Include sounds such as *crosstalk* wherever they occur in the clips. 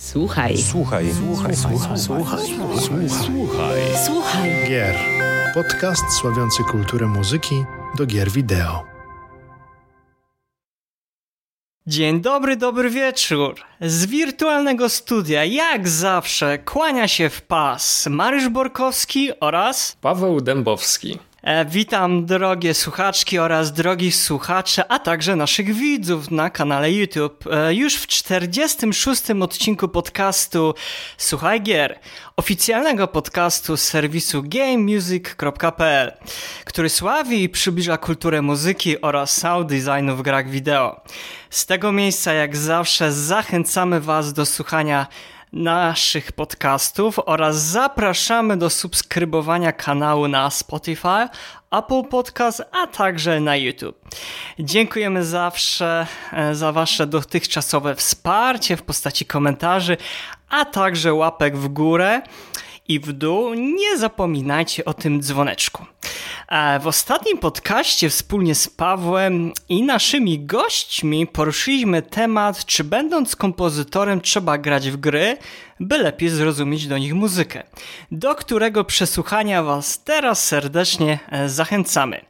Słuchaj. Słuchaj. Słuchaj. Słuchaj. Słuchaj. Słuchaj. Słuchaj. Gier. Podcast sławiący kulturę muzyki do gier wideo. Dzień dobry, dobry wieczór. Z wirtualnego studia, jak zawsze, kłania się w pas Mariusz Borkowski oraz Paweł Dębowski. E, witam drogie słuchaczki oraz drogich słuchacze, a także naszych widzów na kanale YouTube. E, już w 46. odcinku podcastu Słuchaj Gier, oficjalnego podcastu z serwisu gamemusic.pl, który sławi i przybliża kulturę muzyki oraz sound designu w grach wideo. Z tego miejsca, jak zawsze, zachęcamy Was do słuchania naszych podcastów oraz zapraszamy do subskrybowania kanału na Spotify, Apple Podcast, a także na YouTube. Dziękujemy zawsze e, za Wasze dotychczasowe wsparcie w postaci komentarzy, a także łapek w górę i w dół. Nie zapominajcie o tym dzwoneczku. W ostatnim podcaście wspólnie z Pawłem i naszymi gośćmi poruszyliśmy temat, czy będąc kompozytorem trzeba grać w gry, by lepiej zrozumieć do nich muzykę, do którego przesłuchania Was teraz serdecznie e, zachęcamy.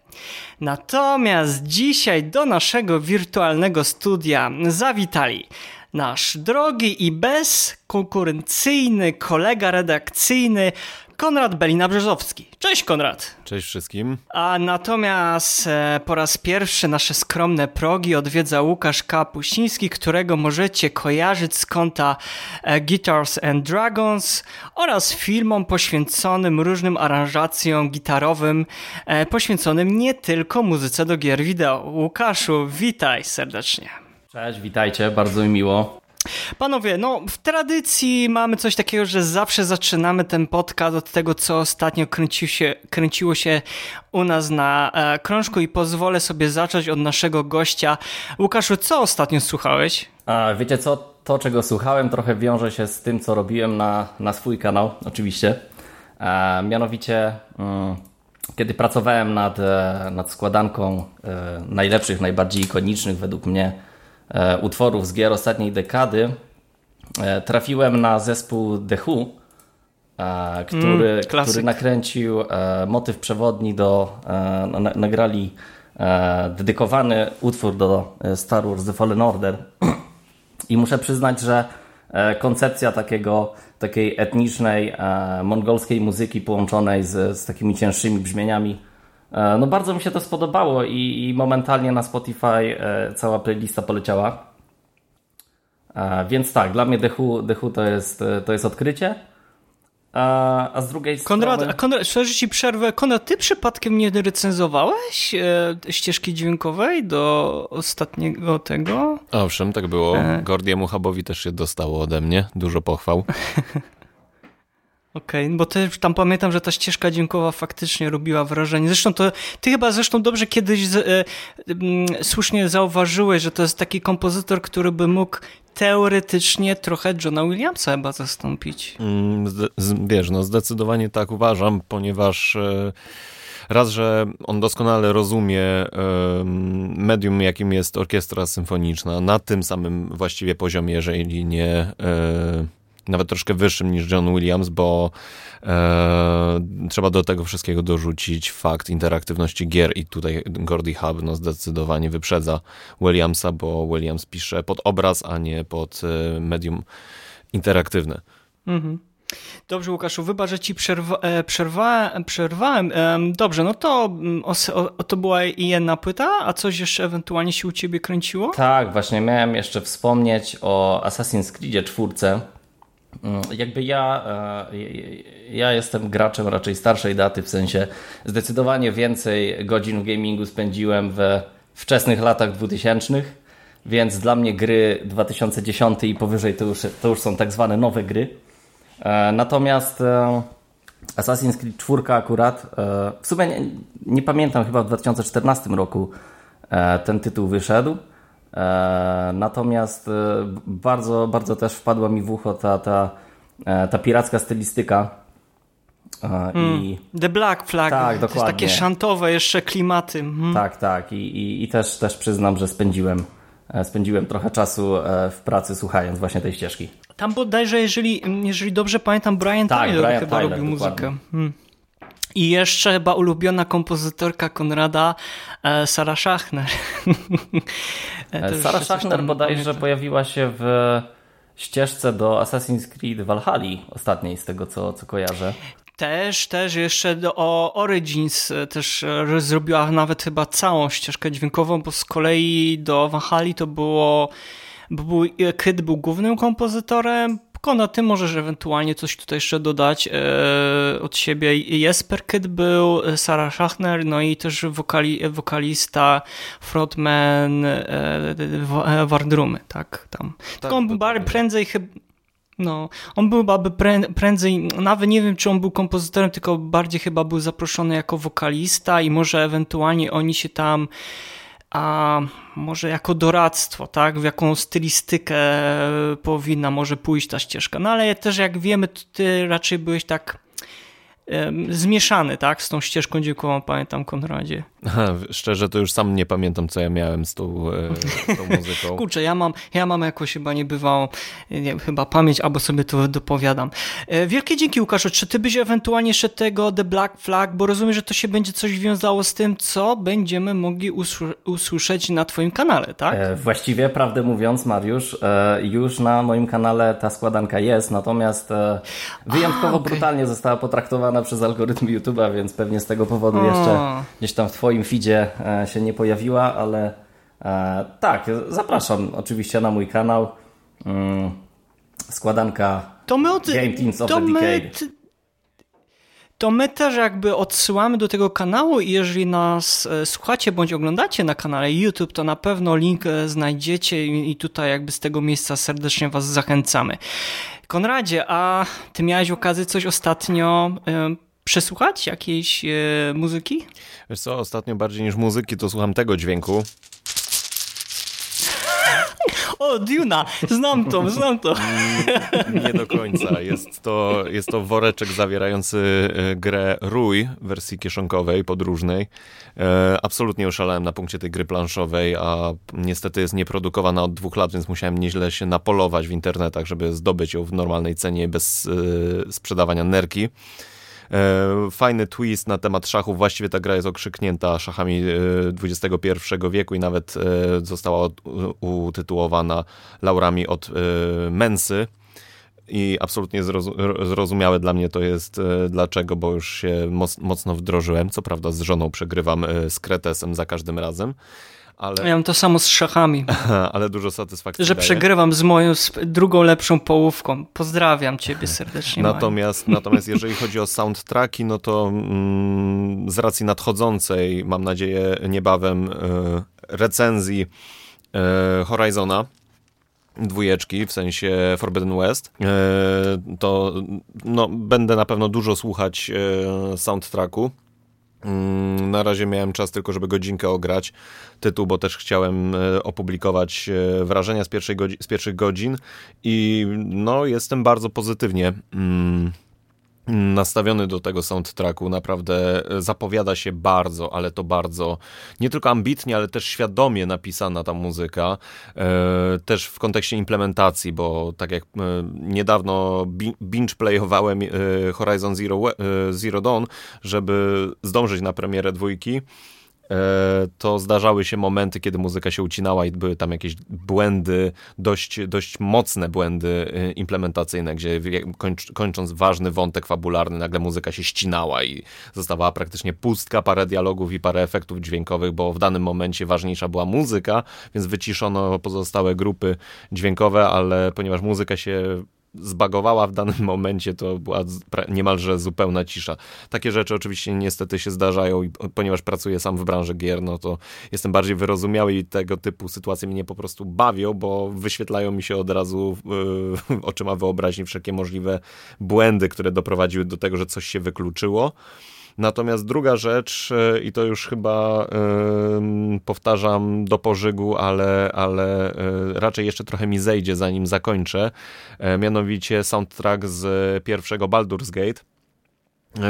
Natomiast dzisiaj do naszego wirtualnego studia zawitali nasz drogi i bezkonkurencyjny kolega redakcyjny Konrad Belina-Brzezowski. Cześć Konrad! Cześć wszystkim. A natomiast e, po raz pierwszy nasze skromne progi odwiedza Łukasz Kapuściński, którego możecie kojarzyć z konta e, Guitars and Dragons oraz filmom poświęconym różnym aranżacjom gitarowym, e, poświęconym nie tylko muzyce do gier wideo. Łukaszu, witaj serdecznie. Cześć, witajcie, bardzo mi miło. Panowie, no w tradycji mamy coś takiego, że zawsze zaczynamy ten podcast od tego, co ostatnio kręci się, kręciło się u nas na e, krążku i pozwolę sobie zacząć od naszego gościa. Łukaszu, co ostatnio słuchałeś? A wiecie co, to czego słuchałem trochę wiąże się z tym, co robiłem na, na swój kanał, oczywiście. E, mianowicie, mm, kiedy pracowałem nad, e, nad składanką e, najlepszych, najbardziej ikonicznych według mnie utworów z gier ostatniej dekady, e, trafiłem na zespół The Who, e, który, klasyk. który nakręcił e, motyw przewodni do, e, na, nagrali e, dedykowany utwór do e, Star Wars The Fallen Order. *clears throat* I muszę przyznać, że e, koncepcja takiego, takiej etnicznej, e, mongolskiej muzyki połączonej z, z takimi cięższymi brzmieniami, e, no bardzo mi się to spodobało i, i momentalnie na Spotify e, cała playlista poleciała. E, Więc tak, dla mnie The Who, The Who to, jest, e, to jest odkrycie. A, a z drugiej Konrad, strony... a Konrad, szczerze ci przerwę. Konrad, ty przypadkiem nie recenzowałeś e, ścieżki dźwiękowej do ostatniego tego? Owszem, tak było. E. Gordiemu Hubowi też się dostało ode mnie. Dużo pochwał. *laughs* Okej, bo też tam pamiętam, że ta ścieżka dźwiękowa faktycznie robiła wrażenie. Zresztą to, ty chyba zresztą dobrze kiedyś z, e, mm, słusznie zauważyłeś, że to jest taki kompozytor, który by mógł teoretycznie trochę Johna Williamsa chyba zastąpić. Mm, Wiesz, no zdecydowanie tak uważam, ponieważ e, raz, że on doskonale rozumie em, medium, jakim jest orkiestra symfoniczna, na tym samym właściwie poziomie, jeżeli nie e, nawet troszkę wyższym niż John Williams, bo e, trzeba do tego wszystkiego dorzucić fakt interaktywności gier i tutaj Gordy Hub no, zdecydowanie wyprzedza Williamsa, bo Williams pisze pod obraz, a nie pod e, medium interaktywne. Mhm. Dobrze, Łukaszu, wybacz, że ci przerwa, e, przerwa, przerwałem. Em, Dobrze, no to, mm, o, o, to była i jedna płyta, a coś jeszcze ewentualnie się u ciebie kręciło? Tak, właśnie miałem jeszcze wspomnieć o Assassin's Creed czwórce. Mm, Jakby ja, e, ja jestem graczem raczej starszej daty, w sensie zdecydowanie więcej godzin w gamingu spędziłem we wczesnych latach 2000, więc dla mnie gry 2010 i powyżej to już, to już są tak zwane nowe gry. E, Natomiast e, Assassin's Creed 4 akurat, w sumie nie, nie pamiętam, chyba w 2014 roku ten tytuł wyszedł. E, Natomiast e, bardzo, bardzo też wpadła mi w ucho ta, ta, e, ta piracka stylistyka. I The Black Flag. Tak, To dokładnie. takie szantowe jeszcze klimaty. Mhm. tak, tak. I, i, i też, też przyznam, że spędziłem spędziłem trochę czasu w pracy słuchając właśnie tej ścieżki. Tam bodajże, jeżeli, jeżeli dobrze pamiętam, Brian tak, Tyler Brian chyba Tyler, robił muzykę. Hmm. I jeszcze chyba ulubiona kompozytorka Konrada, e, Sara Schachner. *laughs* E, Sara Schachner bodajże pojawiła się w ścieżce do Assassin's Creed Valhalla ostatniej, z tego co, co kojarzę. Też, też jeszcze do, o Origins e, też zrobiła nawet chyba całą ścieżkę dźwiękową, bo z kolei do Valhalla to było, bo był, Kid był głównym kompozytorem, na ty możesz ewentualnie coś tutaj jeszcze dodać e, od siebie. Jesper Kid był, Sarah Schachner, no i też wokali, wokalista, frontman e, e Wardrumy, tak, tam. Tak, Tylko on był bardziej prędzej chyba no, on był chyba prędzej, nawet nie wiem, czy on był kompozytorem, tylko bardziej chyba był zaproszony jako wokalista i może ewentualnie oni się tam a może jako doradztwo, tak, w jaką stylistykę powinna może pójść ta ścieżka. No ale też jak wiemy, ty raczej byłeś tak zmieszany, tak, z tą ścieżką dźwiękową, pamiętam, Konradzie. Aha, szczerze, to już sam nie pamiętam, co ja miałem z tą, e, z tą muzyką. *laughs* Kurczę, ja mam, ja mam jakoś chyba niebywałą, nie, chyba pamięć, albo sobie to dopowiadam. E, wielkie dzięki, Łukaszu. Czy ty byś ewentualnie jeszcze tego The Black Flag, bo rozumiem, że to się będzie coś wiązało z tym, co będziemy mogli usłyszeć na twoim kanale, tak? E, właściwie, prawdę mówiąc, Mariusz, już na moim kanale ta składanka jest, natomiast wyjątkowo A, okay. brutalnie została potraktowana przez algorytm YouTube'a, więc pewnie z tego powodu o. jeszcze gdzieś tam w Twoim feedzie e, się nie pojawiła, ale e, tak, zapraszam oczywiście na mój kanał. Mm, składanka to my od, Game Teams of to the Decade. To my też jakby odsyłamy do tego kanału i jeżeli nas e, słuchacie bądź oglądacie na kanale YouTube, to na pewno link znajdziecie i tutaj jakby z tego miejsca serdecznie Was zachęcamy. Konradzie, a ty miałeś okazję coś ostatnio y, przesłuchać jakiejś muzyki? Wiesz co, ostatnio bardziej niż muzyki to słucham tego dźwięku. O, Duna! Znam to, znam to. *laughs* Nie do końca. Jest to, jest to woreczek zawierający e, grę Rój w wersji kieszonkowej, podróżnej. E, absolutnie oszalałem na punkcie tej gry planszowej, a niestety jest nieprodukowana od dwóch lat, więc musiałem nieźle się napolować w internetach, żeby zdobyć ją w normalnej cenie bez e, sprzedawania nerki. E, fajny twist na temat szachów. Właściwie ta gra jest okrzyknięta szachami XXI e, wieku i nawet e, została utytułowana laurami od Mensy. I absolutnie zrozumiałe dla mnie to jest dlaczego, bo już się mocno wdrożyłem. Co prawda z żoną przegrywam z Kretesem za każdym razem. Ale... Ja mam to samo z szachami. *laughs* ale dużo satysfakcji. Że daje. przegrywam z moją z drugą lepszą połówką. Pozdrawiam ciebie serdecznie. natomiast, *laughs* natomiast jeżeli chodzi o soundtracki, no to mm, z racji nadchodzącej, mam nadzieję, niebawem y, recenzji y, Horizona dwójeczki, w sensie Forbidden West, y, to no, będę na pewno dużo słuchać soundtracku na razie miałem czas tylko, żeby godzinkę ograć tytuł, bo też chciałem e, opublikować e, wrażenia z, z pierwszych godzin i no, jestem bardzo pozytywnie mm, nastawiony do tego soundtracku, naprawdę zapowiada się bardzo, ale to bardzo, nie tylko ambitnie, ale też świadomie napisana ta muzyka, e, też w kontekście implementacji, bo tak jak e, niedawno binge playowałem e, Horizon Zero, Zero Dawn, żeby zdążyć na premierę dwójki, E, to zdarzały się momenty, kiedy muzyka się ucinała i były tam jakieś błędy, dość, dość mocne błędy e, implementacyjne, gdzie kończąc ważny wątek fabularny, nagle muzyka się ścinała i zostawała praktycznie pustka, parę dialogów i parę efektów dźwiękowych, bo w danym momencie ważniejsza była muzyka, więc wyciszono pozostałe grupy dźwiękowe, ale ponieważ muzyka się zbagowała w danym *laughs* momencie, to była niemalże zupełna cisza. Takie rzeczy oczywiście niestety się zdarzają i ponieważ pracuję sam w branży gier, no to jestem bardziej wyrozumiały i tego typu sytuacje mnie po prostu bawią, bo wyświetlają mi się od razu yy, oczyma wyobraźni wszelkie możliwe błędy, które doprowadziły do tego, że coś się wykluczyło. Natomiast druga rzecz, e, i to już chyba powtarzam do pożygu, ale, ale yy, raczej jeszcze trochę mi zejdzie, zanim zakończę, yy, mianowicie soundtrack z pierwszego Baldur's Gate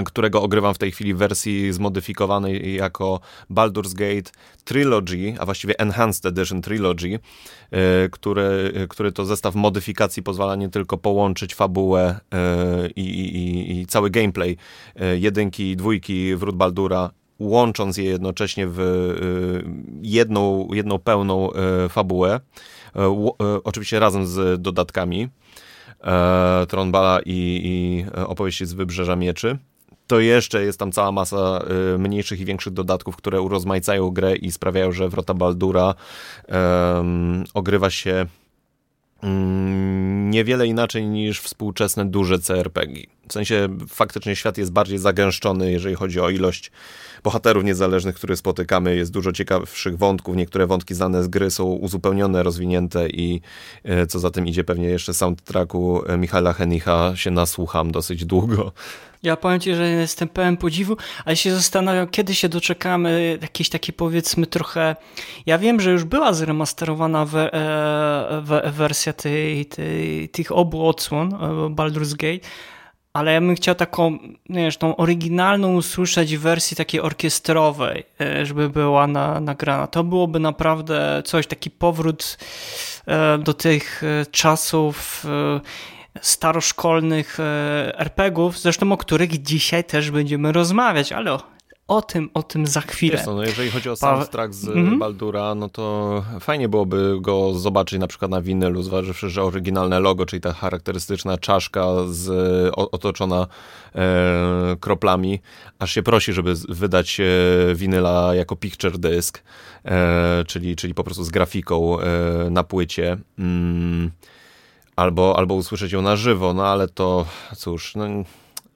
którego ogrywam w tej chwili w wersji zmodyfikowanej jako Baldur's Gate Trilogy, a właściwie Enhanced Edition Trilogy, który, który to zestaw modyfikacji pozwala nie tylko połączyć fabułę i, i, i cały gameplay jedynki i dwójki wrót Baldura łącząc je jednocześnie w jedną, jedną pełną fabułę, oczywiście razem z dodatkami. Tronbala i, i opowieści z Wybrzeża Mieczy to jeszcze jest tam cała masa y, mniejszych i większych dodatków, które urozmaicają grę i sprawiają, że Wrota Baldura um, ogrywa się um, niewiele inaczej niż współczesne duże CRPG. W sensie faktycznie świat jest bardziej zagęszczony, jeżeli chodzi o ilość bohaterów niezależnych, które spotykamy. Jest dużo ciekawszych wątków. Niektóre wątki znane z gry są uzupełnione, rozwinięte i e, co za tym idzie, pewnie jeszcze soundtracku e, Michaela Henicha się nasłucham dosyć długo. Ja powiem Ci, że jestem pełen podziwu, ale się zastanawiam, kiedy się doczekamy jakiejś takiej powiedzmy trochę... Ja wiem, że już była zremasterowana we, e, wersja tej, tej, tych obu odsłon Baldur's Gate, ale ja bym chciał taką, wiesz, tą oryginalną usłyszeć w wersji takiej orkiestrowej, e, żeby była na, nagrana. To byłoby naprawdę coś, taki powrót e, do tych e, czasów staroszkolnych RPGów, zresztą o których dzisiaj też będziemy rozmawiać, ale o tym, o tym za chwilę. Wiesz co, no jeżeli chodzi o soundtrack z mm -hmm. Baldura, no to fajnie byłoby go zobaczyć na przykład na winylu, zważywszy, że oryginalne logo, czyli ta charakterystyczna czaszka z, otoczona e, kroplami, aż się prosi, żeby wydać e, winyla jako picture disc, e, czyli, czyli po prostu z grafiką e, na płycie. Mm, albo, albo usłyszeć ją na żywo, no ale to cóż, no,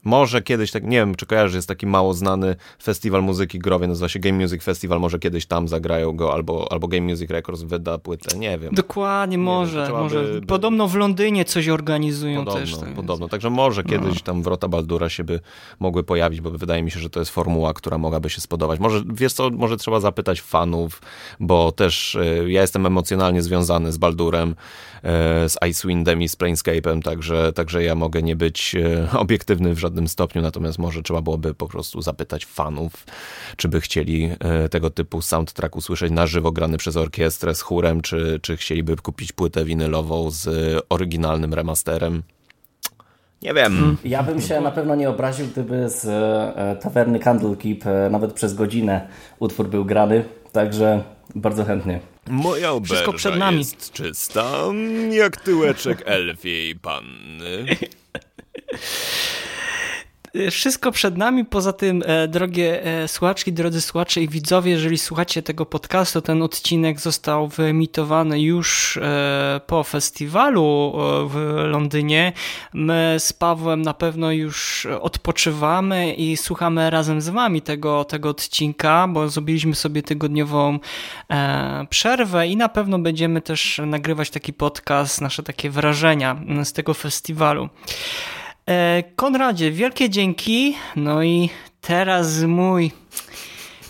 może kiedyś, tak nie wiem, czy kojarzysz, jest taki mało znany festiwal muzyki growej, nazywa się Game Music Festival, może kiedyś tam zagrają go, albo, albo Game Music Records wyda płytę, nie wiem. Dokładnie, nie może, wiem, może. By, podobno w Londynie coś organizują podobno, też. Tak podobno, także może no. kiedyś tam Wrota Baldura się by mogły pojawić, bo wydaje mi się, że to jest formuła, która mogłaby się spodobać. Może, wiesz co, może trzeba zapytać fanów, bo też y, ja jestem emocjonalnie związany z Baldurem, y, z Icewindem i z Planescape'em, także, także ja mogę nie być y, *laughs* obiektywny w żadnym żadnym stopniu, natomiast może trzeba byłoby po prostu zapytać fanów, czy by chcieli e, tego typu soundtrack usłyszeć na żywo grany przez orkiestrę z chórem, czy, czy chcieliby kupić płytę winylową z oryginalnym remasterem. Nie wiem. Hmm. Ja bym się na pewno nie obraził, gdyby z e, tawerny Candlekeep e, nawet przez godzinę utwór był grany, także bardzo chętnie. Moja Wszystko przed nami. jest czysta, jak tyłeczek *laughs* elfiej panny. *laughs* Wszystko przed nami, poza tym, e, drogie e, słuchaczki, drodzy słuchacze i widzowie, jeżeli słuchacie tego podcastu, ten odcinek został wyemitowany już e, po festiwalu w Londynie. My z Pawłem na pewno już odpoczywamy i słuchamy razem z wami tego, tego odcinka, bo zrobiliśmy sobie tygodniową przerwę i na pewno będziemy też nagrywać taki podcast, nasze takie wrażenia z tego festiwalu. E, Konradzie, wielkie dzięki. No i teraz mój,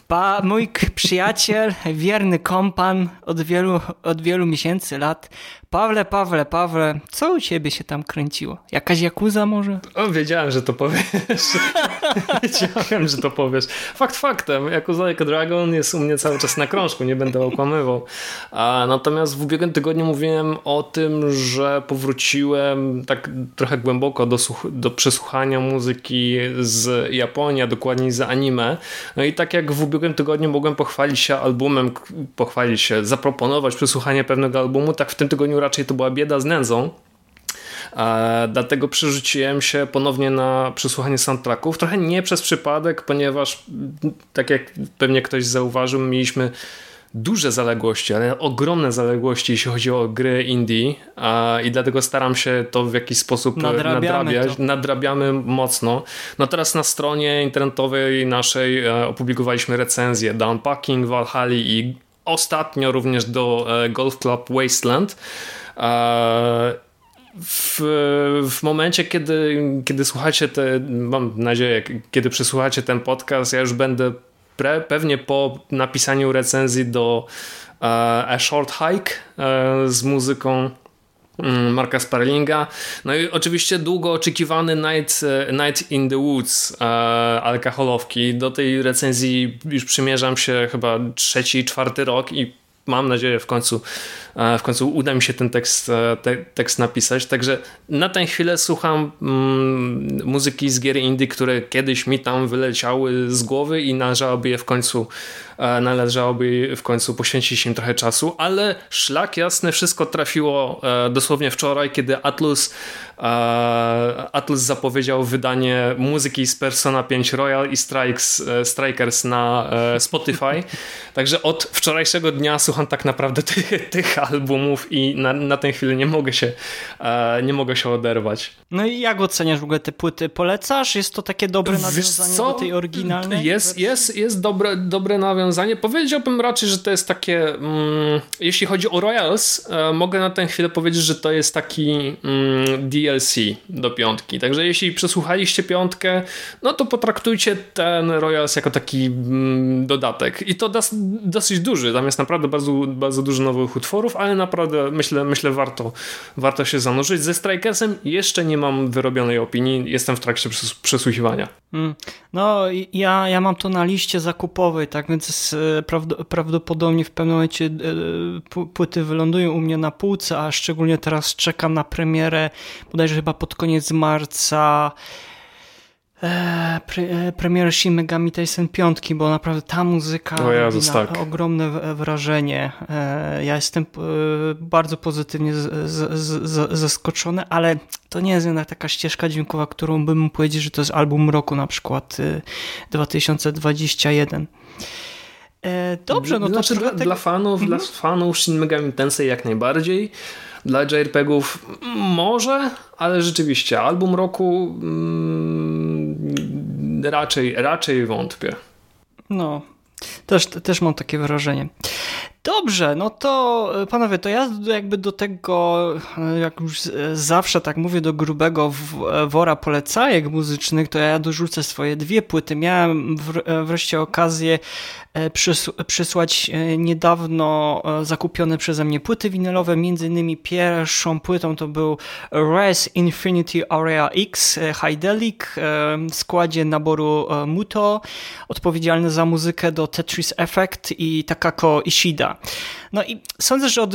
pa, mój przyjaciel, wierny kompan od wielu, od wielu miesięcy, lat, Pawle, Pawle, Pawle, co u ciebie się tam kręciło? Jakaś jakuza może? O, wiedziałem, że to powiesz. *laughs* wiedziałem, że to powiesz. Fakt faktem, Yakuza Like Dragon jest u mnie cały czas na krążku, nie będę okłamywał. A, natomiast w ubiegłym tygodniu mówiłem o tym, że powróciłem tak trochę głęboko do, do przesłuchania muzyki z Japonii, a dokładniej z anime. No i tak jak w ubiegłym tygodniu mogłem pochwalić się albumem, pochwalić się, zaproponować przesłuchanie pewnego albumu, tak w tym tygodniu raczej to była bieda z nędzą. E, dlatego przerzuciłem się ponownie na przesłuchanie soundtracków. Trochę nie przez przypadek, ponieważ tak jak pewnie ktoś zauważył, mieliśmy duże zaległości, ale ogromne zaległości, jeśli chodzi o gry indie i dlatego staram się to w jakiś sposób nadrabiać. To. Nadrabiamy mocno. No teraz na stronie internetowej naszej e, opublikowaliśmy recenzję The Unpacking, Valhalla i ostatnio również do e, Golf Club Wasteland. E, w, w momencie, kiedy, kiedy słuchacie te, mam nadzieję, kiedy przesłuchacie ten podcast, ja już będę pre, pewnie po napisaniu recenzji do uh, A Short Hike z muzyką Marka Sparlinga. No i oczywiście długo oczekiwany Night, e, Night in the Woods e, alkoholowki. Do tej recenzji już przymierzam się chyba trzeci, czwarty rok i mam nadzieję w końcu, w końcu uda mi się ten tekst, e, te, tekst napisać. Także na tę chwilę słucham mm, muzyki z gier indie, które kiedyś mi tam wyleciały z głowy i należałoby je w końcu e, należałoby w końcu poświęcić im trochę czasu, ale szlak jasny, wszystko trafiło dosłownie wczoraj, kiedy Atlus Atlus zapowiedział wydanie muzyki z Persona 5 Royal i Strikes, Strikers na Spotify. Także od wczorajszego dnia słucham tak naprawdę *laughs* tych, tych albumów i na, na tę chwilę nie mogę się e, nie mogę się oderwać. No i jak oceniasz w ogóle te płyty? Polecasz? Jest to takie dobre nawiązanie do tej oryginalnej? Jest, jest, jest dobre, dobre nawiązanie. Powiedziałbym raczej, że to jest takie mm, jeśli chodzi o Royals, e, mogę na tę chwilę powiedzieć, że to jest taki mm, DLC do piątki. Także jeśli przesłuchaliście piątkę, no to potraktujcie ten Royals jako taki mm, dodatek. I to dos, dosyć duży. Tam jest naprawdę bardzo, bardzo dużo nowych utworów, ale naprawdę myślę, myślę warto, warto się zanurzyć. Ze Strikersem jeszcze nie mam wyrobionej opinii, jestem w trakcie przesłuchiwania. Mm. No ja, ja mam to na liście zakupowej, tak więc prawdopodobnie w pewnym momencie e, płyty wylądują u mnie na półce, a szczególnie teraz czekam na premierę bodajże chyba pod koniec marca e, pre, e, premierę Shin Megami Tensei 5, bo naprawdę ta muzyka o Jezus, robi tak. ogromne wrażenie. E, ja jestem e, bardzo pozytywnie z, z, z, zaskoczony, ale to nie jest jednak taka ścieżka dźwiękowa, którą bym mógł powiedzieć, że to jest album roku na przykład 2021. Dobrze, no to znaczy, dla, dla fanów, mhm. dla fanów Shin Megami Tensei jak najbardziej. Dla JRPG-ów może, ale rzeczywiście album roku mm, raczej, raczej wątpię. No, też, też mam takie wrażenie. Dobrze, no to e, panowie, to ja jakby do tego, e, jak już zawsze tak mówię, do grubego e, wora polecajek muzycznych, to ja dorzucę swoje dwie płyty. Miałem wreszcie okazję przysłać niedawno zakupione przeze mnie płyty winylowe, między innymi pierwszą płytą to był Res Infinity Area X Hydelic w składzie naboru Muto, odpowiedzialny za muzykę do Tetris Effect i Takako Ishida. No i sądzę, że od,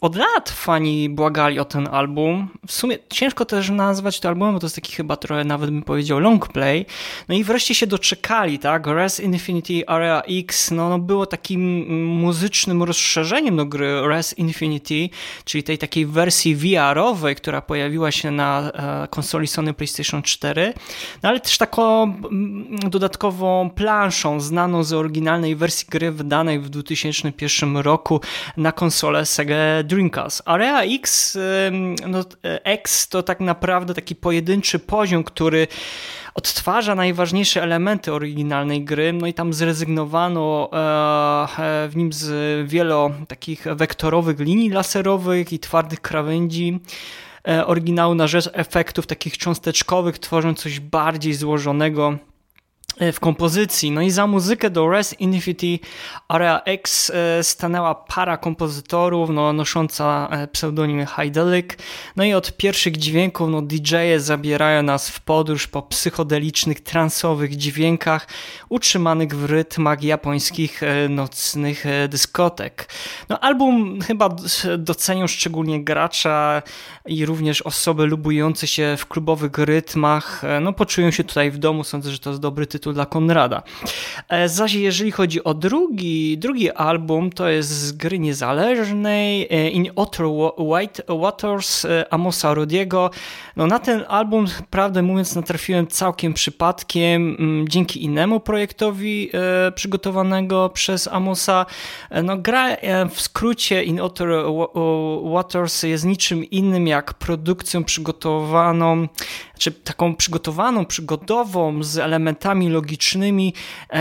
od lat fani błagali o ten album. W sumie ciężko też nazwać to albumem, bo to jest taki chyba trochę nawet bym powiedział long play. No i wreszcie się doczekali, tak? Res Infinity Area X no, no było takim muzycznym rozszerzeniem do gry Res Infinity, czyli tej takiej wersji VR-owej, która pojawiła się na e, konsoli Sony PlayStation 4, no ale też taką mm, dodatkową planszą znaną z oryginalnej wersji gry wydanej w 2001 roku na konsolę Sega Dreamcast. Area X, no, X to tak naprawdę taki pojedynczy poziom, który odtwarza najważniejsze elementy oryginalnej gry, no i tam zrezygnowano e, e, w nim z wielu takich wektorowych linii laserowych i twardych krawędzi. E, oryginału na rzecz efektów takich cząsteczkowych, tworząc coś bardziej złożonego w kompozycji. No i za muzykę do Res Infinity Area X e, stanęła para kompozytorów no, nosząca e, pseudonim Hydelic. No i od pierwszych dźwięków no, DJ-e zabierają nas w podróż po psychodelicznych, transowych dźwiękach utrzymanych w rytmach japońskich nocnych dyskotek. No, album chyba docenią szczególnie gracza i również osoby lubujące się w klubowych rytmach. No, poczują się tutaj w domu. Sądzę, że to jest dobry tytuł dla Konrada. E, zaś jeżeli chodzi o drugi, drugi album, to jest z gry niezależnej e, In Outer White Waters e, Amosa Rodiego. No na ten album, prawdę mówiąc, natrafiłem całkiem przypadkiem mm, dzięki innemu projektowi przygotowanego przez Amosa. No gra w skrócie In Outer Waters jest niczym innym jak produkcją przygotowaną czy taką przygotowaną, przygodową z elementami logicznymi,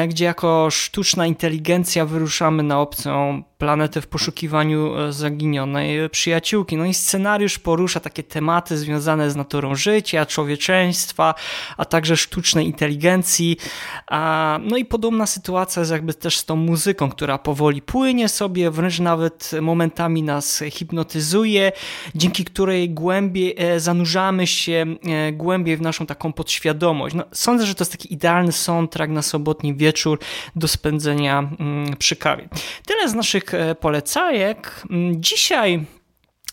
gdzie jako sztuczna inteligencja wyruszamy na obcą planetę w poszukiwaniu e, zaginionej przyjaciółki. No i scenariusz porusza takie tematy związane z naturą życia, człowieczeństwa, a także sztucznej inteligencji. No i podobna sytuacja jest jakby też z tą muzyką, która powoli płynie sobie, wręcz nawet momentami nas hipnotyzuje, dzięki której głębiej e, zanurzamy się e, głębiej w naszą taką podświadomość. No, sądzę, że to jest taki idealny soundtrack na sobotni wieczór do spędzenia mm, przy kawie. Tyle z naszych E, polecajek. Mm, dzisiaj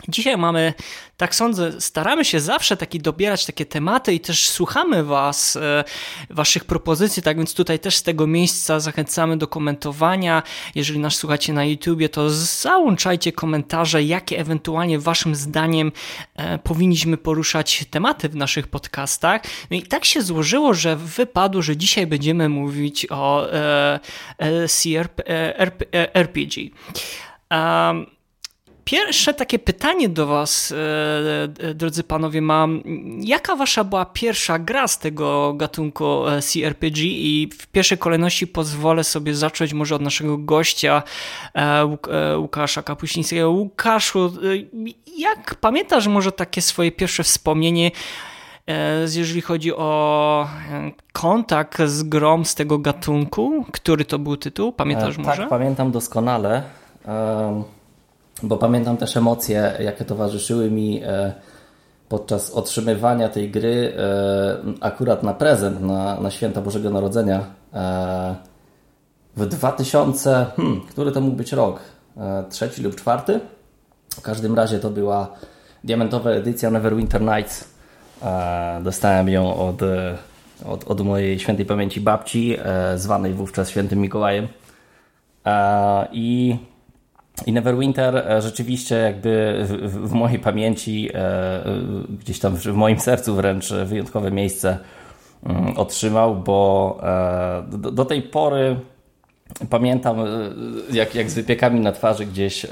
Dzisiaj mamy, tak sądzę, staramy się zawsze taki dobierać takie tematy i też słuchamy Was, e, Waszych propozycji, tak więc tutaj też z tego miejsca zachęcamy do komentowania. Jeżeli nas słuchacie na YouTubie, to załączajcie komentarze, jakie ewentualnie Waszym zdaniem e, powinniśmy poruszać tematy w naszych podcastach. No i tak się złożyło, że wypadło, że dzisiaj będziemy mówić o CRP, RPG. Um, Pierwsze takie pytanie do Was, e, e, drodzy panowie, mam. Jaka Wasza była pierwsza gra z tego gatunku e, CRPG? I w pierwszej kolejności pozwolę sobie zacząć może od naszego gościa, Łukasza Kapuścińskiego. Łukaszu, jak pamiętasz może takie swoje pierwsze wspomnienie, jeżeli chodzi o kontakt z grom z tego gatunku? Który to był tytuł? Pamiętasz tak, może? Tak, pamiętam doskonale. Um bo pamiętam też emocje, jakie towarzyszyły mi e, podczas otrzymywania tej gry e, akurat na prezent, na, na święta Bożego Narodzenia e, w 2000, hmm, który to mógł być rok? Trzeci lub czwarty? W każdym razie to była diamentowa edycja Neverwinter Nights. Dostałem ją od, od, od mojej świętej pamięci babci, zwanej wówczas świętym Mikołajem. I i Neverwinter e, rzeczywiście jakby w, w mojej pamięci, e, gdzieś tam w moim sercu wręcz wyjątkowe miejsce mm, otrzymał, bo e, do, do tej pory pamiętam jak, jak z wypiekami na twarzy gdzieś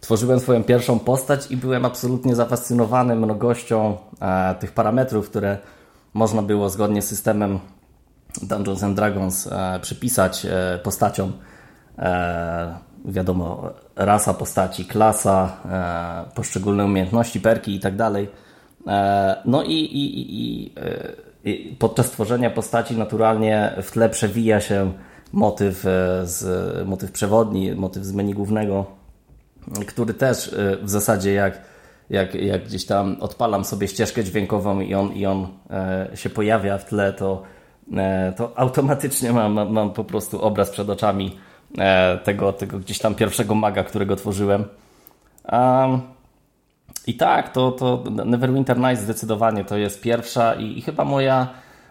tworzyłem swoją pierwszą postać i byłem absolutnie zafascynowany mnogością tych parametrów, które można było zgodnie z systemem Dungeons and Dragons przypisać postaciom wiadomo, rasa postaci, klasa, e, poszczególne umiejętności, perki i tak dalej. E, no i, i, i, i, podczas tworzenia postaci naturalnie w tle przewija się motyw, e, z, motyw przewodni, motyw z menu głównego, który też w zasadzie jak, jak, jak gdzieś tam odpalam sobie ścieżkę dźwiękową i on, i on się pojawia w tle, to, to automatycznie mam, mam, po prostu obraz przed oczami E, tego, tego gdzieś tam pierwszego maga, którego tworzyłem. Um, I tak, to, to Neverwinter Nights zdecydowanie to jest pierwsza i, i, chyba moja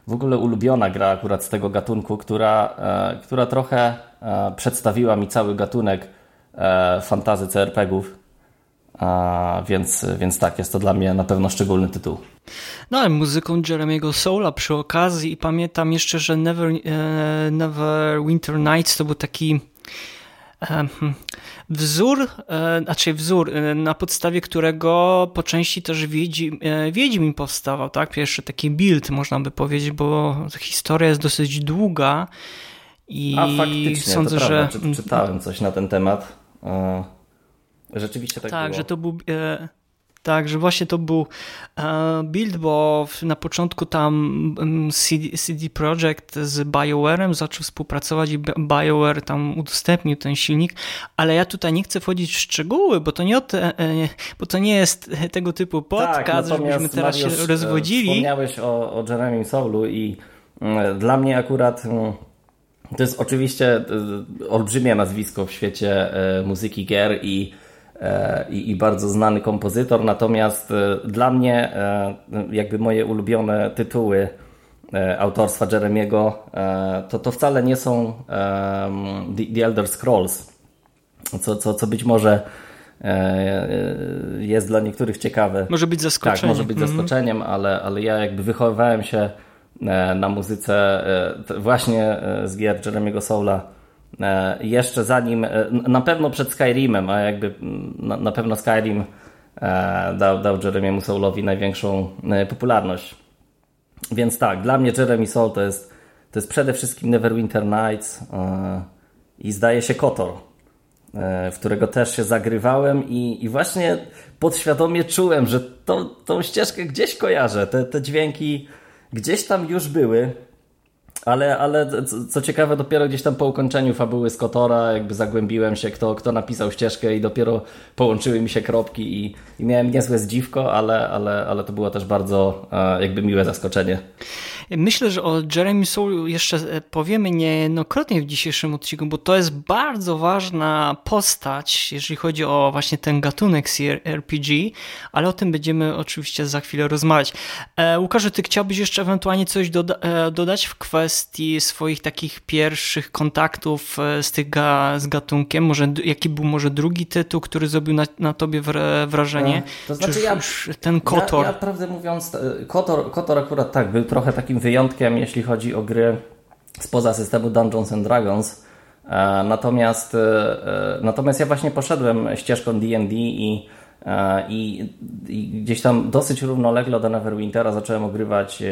w ogóle ulubiona gra akurat z tego gatunku, która, e, która trochę e, przedstawiła mi cały gatunek e, fantazy CRPG-ów. więc, więc tak, jest to dla mnie na pewno szczególny tytuł. No ale muzyką Jeremiego Soula przy okazji i pamiętam jeszcze, że Never, e, Never Winter Nights to był taki. Wzór, e, znaczy wzór, e, na podstawie którego po części też Wiedźmin, e, Wiedźmin powstawał, tak? Pierwszy taki build, można by powiedzieć, bo historia jest dosyć długa i A faktycznie, sądzę, to że... Czytałem coś na ten temat. Rzeczywiście tak Tak, było. że to był... Tak, że właśnie to był e, build, bo na początku tam CD, CD Projekt z BioWare'em zaczął współpracować i BioWare tam udostępnił ten silnik, ale ja tutaj nie chcę wchodzić w szczegóły, bo to nie, te, e, bo to nie jest tego typu podcast, tak, żebyśmy teraz Mariusz, się rozwodzili. Wspomniałeś o, o Jeremy Soulu i mm, dla mnie akurat mm, to jest oczywiście olbrzymie nazwisko w świecie muzyki gier i E, i, i, bardzo znany kompozytor, natomiast e, dla mnie e, jakby moje ulubione tytuły autorstwa Jeremiego to, to wcale nie są The, The Elder Scrolls, co, co, co być może jest dla niektórych ciekawe. Może być zaskoczeniem. Tak, może być mhm. zaskoczeniem, ale, ale ja jakby wychowywałem się na muzyce właśnie z gier Jeremiego Soula E, jeszcze zanim, e, na pewno przed Skyrimem, a jakby na, na pewno Skyrim e, dał, dał Jeremiemu Soulowi największą popularność. więc tak, dla mnie Jeremy Soul to jest, to jest przede wszystkim Neverwinter Nights i zdaje się Kotor, w którego też się zagrywałem i, i właśnie podświadomie czułem, że to, tą ścieżkę gdzieś kojarzę, te, te dźwięki gdzieś tam już były, ale, ale co ciekawe, dopiero gdzieś tam po ukończeniu fabuły z Kotora jakby zagłębiłem się, kto, kto napisał ścieżkę i dopiero połączyły mi się kropki i, i miałem niezłe zdziwko, ale, ale, ale to było też bardzo e, jakby miłe zaskoczenie. Myślę, że o Jeremy Soule jeszcze e, powiemy niejednokrotnie w dzisiejszym odcinku, bo to jest bardzo ważna postać, jeżeli chodzi o właśnie ten gatunek RPG, ale o tym będziemy oczywiście za chwilę rozmawiać. E, Łukaszu, ty chciałbyś jeszcze ewentualnie coś doda e, dodać w kwestii swoich takich pierwszych kontaktów z, tych ga z gatunkiem? Może, jaki był może drugi tytuł, który zrobił na, na tobie wrażenie? To znaczy ja, ten Kotor? Ja, ja prawdę mówiąc, Kotor, Kotor akurat tak, był trochę takim wyjątkiem, jeśli chodzi o gry spoza systemu Dungeons and Dragons. E, natomiast, e, natomiast ja właśnie poszedłem ścieżką D&D i, e, i, i, gdzieś tam dosyć równolegle do Neverwintera zacząłem ogrywać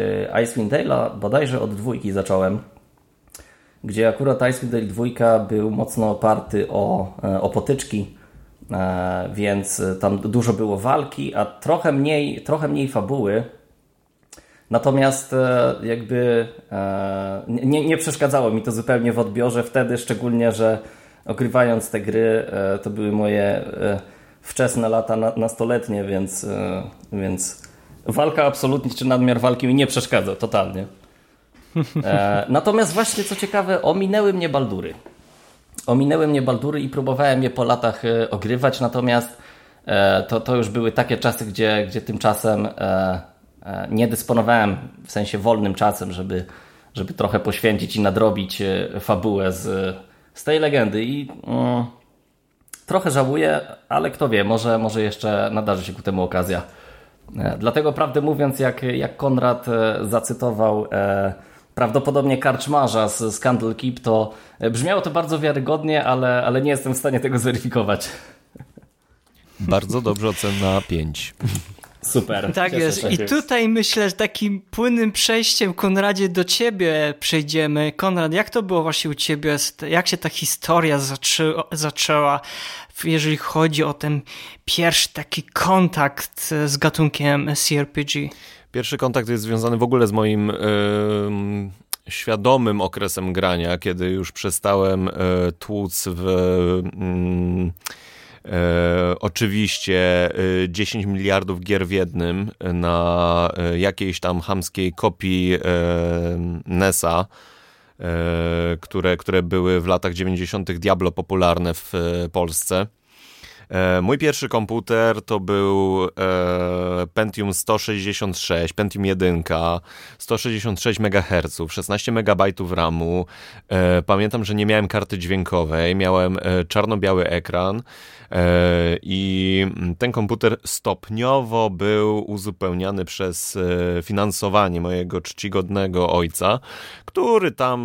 Icewind Dale'a, bodajże od dwójki zacząłem, gdzie akurat Icewind Dale dwójka był mocno oparty o, o potyczki, więc tam dużo było walki, a trochę mniej, trochę mniej fabuły, Natomiast e, jakby e, nie, nie przeszkadzało mi to zupełnie w odbiorze wtedy, szczególnie, że ogrywając te gry, e, to były moje wczesne lata nastoletnie, więc, więc walka absolutnie, czy nadmiar walki mi nie przeszkadza totalnie. Natomiast właśnie co ciekawe, ominęły mnie baldury. Ominęły mnie baldury i próbowałem je po latach ogrywać, natomiast to, to już były takie czasy, gdzie, gdzie tymczasem nie dysponowałem w sensie wolnym czasem, żeby, żeby trochę poświęcić i nadrobić e, fabułę z, z tej legendy i mm, trochę żałuję, ale kto wie, może, może jeszcze nadarzy się ku temu okazja. E, dlatego prawdę mówiąc, jak, jak Konrad zacytował e, prawdopodobnie karczmarza z, z Candle Keep, to brzmiało to bardzo wiarygodnie, ale, ale nie jestem w stanie tego zweryfikować. Bardzo dobrze ocena 5. Super. Tak jest. I tutaj myślę, że takim płynnym przejściem, Konradzie, do ciebie przejdziemy. Konrad, jak to było właśnie u ciebie? Jak się ta historia zaczę zaczęła, jeżeli chodzi o ten pierwszy taki kontakt z gatunkiem CRPG? Pierwszy kontakt jest związany w ogóle z moim. Yy świadomym okresem grania, kiedy już przestałem y, tłuc w y, E, oczywiście 10 e, miliardów gier w jednym na e, jakiejś tam hamskiej kopii NESa, które, które były w latach 90. Diablo popularne w Polsce. Mój pierwszy komputer to był Pentium 166, Pentium 1, 166 MHz, 16 MB RAMu. Pamiętam, że nie miałem karty dźwiękowej, miałem czarno-biały ekran. E, I ten komputer stopniowo był uzupełniany przez e, finansowanie mojego czcigodnego ojca, który tam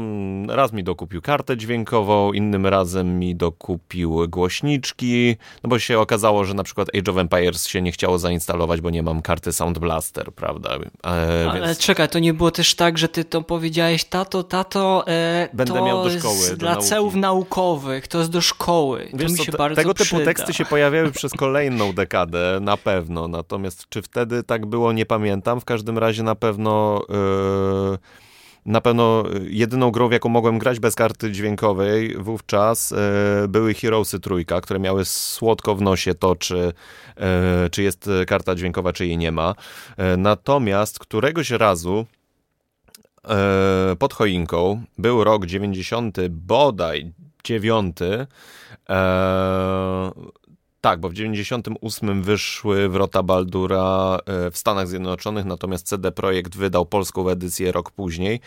raz mi dokupił kartę dźwiękową, innym razem mi dokupił głośniczki, no bo się okazało, że na przykład Age of Empires się nie chciało zainstalować, bo nie mam karty Sound Blaster, prawda? E, Ale więc... czekaj, to nie było też tak, że ty to powiedziałeś, tato, tato, e, Będę to miał do szkoły. Do dla nauki. celów naukowych, to jest do szkoły. Wiesz to mi się co, bardzo tego przyda. Teksty się pojawiały przez kolejną dekadę, na pewno. Natomiast czy wtedy tak było, nie pamiętam. W każdym razie na pewno... Yy na pewno jedyną grą, w jaką mogłem grać bez karty dźwiękowej wówczas e, były Heroesy trójka, które miały słodko w nosie to, czy, e, czy jest karta dźwiękowa, czy jej nie ma. E, natomiast któregoś razu e, pod choinką był rok 90 bodaj 9 e, tak, bo w 98 wyszły Wrota Baldura e, w Stanach Zjednoczonych, natomiast CD Projekt wydał polską edycję rok później.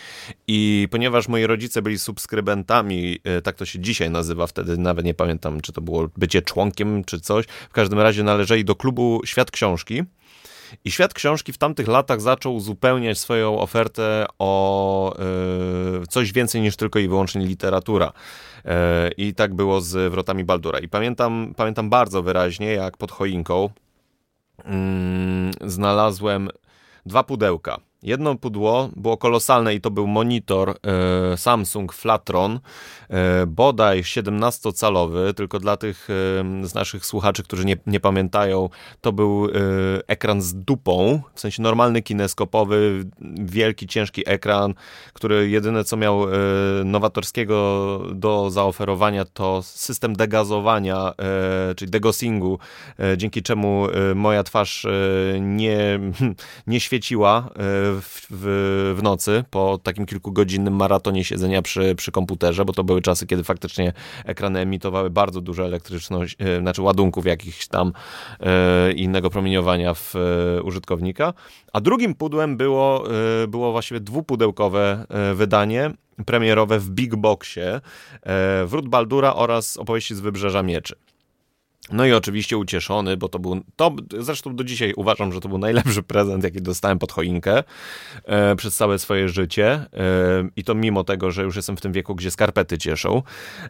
I ponieważ moi rodzice byli subskrybentami, e, tak to się dzisiaj nazywa, wtedy nawet nie pamiętam, czy to było bycie członkiem, czy coś, w każdym razie należeli do klubu Świat Książki, i świat książki w tamtych latach zaczął uzupełniać swoją ofertę o y, coś więcej niż tylko i wyłącznie literatura. Y, I tak było z Wrotami Baldura. I pamiętam, pamiętam bardzo wyraźnie, jak pod choinką y, znalazłem dwa pudełka. Jedno pudło było kolosalne i to był monitor e, Samsung Flatron, e, bodaj 17-calowy, tylko dla tych e, z naszych słuchaczy, którzy nie, nie pamiętają, to był e, ekran z dupą, w sensie normalny kineskopowy, wielki, ciężki ekran, który jedyne co miał e, nowatorskiego do zaoferowania to system degazowania, e, czyli degossingu, dzięki czemu moja twarz nie, *laughs* nie świeciła w, w, w nocy po takim kilkugodzinnym maratonie siedzenia przy, przy komputerze, bo to były czasy, kiedy faktycznie ekrany emitowały bardzo dużo elektryczność, e, znaczy ładunków jakichś tam e, innego promieniowania w e, użytkownika. A drugim pudłem było, e, było właściwie dwupudełkowe wydanie premierowe w Big Boxie e, Wrót Baldura oraz opowieści z Wybrzeża Mieczy. No i oczywiście ucieszony, bo to był, to zresztą do dzisiaj uważam, że to był najlepszy prezent, jaki dostałem pod choinkę e, przez całe swoje życie e, i to mimo tego, że już jestem w tym wieku, gdzie skarpety cieszą.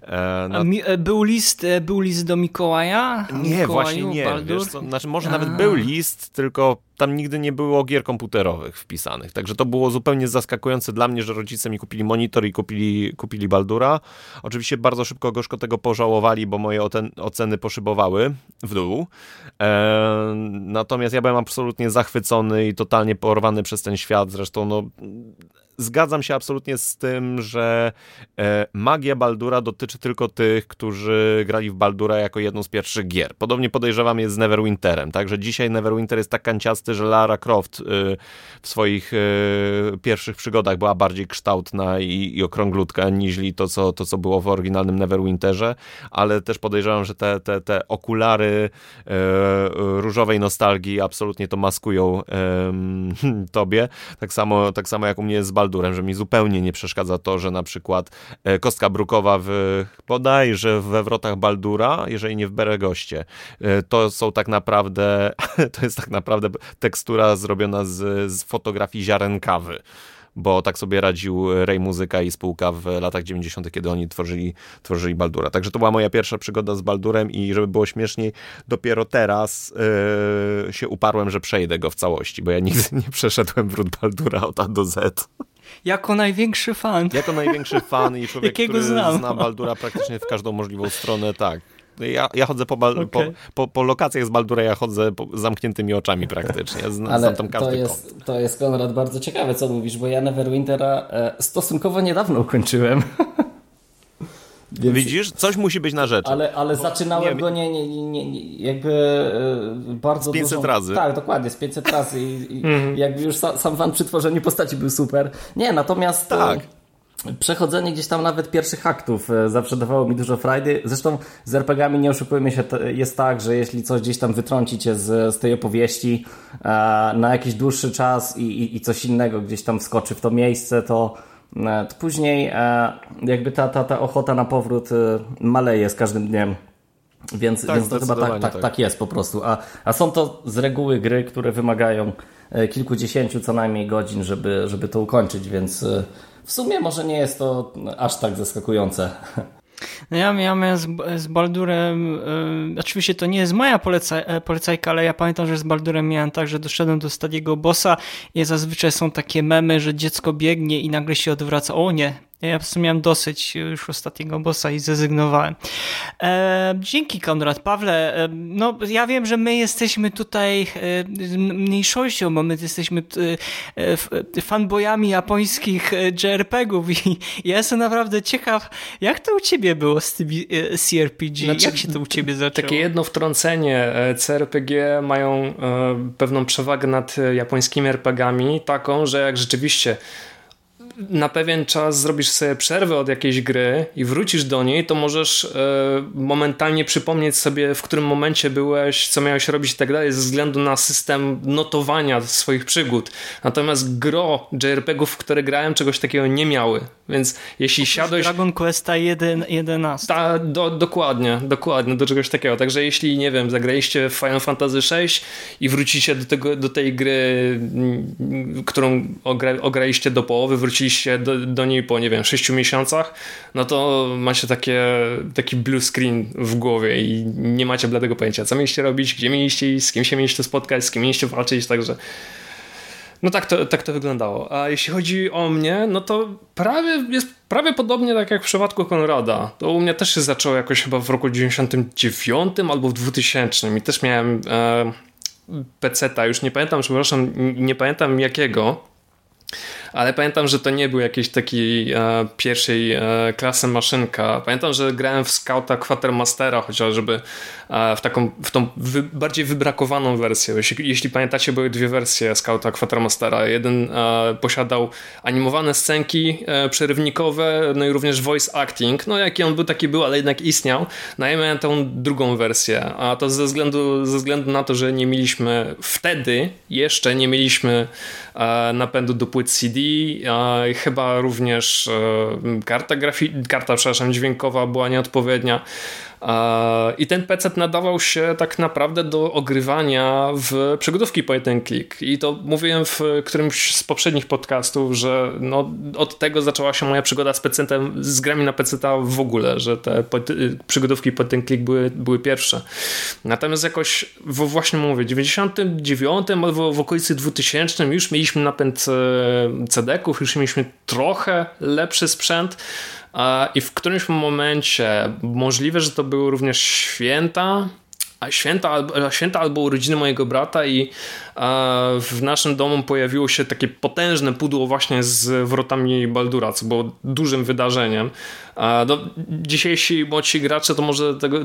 E, na... mi, e, był list, e, był list do Mikołaja? Nie, Mikołaju, właśnie nie. Wiesz co, znaczy może A. nawet był list, tylko tam nigdy nie było gier komputerowych wpisanych. Także to było zupełnie zaskakujące dla mnie, że rodzice mi kupili monitor i kupili, kupili Baldura. Oczywiście bardzo szybko gorzko tego pożałowali, bo moje oceny poszybowały w dół. E, natomiast ja byłem absolutnie zachwycony i totalnie porwany przez ten świat. Zresztą no, zgadzam się absolutnie z tym, że e, magia Baldura dotyczy tylko tych, którzy grali w Baldura jako jedną z pierwszych gier. Podobnie podejrzewam jest z Neverwinterem, także dzisiaj Neverwinter jest tak kanciasty, że Lara Croft e, w swoich e, pierwszych przygodach była bardziej kształtna i, i okrąglutka niż to co, to, co było w oryginalnym Neverwinterze, ale też podejrzewam, że te, te, te okulary różowej nostalgii absolutnie to maskują *laughs* tobie. Tak samo, tak samo jak u mnie z Baldura Baldurem, że mi zupełnie nie przeszkadza to, że na przykład e, kostka brukowa w bodajże we wrotach Baldura, jeżeli nie w Beregoście, e, to są tak naprawdę, *laughs* to jest tak naprawdę tekstura zrobiona z, z fotografii ziaren kawy bo tak sobie radził Ray Muzyka i spółka w latach 90., kiedy oni tworzyli, tworzyli Baldura. Także to była moja pierwsza przygoda z Baldurem i żeby było śmieszniej, dopiero teraz yy, się uparłem, że przejdę go w całości, bo ja nigdy *laughs* nie przeszedłem wrót Baldura od A do Z. Jako największy fan. Jako największy fan i człowiek, Jakiego który znam. zna Baldura praktycznie w każdą możliwą stronę, tak. Ja, ja chodzę po, okay. po, po, po, lokacjach z Baldura, ja chodzę z zamkniętymi oczami praktycznie. Znam, Ale tam każdy to jest, to jest, Konrad, bardzo ciekawe, co mówisz, bo ja Neverwintera e, stosunkowo niedawno ukończyłem. *laughs* Więc... Widzisz, coś musi być na rzeczy. Ale, ale zaczynałem nie, go nie, nie, nie, nie jakby e, bardzo Z 500 dużą... razy. Tak, dokładnie, z 500 razy i, i *laughs* mm. jakby już sam, sam fan przy tworzeniu postaci był super. Nie, natomiast... Tak. Przechodzenie gdzieś tam nawet pierwszych aktów e, zawsze dawało mi dużo frajdy. Zresztą z RPGami nie oszukujmy się, jest tak, że jeśli coś gdzieś tam wytrącicie z, z tej opowieści e, na jakiś dłuższy czas i, i, i coś innego gdzieś tam wskoczy w to miejsce, E, to później e, jakby ta, ta, ta ochota na powrót e, maleje z każdym dniem. Więc, tak, więc to chyba tak, tak, tak. tak jest po prostu. A, a są to z reguły gry, które wymagają kilkudziesięciu co najmniej godzin, żeby, żeby to ukończyć, więc w sumie może nie jest to aż tak zaskakujące. *laughs* No ja miałem z, z Baldurem, y, oczywiście to nie jest moja polecaj, e, polecajka, ale ja pamiętam, że z Baldurem miałem tak, że doszedłem do stadiego bossa i zazwyczaj są takie memy, że dziecko biegnie i nagle się odwraca. O nie, ja po prostu miałem dosyć już ostatniego bossa i zrezygnowałem. E, dzięki Konrad. Pawle, e, no ja wiem, że my jesteśmy tutaj e, mniejszością, bo my jesteśmy e, fanboyami japońskich JRPG-ów i ja jestem naprawdę ciekaw, jak to u ciebie było z tymi CRPG? Znaczy, jak się to u ciebie zaczęło? Takie jedno wtrącenie. CRPG mają pewną przewagę nad japońskimi RPGami, taką, że jak rzeczywiście na pewien czas zrobisz sobie przerwę od jakiejś gry i wrócisz do niej, to możesz e, momentalnie przypomnieć sobie, w którym momencie byłeś, co miałeś robić i tak dalej, ze względu na system notowania swoich przygód. Natomiast gro JRPG-ów, w które grałem, czegoś takiego nie miały. Więc jeśli siadłeś... Dragon Questa 1, 11. Ta, do, dokładnie, dokładnie, do czegoś takiego. Także jeśli, nie wiem, zagraliście w Final Fantasy VI i wrócicie do, tego, do tej gry, którą ogra, ograliście do połowy, wróciliście do, do niej po, nie wiem, 6 miesiącach, no to macie takie, taki blue screen w głowie i nie macie bladego pojęcia, co mieliście robić, gdzie mieliście iść, z kim się mieliście spotkać, z kim mieliście walczyć, także No tak to, tak to wyglądało. A jeśli chodzi o mnie, no to prawie jest prawie podobnie tak jak w przypadku Konrada. To u mnie też się zaczęło jakoś chyba w roku 99 albo w 2000 i też miałem e, PC-ta, już nie pamiętam, przepraszam, nie pamiętam jakiego, ale pamiętam, że to nie był jakiś taki e, pierwszej e, klasy maszynka. Pamiętam, że grałem w Scouta Quatermastera chociażby e, w taką, w tą wy, bardziej wybrakowaną wersję. Jeśli, jeśli, pamiętacie, były dwie wersje Scouta Quatermastera. Jeden e, posiadał animowane scenki e, przerywnikowe, no i również voice acting. No jaki on był, taki był, ale jednak istniał. No miałem tą drugą wersję, a to ze względu, ze względu na to, że nie mieliśmy wtedy, jeszcze nie mieliśmy e, napędu do płyt CD, chyba również e, karta, grafi- karta przepraszam, dźwiękowa była nieodpowiednia. I ten PC nadawał się tak naprawdę do ogrywania w przygodówki point and click. I to mówiłem w którymś z poprzednich podcastów, że no, od tego zaczęła się moja przygoda z PC, z grami na PC w ogóle, że te przygodówki point and click były, były pierwsze. Natomiast jakoś, w, właśnie mówię, w 99 albo w okolicy 2000 już mieliśmy napęd e, CD-ków, już mieliśmy trochę lepszy sprzęt, i w którymś momencie, możliwe, że to były również święta, święta, święta albo urodziny mojego brata i w naszym domu pojawiło się takie potężne pudło właśnie z wrotami Baldura, co było dużym wydarzeniem. No, dzisiejsi młodsi gracze to może tego,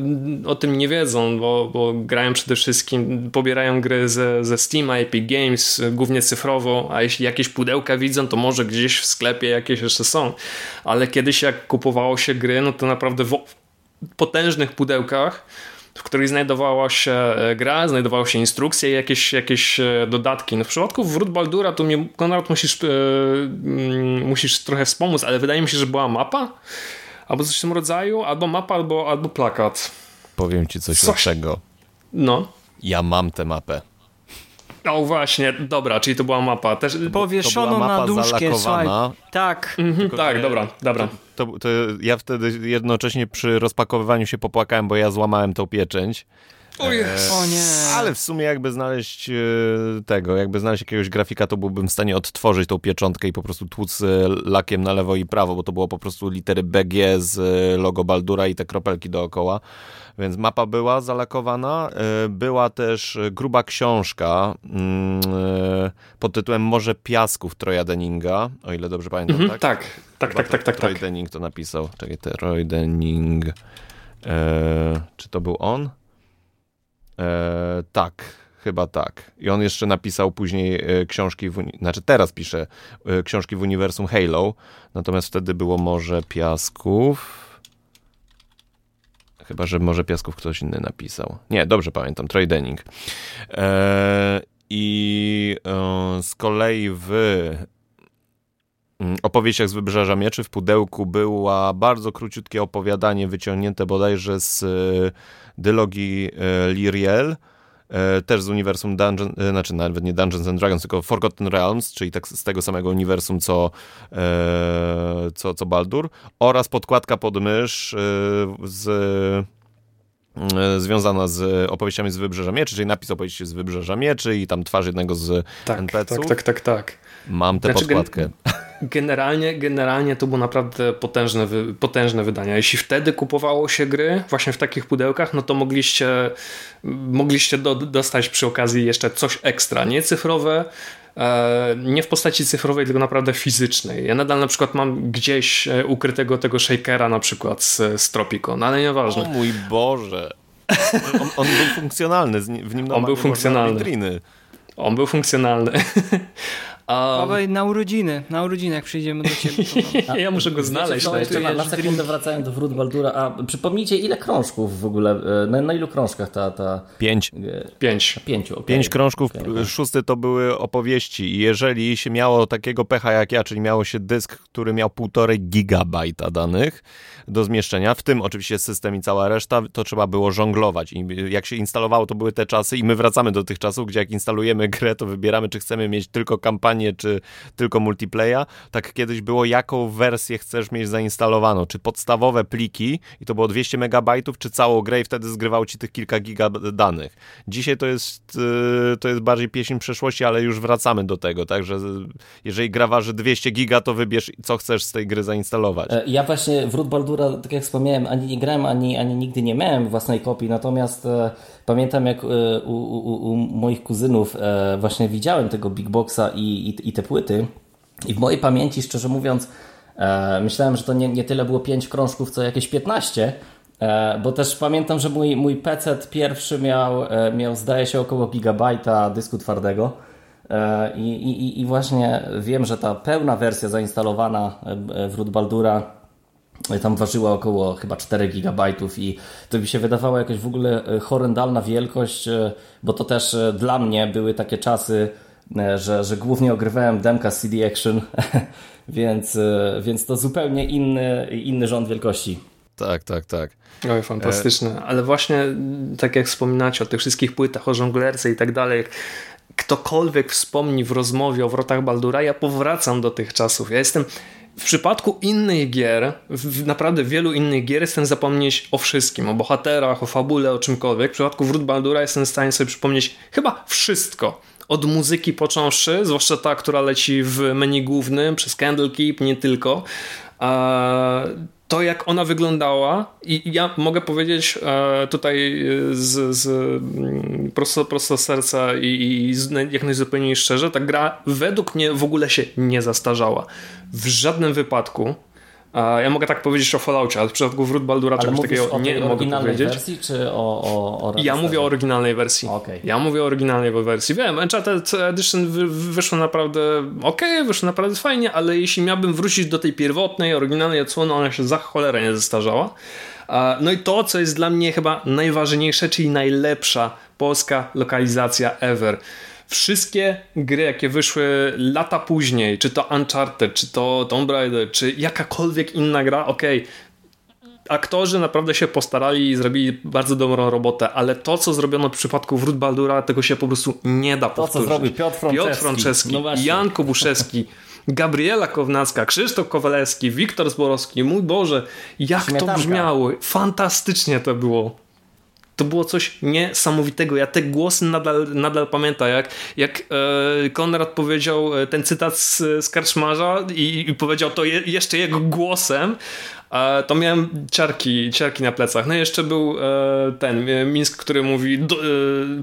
o tym nie wiedzą, bo, bo grają przede wszystkim, pobierają gry ze, ze Steam, Epic Games, głównie cyfrowo, a jeśli jakieś pudełka widzą, to może gdzieś w sklepie jakieś jeszcze są. Ale kiedyś jak kupowało się gry, no to naprawdę w potężnych pudełkach w której znajdowała się e, gra, znajdowały się instrukcje i jakieś, jakieś e, dodatki. No w przypadku Wrót Baldura to mnie, Konrad, musisz, yy, musisz trochę wspomóc, ale wydaje mi się, że była mapa albo coś w tym rodzaju, albo mapa, albo, albo plakat. Powiem ci coś, coś. lepszego. No. Ja mam tę mapę. O właśnie, dobra, czyli to była mapa. Też... Powieszono na duszkiem, słuchaj. Tak. Mhm, tak, dobra, dobra. To, to, ja wtedy jednocześnie przy rozpakowywaniu się popłakałem, bo ja złamałem tą pieczęć. O, yes. o nie. Ale w sumie jakby znaleźć e, tego, jakby znaleźć jakiegoś grafika, to byłbym w stanie odtworzyć tą pieczątkę i po prostu tłuc e, lakiem na lewo i prawo, bo to było po prostu litery BG z e, logo Baldura i te kropelki dookoła. Więc mapa była zalakowana. Była też gruba książka mm, pod tytułem Morze Piasków Troja Denninga, o ile dobrze pamiętam, mhm, tak? Tak, tak, tak, tak, tak. Troy tak. Denning to napisał. Czekaj, Troy Denning. czy to był on? E, tak, chyba tak. I on jeszcze napisał później e, książki, w, znaczy teraz pisze e, książki w uniwersum Halo, natomiast wtedy było Morze Piasków. Chyba, że Morze Piasków ktoś inny napisał. Nie, dobrze pamiętam, Troy Denning. E, I e, z kolei w mm, opowieściach z Wybrzeża Mieczy w pudełku była bardzo króciutkie opowiadanie wyciągnięte bodajże z dylogii e, Liriel, e, też z uniwersum Dungeon, e, znaczy nawet nie Dungeons and Dragons, tylko Forgotten Realms, czyli tak z tego samego uniwersum co, co, co Baldur, oraz podkładka pod mysz z związana z opowieściami z Wybrzeża Mieczy, czyli napis opowieści z Wybrzeża Mieczy i tam twarz jednego z tak, NPC-ów. Tak, tak, tak, tak. Mam tę znaczy, podkładkę. Gen generalnie, generalnie to było naprawdę potężne, potężne wydania. Jeśli wtedy kupowało się gry właśnie w takich pudełkach, no to mogliście, mogliście do, dostać przy okazji jeszcze coś ekstra, nie cyfrowe, e, nie w postaci cyfrowej, tylko naprawdę fizycznej. Ja nadal na przykład mam gdzieś e, ukrytego tego shakera na przykład z, z Tropico, no ale nieważne. O mój Boże. On, on był funkcjonalny, w nim on był funkcjonalny. On był funkcjonalny. *laughs* Um, na urodziny, na urodziny, jak przyjdziemy do ciebie. *laughs* Ja muszę go znaleźć. No, jeszcze na, na sekundę wracając do Wrót Baldura, a przypomnijcie ile krążków w ogóle, e, na, na ilu krążkach ta... ta... Pięć. E, Pięć. Pięciu, okay. Pięć krążków, okay. szósty to były opowieści i jeżeli się miało takiego pecha jak ja, czyli miało się dysk, który miał półtorej gigabajta danych, do zmieszczenia, w tym oczywiście system i cała reszta, to trzeba było żonglować. I jak się instalowało, to były te czasy i my wracamy do tych czasów, gdzie jak instalujemy grę, to wybieramy, czy chcemy mieć tylko kampanię kampanię, czy tylko multiplaya, tak kiedyś było, jaką wersję chcesz mieć zainstalowaną, czy podstawowe pliki i to było 200 megabajtów, czy całą grę i wtedy zgrywał ci tych kilka giga danych. Dzisiaj to jest, y, to jest bardziej pieśń przeszłości, ale już wracamy do tego, także jeżeli gra waży 200 giga, to wybierz co chcesz z tej gry zainstalować. E, ja właśnie w Root Baldura, tak jak wspomniałem, ani nie grałem, ani, ani nigdy nie miałem własnej kopii, natomiast e, pamiętam jak e, u, u, u, moich kuzynów e, właśnie widziałem tego Big Boxa i, i, i te płyty. I w mojej pamięci, szczerze mówiąc, e, myślałem, że to nie, nie tyle było 5 krążków, co jakieś 15, e, bo też pamiętam, że mój, mój PC pierwszy miał, miał zdaje się około gigabajta dysku twardego. I, i, i właśnie wiem, że ta pełna wersja zainstalowana w Root Baldura tam ważyła około chyba 4 GB i to mi się wydawało jakaś w ogóle e, horrendalna wielkość, e, bo to też e, dla mnie były takie czasy, że, że głównie ogrywałem demka CD Action, *laughs* więc, więc to zupełnie inny, inny rząd wielkości. Tak, tak, tak. Oj, fantastyczne. Ale właśnie tak jak wspominacie o tych wszystkich płytach, o żonglerce i tak dalej, ktokolwiek wspomni w rozmowie o wrotach Baldura, ja powracam do tych czasów. Ja jestem w przypadku innych gier, w naprawdę wielu innych gier jestem zapomnieć o wszystkim, o bohaterach, o fabule, o czymkolwiek. W przypadku Wrót Baldura jestem w stanie sobie przypomnieć chyba wszystko. Od muzyki począwszy, zwłaszcza ta, która leci w menu głównym, przez Candlekeep, nie tylko to, jak ona wyglądała, i ja mogę powiedzieć e, tutaj e, z, z mm, prosto, prosto serca i, i jak najzupełniej szczerze, ta gra według mnie w ogóle się nie zastarzała. W żadnym wypadku. Ja mogę tak powiedzieć o Falloutie, ale w przypadku Wrót Baldura czegoś takiego nie mogę powiedzieć. wersji, czy o, o, o Ja mówię o oryginalnej wersji. Okay. Ja mówię o oryginalnej wersji. Wiem, Uncharted Edition wyszło naprawdę ok, wyszło naprawdę fajnie, ale jeśli miałbym wrócić do tej pierwotnej, oryginalnej odsłony, ona się za cholerę nie zestarzała. No i to, co jest dla mnie chyba najważniejsze, czyli najlepsza polska lokalizacja ever wszystkie gry, jakie wyszły lata później, czy to Uncharted, czy to Tomb Raider, czy jakakolwiek inna gra, okej, okay, aktorzy naprawdę się postarali i zrobili bardzo dobrą robotę, ale to, co zrobiono w przypadku Wrót Baldura, tego się po prostu nie da powtórzyć. To, co zrobił Piotr Franceski, Piotr Franceski no Jan Kobuszewski, Gabriela Kownacka, Krzysztof Kowalewski, Wiktor Zborowski, mój Boże, jak Śmietanka. to brzmiało. Fantastycznie to było to było coś niesamowitego. Ja te głosy nadal, nadal pamiętam, jak, jak e, Konrad powiedział e, ten cytat z, z Karczmarza i, i powiedział to je, jeszcze jego głosem, to miałem ciarki, ciarki na plecach. No i jeszcze był e, ten e, Mińsk, który mówi do, e,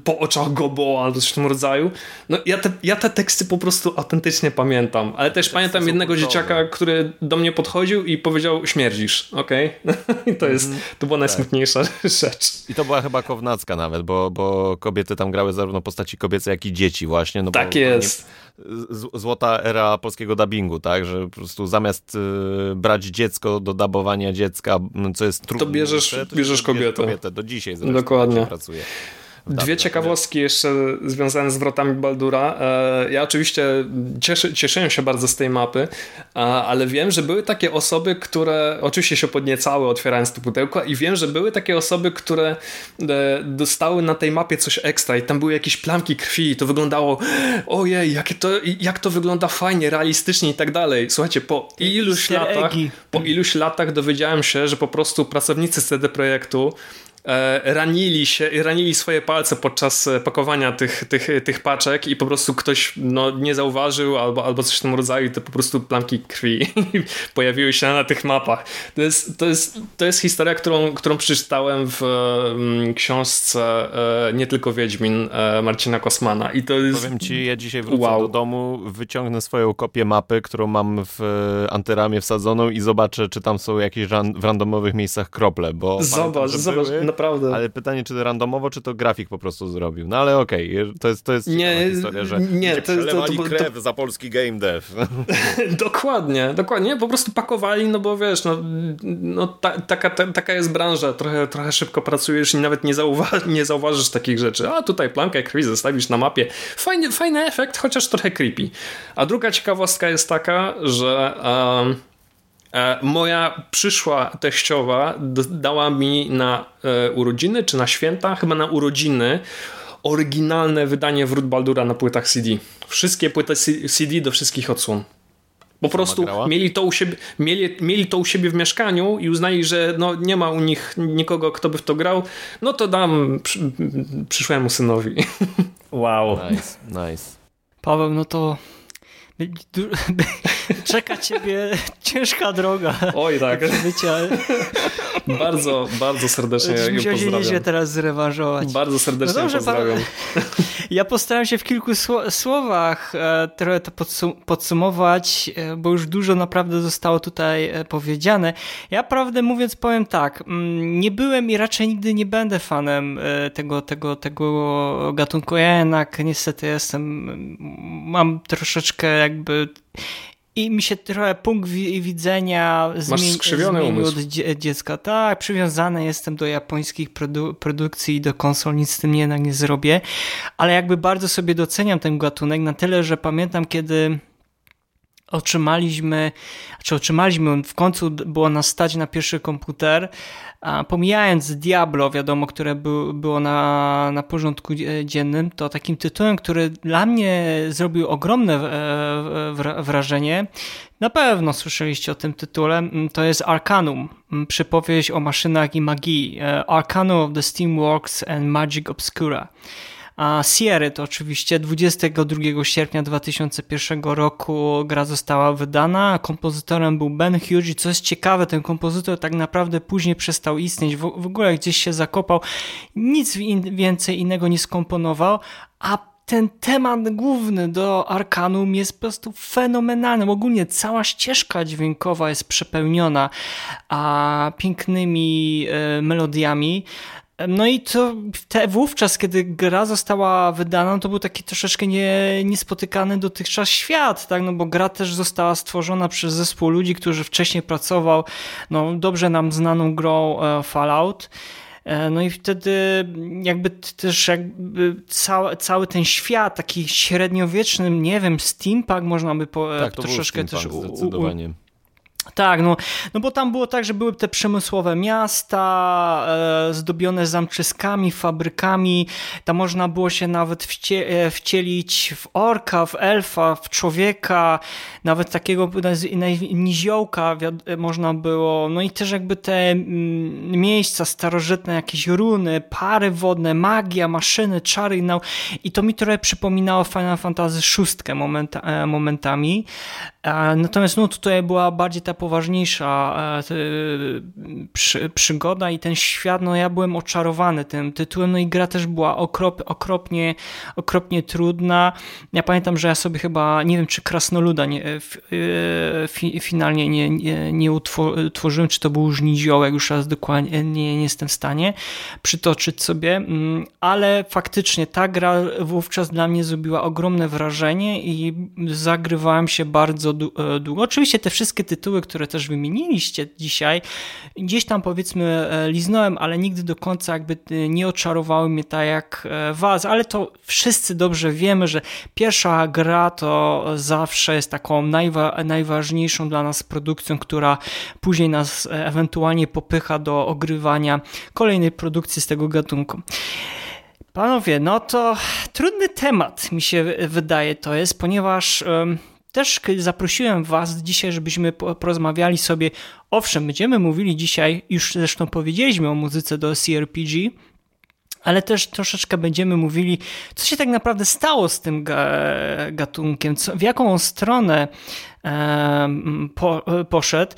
po oczach gobo albo coś w tym rodzaju. No ja te, ja te teksty po prostu autentycznie pamiętam, ale też pamiętam jednego dzieciaka, który do mnie podchodził i powiedział śmierdzisz, okej? Okay? *laughs* I to jest, mhm. to była najsmutniejsza tak. *laughs* rzecz. I to była chyba Kownacka nawet, bo, bo kobiety tam grały zarówno postaci kobiece, jak i dzieci właśnie. No tak jest. złota era polskiego dubbingu, tak, że po prostu zamiast y, brać dziecko do dubbingu wychowania dziecka, co jest trudne. To bierzesz, bierzesz kobietę. kobietę. Do dzisiaj zresztą Dokładnie. pracuje. Dwie ciekawostki jeszcze związane z wrotami Baldura. E, ja oczywiście cieszy, cieszyłem się bardzo z tej mapy, ale wiem, że były takie osoby, które oczywiście się podniecały otwierając to pudełko i wiem, że były takie osoby, które e, dostały na tej mapie coś ekstra i tam były jakieś plamki krwi i to wyglądało ojej, jakie to, jak to wygląda fajnie, realistycznie i tak dalej. Słuchajcie, po iluś latach po iluś latach dowiedziałem się, że po prostu pracownicy CD Projektu E, ranili się, ranili swoje palce podczas e, pakowania tych, tych, tych paczek i po prostu ktoś no, nie zauważył albo, albo coś w tym rodzaju to po prostu plamki krwi *laughs* pojawiły się na tych mapach. To jest, to jest, to jest historia, którą, którą przeczytałem w um, książce e, Nie tylko Wiedźmin e, Marcina Kosmana i to jest... Powiem ci, ja dzisiaj wrócę wow. do domu, wyciągnę swoją kopię mapy, którą mam w e, antyramie wsadzoną i zobaczę, czy tam są jakieś ran w randomowych miejscach krople, bo zobacz, pamiętam, zobacz, były naprawdę. Ale pytanie, czy to randomowo, czy to grafik po prostu zrobił. No ale okej, okay, to jest, to jest nie, historia, że nie, to, przelewali to, to, krew to, za polski game dev. *laughs* dokładnie, dokładnie. Po prostu pakowali, no bo wiesz, no, no ta, taka, ta, taka jest branża. Trochę, trochę szybko pracujesz i nawet nie, zauwa nie zauważysz takich rzeczy. A tutaj plankę krwi zostawisz na mapie. Fajny, fajny efekt, chociaż trochę creepy. A druga ciekawostka jest taka, że... Um, moja przyszła teściowa dała mi na e, urodziny czy na święta, chyba na urodziny, oryginalne wydanie Wrót Baldura na płytach CD. Wszystkie płyty CD do wszystkich odsłon. Po prostu mieli to, u siebie, mieli, mieli to u siebie w mieszkaniu i uznali, że no, nie ma u nich nikogo, kto by w to grał, no to dam przy, przyszłemu synowi. *laughs* Wow. Nice, nice. Paweł, no to *laughs* czeka ciebie ciężka droga. Oj, tak. bardzo, bardzo serdecznie ją pozdrawiam. się nieźle teraz zrewanżować. Bardzo serdecznie no dobrze, pozdrawiam. *laughs* Ja postaram się w kilku słowach e, trochę to podsumować, e, bo już dużo naprawdę zostało tutaj e, powiedziane. Ja prawdę mówiąc powiem tak, mm, nie byłem i raczej nigdy nie będę fanem tego, tego, tego gatunku. Ja jednak niestety jestem, mam troszeczkę jakby i mi się trochę punkt widzenia zmienił od dziecka. Tak, przywiązany jestem do japońskich produ produkcji i do konsol, nic z tym jednak nie zrobię, ale jakby bardzo sobie doceniam ten gatunek na tyle, że pamiętam kiedy otrzymaliśmy, czy otrzymaliśmy, w końcu było nas stać na pierwszy komputer, a pomijając Diablo, wiadomo, które by, było na, na porządku dziennym, to takim tytułem, który dla mnie zrobił ogromne e, wrażenie, na pewno słyszeliście o tym tytule, to jest Arcanum, przypowieść o maszynach i magii. E, Arcanum of the Steamworks and Magic Obscura. A to oczywiście 22 sierpnia 2001 roku gra została wydana. Kompozytorem był Ben Hughes i co jest ciekawe, ten kompozytor tak naprawdę później przestał istnieć. W, w ogóle gdzieś się zakopał. Nic więcej innego nie skomponował, a ten temat główny do Arkanum jest po prostu fenomenalny. Ogólnie cała ścieżka dźwiękowa jest przepełniona a pięknymi e, melodiami. No i to te, wówczas, kiedy gra została wydana, to był taki troszeczkę nie, niespotykany dotychczas świat, tak? No bo gra też została stworzona przez zespół ludzi, którzy wcześniej pracował, no dobrze nam znaną grą e, Fallout. E, no i wtedy jakby też jakby cały, cały ten świat taki średniowieczny, nie wiem, steampunk można by po, tak, troszeczkę też u, u, tak, no, no bo tam było tak, że były te przemysłowe miasta e, zdobione zamczyskami, fabrykami. Tam można było się nawet wcie, e, wcielić w orka, w elfa, w człowieka, nawet takiego niziołka można było. No i też jakby te mm, miejsca starożytne, jakieś runy, pary wodne, magia, maszyny, czary. No, I to mi trochę przypominało Final Fantasy VI momenta, e, momentami. E, natomiast no, tutaj była bardziej ta poważniejsza e, przy, przygoda i ten świat, no ja byłem oczarowany tym tytułem, no i gra też była okrop, okropnie, okropnie trudna. Ja pamiętam, że ja sobie chyba, nie wiem czy Krasnoluda nie, fi, finalnie nie, nie, nie utworzyłem, czy to był już niziołek, już raz dokładnie nie, nie jestem w stanie przytoczyć sobie, mm, ale faktycznie ta gra wówczas dla mnie zrobiła ogromne wrażenie i zagrywałem się bardzo e, długo. Oczywiście te wszystkie tytuły, które też wymieniliście dzisiaj, gdzieś tam powiedzmy e, liznąłem, ale nigdy do końca jakby e, nie oczarowały mnie tak jak was, ale to wszyscy dobrze wiemy, że pierwsza gra to zawsze jest taką najwa najważniejszą dla nas produkcją, która później nas ewentualnie popycha do ogrywania kolejnej produkcji z tego gatunku. Panowie, no to trudny temat mi się wydaje to jest, ponieważ też zaprosiłem Was dzisiaj, żebyśmy porozmawiali sobie. Owszem, będziemy mówili dzisiaj, już zresztą powiedzieliśmy o muzyce do CRPG, ale też troszeczkę będziemy mówili, co się tak naprawdę stało z tym gatunkiem, co, w jaką stronę e, po, poszedł.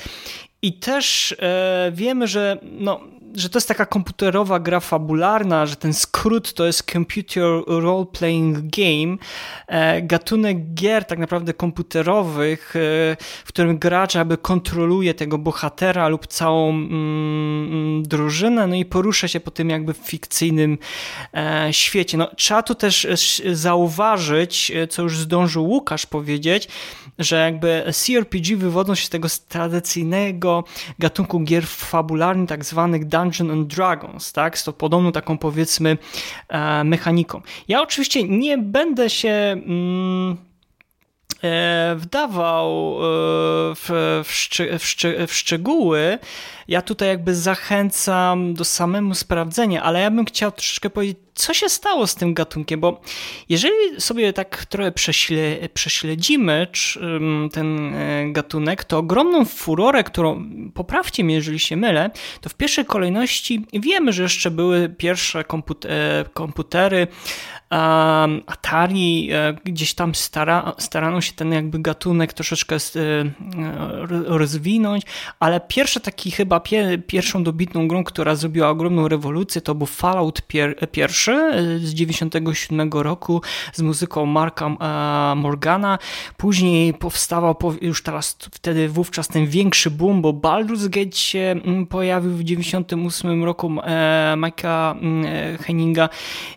I też e, wiemy, że no, że to jest taka komputerowa gra fabularna, że ten skrót to jest Computer Role Playing Game, e, gatunek gier tak naprawdę komputerowych, e, w którym gracz jakby kontroluje tego bohatera lub całą mm, drużynę, no i porusza się po tym jakby fikcyjnym e, świecie. No, trzeba tu też zauważyć, co już zdążył Łukasz powiedzieć, że jakby CRPG wywodzą się z tego tradycyjnego gatunku gier fabularnych, tak zwanych Dungeons and Dragons, tak? Z to podobną taką powiedzmy e, mechaniką. Ja oczywiście nie będę się... Mm, e, wdawał e, w, w, w, szczegóły. Ja tutaj jakby zachęcam do samemu sprawdzenia, ale ja bym chciał troszeczkę powiedzieć co się stało z tym gatunkiem, bo jeżeli sobie tak trochę prześle, prześledzimy ten e, gatunek, to ogromną furorę, którą, poprawcie mnie, jeżeli się mylę, to w pierwszej kolejności wiemy, że jeszcze były pierwsze komputery, Atari e, gdzieś tam stara, starano się ten jakby gatunek troszeczkę e, rozwinąć, ale pierwszy taki chyba pierwszą dobitną grą, która zrobiła ogromną rewolucję, to był Fallout pier, pierwszy e, z 97 roku z muzyką Marka Morgana. Później powstawał już teraz wtedy wówczas ten większy boom, bo Baldur's Gate się mm, pojawił w 98 roku Mike'a mm, Henninga.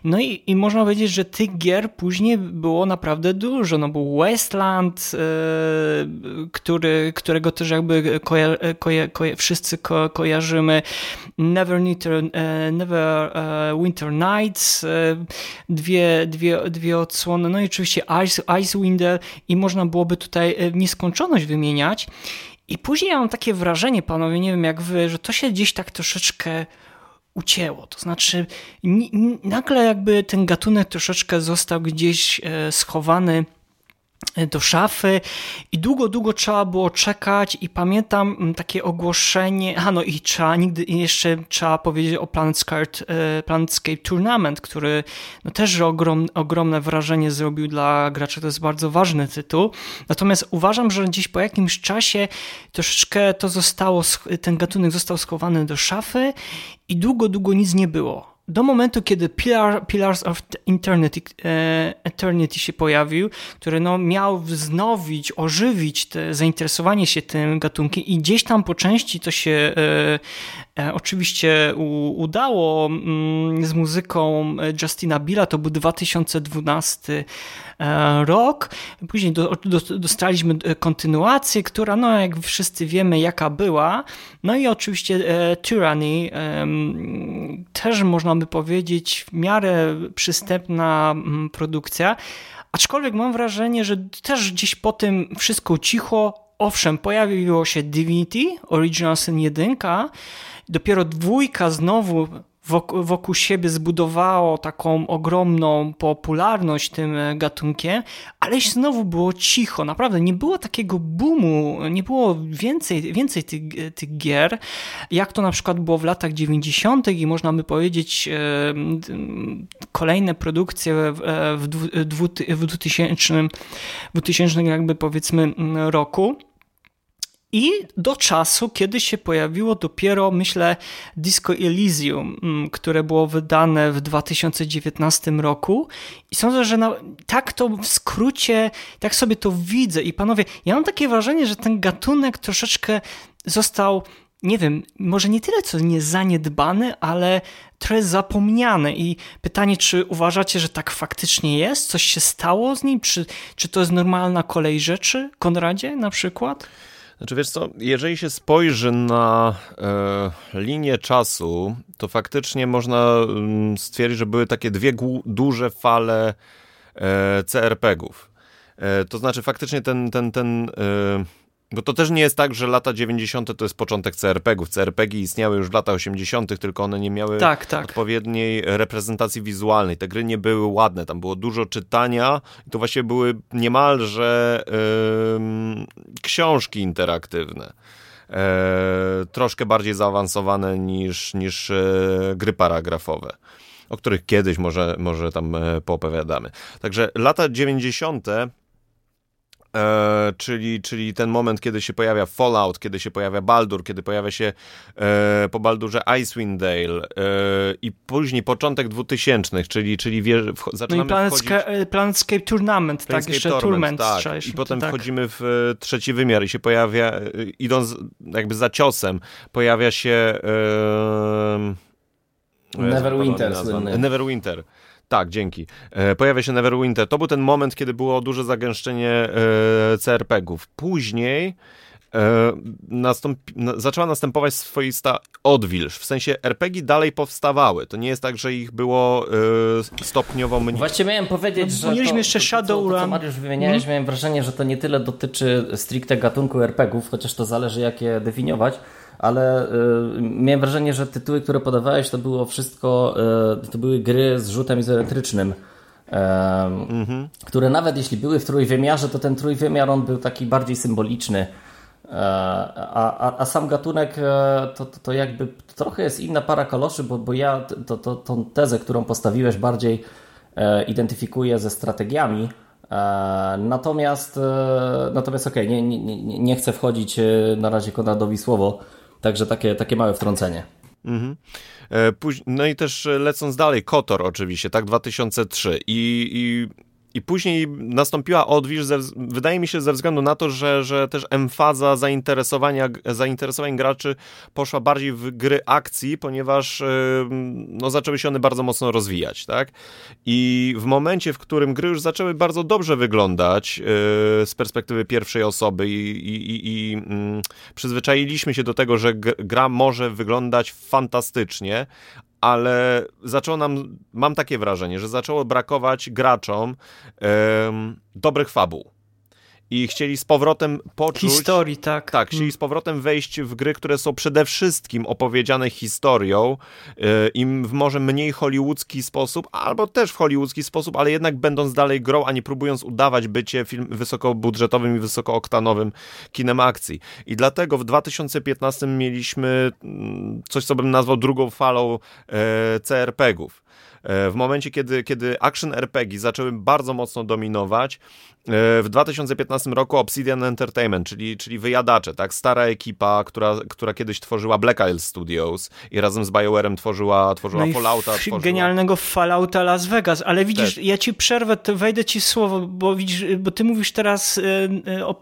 No i, i można powiedzieć, że tych gier później było naprawdę dużo. No był Westland, yy, który, którego też jakby koja, koja, koja, wszyscy ko, kojarzymy. Never, Winter, yy, Never yy, Winter Nights, dwie, dwie, dwie odsłony, no i oczywiście Ice, Icewind i można byłoby tutaj nieskończoność wymieniać. I później ja mam takie wrażenie, panowie, nie wiem jak wy, że to się gdzieś tak troszeczkę ucięło. To znaczy, nagle jakby ten gatunek troszeczkę został gdzieś e, schowany do szafy i długo, długo trzeba było czekać i pamiętam mm, takie ogłoszenie, a no i trzeba nigdy jeszcze trzeba powiedzieć o Planetscape, Planetscape Tournament, który no też ogrom, ogromne wrażenie zrobił dla graczy, to jest bardzo ważny tytuł. Natomiast uważam, że gdzieś po jakimś czasie troszeczkę to zostało, ten gatunek został schowany do szafy i długo, długo nic nie było do momentu, kiedy Pillars of Eternity, e, Eternity się pojawił, który no, miał wznowić, ożywić te zainteresowanie się tym gatunkiem i gdzieś tam po części to się e, e, oczywiście u, udało mm, z muzyką Justina Billa, to był 2012 E, rok. Później do, do, dostaliśmy e, kontynuację, która, no jak wszyscy wiemy, jaka była. No i oczywiście e, Tyranny, e, też można by powiedzieć w miarę przystępna produkcja. Aczkolwiek mam wrażenie, że też gdzieś po tym wszystko cicho. Owszem, pojawiło się Divinity, Original Sin 1, dopiero dwójka znowu wokół, siebie zbudowało taką ogromną popularność tym e, gatunkiem, ale znowu było cicho, naprawdę nie było takiego boomu, nie było więcej, więcej tych, e, tych gier, jak to na przykład było w latach 90. i można by powiedzieć e, kolejne produkcje w, w, w 2000, 2000 jakby powiedzmy roku. I do czasu, kiedy się pojawiło dopiero, myślę, Disco Elysium, mm, które było wydane w 2019 roku. I sądzę, że na, tak to w skrócie, tak sobie to widzę. I panowie, ja mam takie wrażenie, że ten gatunek troszeczkę został nie wiem, może nie tyle co nie zaniedbany, ale trochę zapomniany. I pytanie, czy uważacie, że tak faktycznie jest? Coś się stało z nim? Czy, czy to jest normalna kolej rzeczy? Konradzie na przykład? Znaczy wiesz co, jeżeli się spojrzy na e, linię czasu, to faktycznie można mm, stwierdzić, że były takie dwie duże fale e, CRPG-ów. E, to znaczy faktycznie ten, ten, ten e, bo to też nie jest tak, że lata 90. to jest początek CRPG-ów. CRPG istniały już w latach 80., tylko one nie miały tak, tak. odpowiedniej reprezentacji wizualnej. Te gry nie były ładne, tam było dużo czytania i to właśnie były niemalże yy, książki interaktywne. E, troszkę bardziej zaawansowane niż, niż e, gry paragrafowe, o których kiedyś może, może tam e, poopowiadamy. Także lata 90 E, czyli, czyli ten moment, kiedy się pojawia Fallout, kiedy się pojawia Baldur, kiedy pojawia się e, po Baldurze Icewind Dale e, i później początek 2000, czyli, czyli wie, zaczynamy no i Planetscape, wchodzić... Planetscape Tournament, tak, Planetscape tak, jeszcze Tournament, tak. I potem tak. wchodzimy w e, trzeci wymiar i się pojawia, e, idąc jakby za ciosem, pojawia się Neverwinter Neverwinter. Tak, dzięki. E, pojawia się Neverwinter. To był ten moment, kiedy było duże zagęszczenie e, CRPG-ów. Później e, nastąpi, zaczęła następować swoista odwilż. W sensie RPG dalej powstawały. To nie jest tak, że ich było stopniowo mniej. Właściwie miałem powiedzieć, no, że. Mieliśmy to, jeszcze Shadowrun. To, co Mariusz wymieniałeś, hmm? miałem wrażenie, że to nie tyle dotyczy stricte gatunku RPGów, chociaż to zależy, jak je definiować ale y, miałem wrażenie, że tytuły, które podawałeś, to było wszystko, y, to były gry z rzutem izometrycznym. Mhm. Które nawet jeśli były w trójwymiarze, to ten trójwymiar on był taki bardziej symboliczny. A, a, a sam gatunek to, to, to, jakby trochę jest inna para kaloszy, bo, bo ja to, to, tą tezę, którą postawiłeś, bardziej identyfikuję ze strategiami natomiast, natomiast okej, okay, nie, nie, nie chcę wchodzić na razie Konradowi słowo, także takie, takie małe wtrącenie. Mhm. No i też lecąc dalej, Kotor oczywiście, tak, 2003 i, i i później nastąpiła odwilż, ze, wydaje mi się, ze względu na to, że, że też emfaza zainteresowania, zainteresowań graczy poszła bardziej w gry akcji, ponieważ no, zaczęły się one bardzo mocno rozwijać, tak? I w momencie, w którym gry już zaczęły bardzo dobrze wyglądać yy, z perspektywy pierwszej osoby i, i, i, i mm, przyzwyczailiśmy się do tego, że gra może wyglądać fantastycznie, ale zaczęło nam, mam takie wrażenie, że zaczęło brakować graczom um, dobrych fabuł i chcieli z powrotem poczuć... Historii, tak. Tak, chcieli mm. z powrotem wejść w gry, które są przede wszystkim opowiedziane historią yy, im w może mniej hollywoodzki sposób, albo też w hollywoodzki sposób, ale jednak będąc dalej grą, a nie próbując udawać bycie film wysokobudżetowym i wysokooktanowym kinem akcji. I dlatego w 2015 mieliśmy mm, coś, co bym nazwał drugą falą yy, CRPG-ów. E, w momencie, kiedy, kiedy action RPG zaczęły bardzo mocno dominować, e, w 2015 roku Obsidian Entertainment, czyli, czyli wyjadacze, tak, stara ekipa, która, która kiedyś tworzyła Black Isle Studios i razem z BioWare'em tworzyła, tworzyła no Fallouta. Tworzyła... Genialnego Fallouta Las Vegas, ale widzisz, Też. ja ci przerwę, wejdę ci słowo, bo widzisz, bo ty mówisz teraz e, o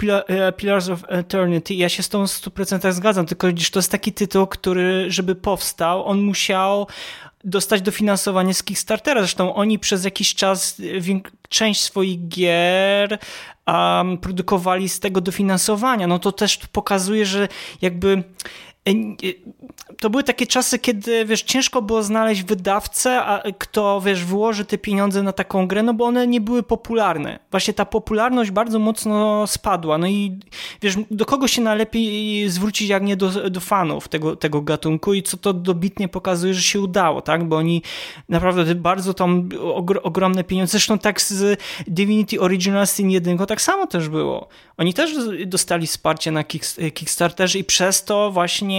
Pillars of Eternity ja się z tą 100% zgadzam, tylko widzisz, to jest taki tytuł, który, żeby powstał, on musiał dostać dofinansowanie z Kickstartera. Zresztą oni przez jakiś czas część swoich gier um, produkowali z tego dofinansowania. No to też pokazuje, że jakby to były takie czasy, kiedy, wiesz, ciężko było znaleźć wydawcę, a kto, wiesz, wyłoży te pieniądze na taką grę, no bo one nie były popularne. Właśnie ta popularność bardzo mocno spadła. No i, wiesz, do kogo się najlepiej zwrócić, jak nie do, do fanów tego, tego gatunku i co to dobitnie pokazuje, że się udało, tak? Bo oni naprawdę bardzo tam ogromne pieniądze, zresztą tak z Divinity Original Sin 1 tak samo też było. Oni też dostali wsparcie na Kickstarterze i przez to właśnie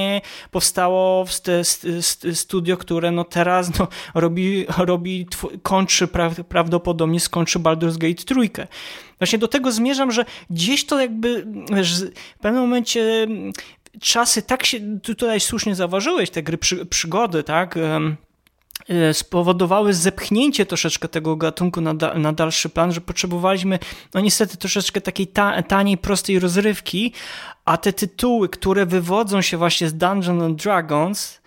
powstało studio, które no teraz no robi, robi kończy prawdopodobnie skończy Baldur's Gate trójkę. Właśnie do tego zmierzam, że gdzieś to jakby wiesz, w pewnym momencie czasy tak się, tutaj słusznie zauważyłeś, te gry przy, przygody, tak, E, spowodowały zepchnięcie troszeczkę tego gatunku na, da, na dalszy plan, że potrzebowaliśmy, no niestety, troszeczkę takiej ta, taniej, prostej rozrywki, a te tytuły, które wywodzą się właśnie z Dungeons and Dragons,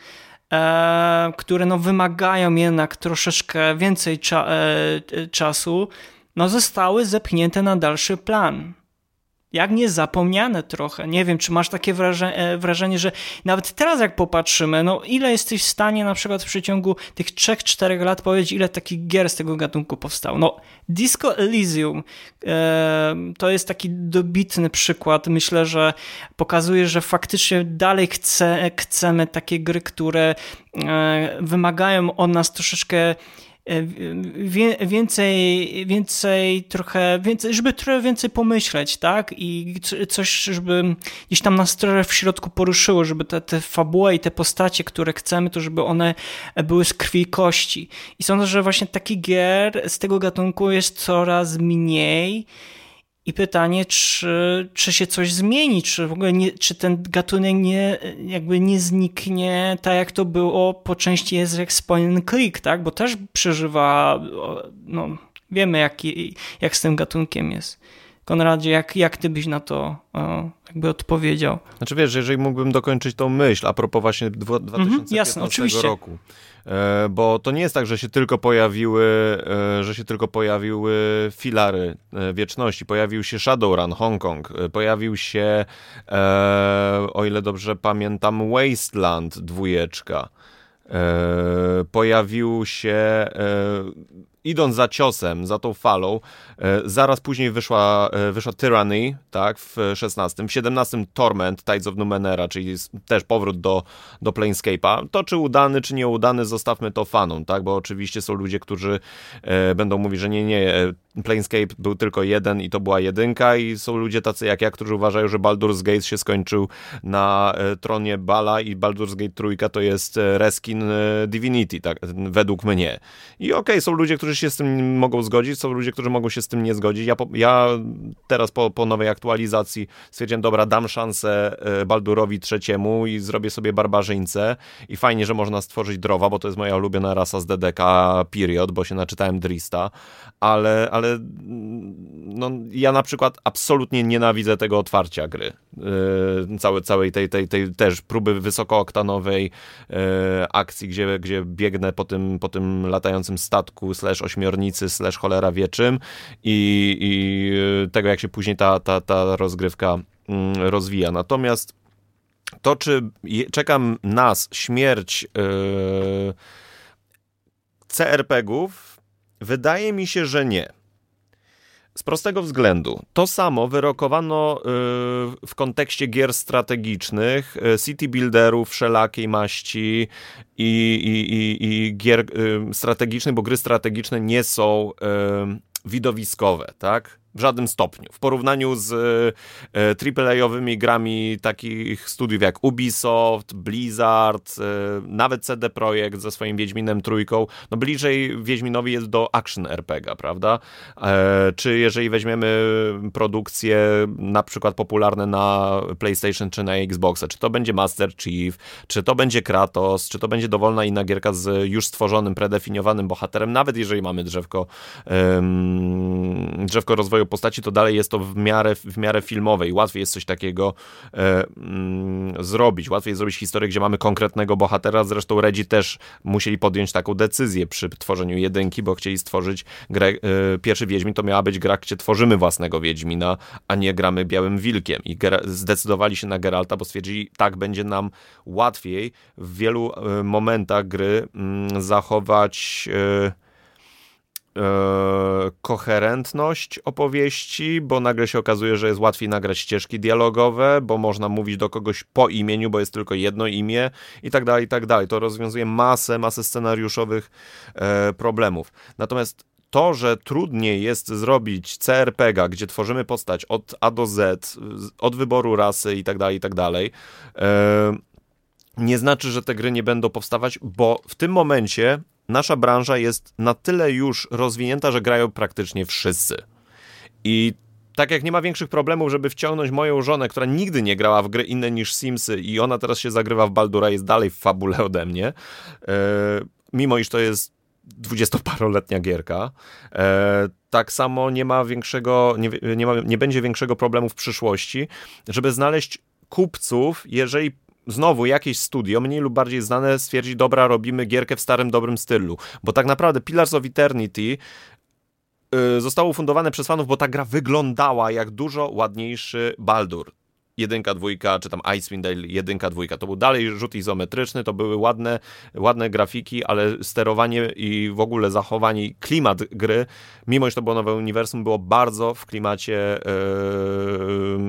e, które no wymagają jednak troszeczkę więcej cza, e, czasu, no zostały zepchnięte na dalszy plan jak nie zapomniane trochę. Nie wiem, czy masz takie wrażenie, wrażenie, że nawet teraz jak popatrzymy, no ile jesteś w stanie na przykład w przeciągu tych 3-4 lat powiedzieć, ile takich gier z tego gatunku powstało. No Disco Elysium e, to jest taki dobitny przykład. Myślę, że pokazuje, że faktycznie dalej chce, chcemy takie gry, które e, wymagają od nas troszeczkę więcej, więcej trochę, więcej, żeby trochę więcej pomyśleć, tak? I coś, żeby gdzieś tam nas trochę w środku poruszyło, żeby te, te fabuły i te postacie, które chcemy, to żeby one były z krwi i kości. I sądzę, że właśnie takich gier z tego gatunku jest coraz mniej. I pytanie, czy, czy się coś zmieni, czy w ogóle nie, czy ten gatunek nie, jakby nie zniknie tak jak to było po części jak Point Click, tak? Bo też przeżywa, no, wiemy jak, jak z tym gatunkiem jest. Konradzie, jak, jak ty byś na to o, jakby odpowiedział? Znaczy wiesz, jeżeli mógłbym dokończyć tą myśl a propos właśnie 2015 mhm, jasne, oczywiście. roku, e, bo to nie jest tak, że się tylko pojawiły, e, że się tylko pojawiły filary e, wieczności. Pojawił się Shadowrun, Hongkong, pojawił się, o ile dobrze pamiętam, Wasteland dwójeczka. Pojawił się idąc za ciosem, za tą falą, e, zaraz później wyszła, e, wyszła Tyranny, tak, w 16. W 17 Torment, Tides of Numenera, czyli też powrót do, do Planescape'a. To czy udany, czy nieudany, zostawmy to fanom, tak, bo oczywiście są ludzie, którzy e, będą mówić, że nie, nie, Planescape był tylko jeden i to była jedynka i są ludzie tacy jak ja, którzy uważają, że Baldur's Gate się skończył na tronie Bala i Baldur's Gate trójka to jest reskin Divinity, tak, według mnie. I okej, okay, są ludzie, którzy się z tym mogą zgodzić, są ludzie, którzy mogą się z tym nie zgodzić. Ja, po, ja teraz po, po nowej aktualizacji stwierdziłem, dobra, dam szansę e, Baldurowi trzeciemu i zrobię sobie barbarzyńcę i fajnie, że można stworzyć drowa, bo to jest moja ulubiona rasa z DDK Period, bo się naczytałem Drista, ale, ale no, ja na przykład absolutnie nienawidzę tego otwarcia gry. Yy, całej, całej tej, tej, tej też próby wysokooktanowej yy, akcji, gdzie, gdzie biegnę po tym, po tym latającym statku slash ośmiornicy slash cholera wie czym i, i tego, jak się później ta, ta, ta rozgrywka mm, rozwija. Natomiast to, czy czekam nas śmierć yy, CRPG-ów, wydaje mi się, że nie. Z prostego względu. To samo wyrokowano y, w kontekście gier strategicznych, y, city builderów wszelakiej maści i, i, i, i gier y, strategicznych, bo gry strategiczne nie są widowiskowe, tak? W żadnym stopniu. W porównaniu z e, AAA-owymi grami takich studiów jak Ubisoft, Blizzard, e, nawet CD Projekt ze swoim Wiedźminem trójką, no bliżej Wiedźminowi jest do action RPG, prawda? E, czy jeżeli weźmiemy produkcje na przykład popularne na PlayStation czy na Xboxa, czy to będzie Master Chief, czy to będzie Kratos, czy to będzie dowolna inna gierka z już stworzonym, predefiniowanym bohaterem, nawet jeżeli mamy drzewko, drzewko rozwoju postaci, to dalej jest to w miarę, w miarę filmowej. Łatwiej jest coś takiego e, mm, zrobić. Łatwiej jest zrobić historię, gdzie mamy konkretnego bohatera. Zresztą Redzi też musieli podjąć taką decyzję przy tworzeniu jedynki, bo chcieli stworzyć grę. E, pierwszy Wiedźmin to miała być gra, gdzie tworzymy własnego Wiedźmina, a nie gramy Białym Wilkiem. I zdecydowali się na Geralta, bo stwierdzili, tak będzie nam łatwiej w wielu e, momentach gry mm, zachować e, E, koherentność opowieści, bo nagle się okazuje, że jest łatwiej nagrać ścieżki dialogowe, bo można mówić do kogoś po imieniu, bo jest tylko jedno imię i tak dalej, i tak dalej. To rozwiązuje masę, masę scenariuszowych e, problemów. Natomiast to, że trudniej jest zrobić CRPG, gdzie tworzymy postać od A do Z, od wyboru rasy i tak dalej, i tak dalej, e, nie znaczy, że te gry nie będą powstawać, bo w tym momencie nasza branża jest na tyle już rozwinięta, że grają praktycznie wszyscy. I tak jak nie ma większych problemów, żeby wciągnąć moją żonę, która nigdy nie grała w gry inne niż Simsy i ona teraz się zagrywa w Baldura, jest dalej w fabule ode mnie, e, mimo iż to jest dwudziestoparoletnia gierka. E, tak samo nie ma większego, nie, nie, ma, nie będzie większego problemu w przyszłości, żeby znaleźć kupców, jeżeli znowu jakieś studio, mniej lub bardziej znane, stwierdzi, dobra, robimy gierkę w starym, dobrym stylu. Bo tak naprawdę Pillars of Eternity yy, zostało ufundowane przez fanów, bo ta gra wyglądała jak dużo ładniejszy Baldur jedynka, dwójka, czy tam Icewind Dale jedynka, dwójka. To był dalej rzut izometryczny, to były ładne, ładne grafiki, ale sterowanie i w ogóle zachowanie, klimat gry, mimo że to było nowe uniwersum, było bardzo w klimacie yy,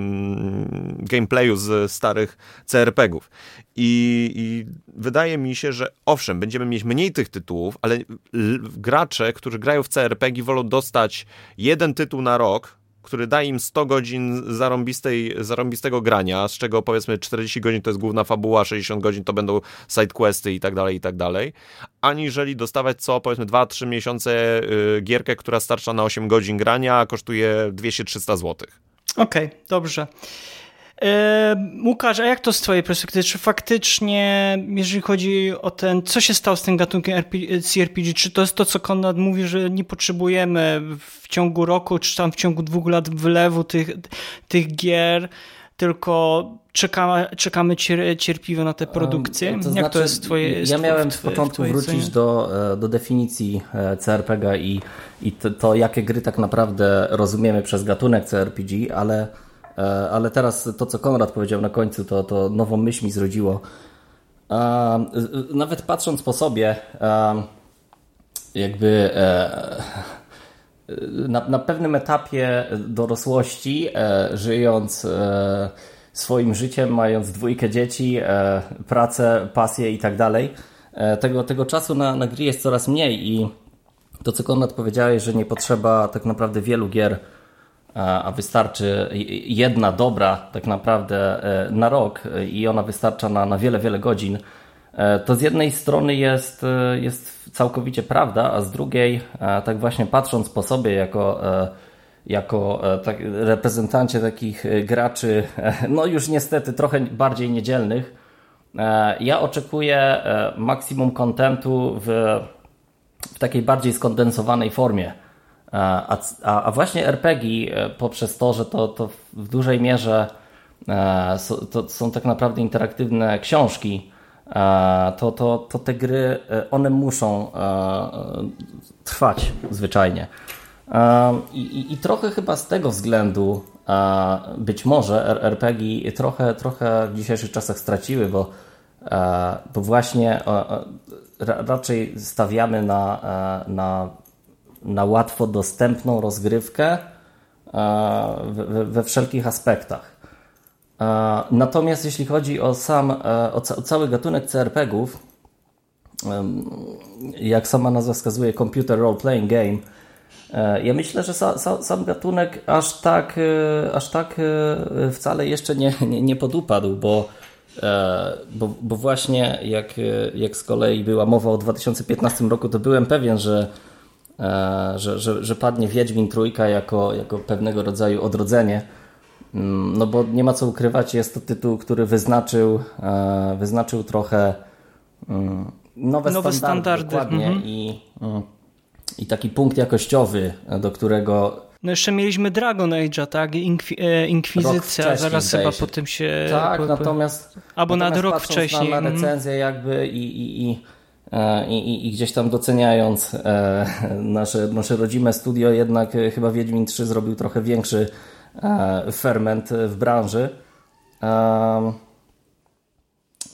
gameplayu z starych CRPGów. I, I, wydaje mi się, że owszem, będziemy mieć mniej tych tytułów, ale gracze, którzy grają w CRPG, wolą dostać jeden tytuł na rok, który da im 100 godzin zarąbistej, zarąbistego grania, z czego powiedzmy 40 godzin to jest główna fabuła, 60 godzin to będą sidequesty i tak dalej, i tak dalej, aniżeli dostawać co powiedzmy 2-3 miesiące y, gierkę, która starcza na 8 godzin grania, a kosztuje 200-300 zł. Okej, okay, dobrze. Łukasz, a jak to z twojej perspektywy? Czy faktycznie, jeżeli chodzi o ten, co się stało z tym gatunkiem RPG, CRPG, czy to jest to, co Konrad mówi, że nie potrzebujemy w ciągu roku, czy tam w ciągu dwóch lat wylewu tych, tych gier, tylko czekamy, czekamy cierpliwie na te produkcje? To znaczy, Jak to jest twoje Ja miałem w początku wrócić do, e, do definicji e, CRPG i, i to, to, jakie gry tak naprawdę rozumiemy przez gatunek CRPG, ale ale teraz to, co Konrad powiedział na końcu, to, to nową myśl mi zrodziło. Nawet patrząc po sobie, jakby na, na pewnym etapie dorosłości, żyjąc swoim życiem, mając dwójkę dzieci, pracę, pasję i tak dalej, tego, tego czasu na, na gry jest coraz mniej i to, co Konrad powiedziałeś, że nie potrzeba tak naprawdę wielu gier, a wystarczy jedna dobra tak naprawdę e, na rok i ona wystarcza na, na wiele, wiele godzin, e, to z jednej strony jest, e, jest całkowicie prawda, a z drugiej, tak właśnie patrząc po sobie jako, jako tak, reprezentancie takich graczy, no już niestety trochę bardziej niedzielnych, ja oczekuję maksimum kontentu w w takiej bardziej skondensowanej formie. A, a, a właśnie RPG e, poprzez to, że to, to w dużej mierze e, to są tak naprawdę interaktywne książki, e, to, to, to te gry, one muszą trwać zwyczajnie. I, i, I, trochę chyba z tego względu być może RPG trochę, trochę w dzisiejszych czasach straciły, bo, bo właśnie raczej stawiamy na, e, na, na łatwo dostępną rozgrywkę e, we, wszelkich aspektach. E, natomiast jeśli chodzi o sam, ca o cały gatunek CRPG-ów, jak sama nazwa wskazuje, Computer Role Playing Game, ja myślę, że sa, sa, sam gatunek aż tak, aż tak wcale jeszcze nie, nie, nie podupadł, bo E, bo, bo właśnie jak, jak z kolei była mowa o 2015 roku, to byłem pewien, że, e, że, że, że padnie Wiedźmin Trójka jako, jako pewnego rodzaju odrodzenie. Mm, no bo nie ma co ukrywać, jest to tytuł, który wyznaczył, e, wyznaczył trochę mm, nowe, nowe standardy, standardy. Mhm. i, mm, i taki punkt jakościowy, do którego no jeszcze mieliśmy Dragon Age'a, tak? Inkwi e, Inkwizycja, zaraz chyba po tym się... Tak, po, natomiast... Albo natomiast na rok wcześniej. Na, mhm. recenzję jakby i, i, i, e, i, i gdzieś tam doceniając e, nasze, nasze rodzime studio, jednak chyba Wiedźmin 3 zrobił trochę większy ferment w branży.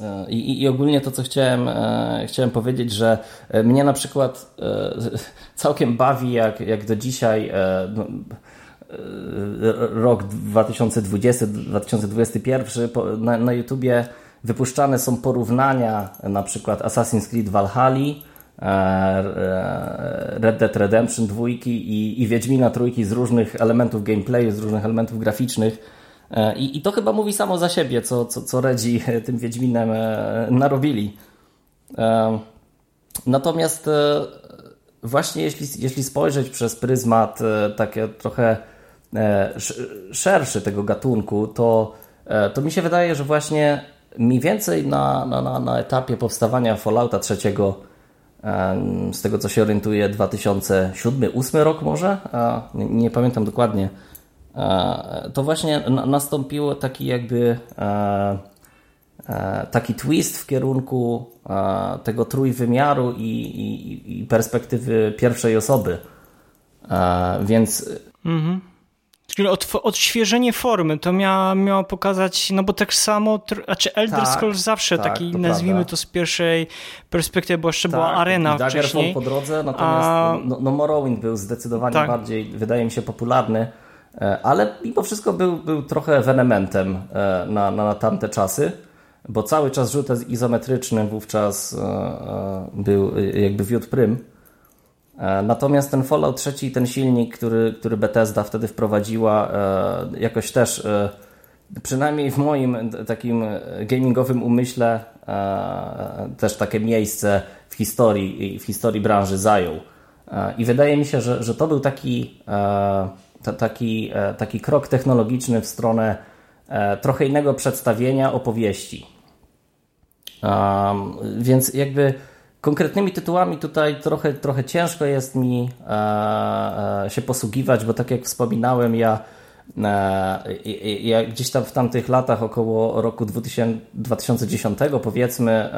E, I, I, ogólnie to, co chciałem, e, chciałem powiedzieć, że e, mnie na przykład *laughs* całkiem bawi, jak, jak do dzisiaj no, rok 2020-2021 na, na YouTubie wypuszczane są porównania na przykład Assassin's Creed Valhalla, Red Dead Redemption 2 i, i Wiedźmina trójki z różnych elementów gameplayu, z różnych elementów graficznych E, I, I, to chyba mówi samo za siebie, co, co, co Redzi *laughs* tym Wiedźminem e, narobili. E, natomiast właśnie jeśli, jeśli spojrzeć przez pryzmat takie trochę szerszy tego gatunku, to, to mi się wydaje, że właśnie mniej więcej na, na, na etapie powstawania Fallouta trzeciego, z tego co się orientuje 2007-2008 rok może, nie, nie pamiętam dokładnie, E, to właśnie nastąpiło taki jakby e, e, taki twist w kierunku tego trójwymiaru i, i, i perspektywy pierwszej osoby. Więc. Mhm. Czyli odświeżenie formy to miało, miało pokazać, no bo tak samo, znaczy Elder tak, Scrolls zawsze tak, taki, to nazwijmy prawda. to z pierwszej perspektywy, bo jeszcze tak, była arena Daggerfall wcześniej. po drodze, natomiast A... no, no Morrowind był zdecydowanie tak. bardziej, wydaje mi się, popularny. E, ale mimo wszystko był, był trochę ewenementem e, na, na, na tamte czasy, bo cały czas rzut izometryczny wówczas e, był jakby wiódł prym. Natomiast ten Fallout 3 i ten silnik, który, który Bethesda wtedy wprowadziła, jakoś też, przynajmniej w moim takim gamingowym umyśle, też takie miejsce w historii, w historii branży zajął. I wydaje mi się, że, że to był taki taki, e, taki krok technologiczny w stronę e, trochę innego przedstawienia opowieści. Więc jakby konkretnymi tytułami tutaj trochę, trochę ciężko jest mi e, e, się posługiwać, bo tak jak wspominałem, ja, e, ja gdzieś tam w tamtych latach, około roku 2000, 2010 powiedzmy,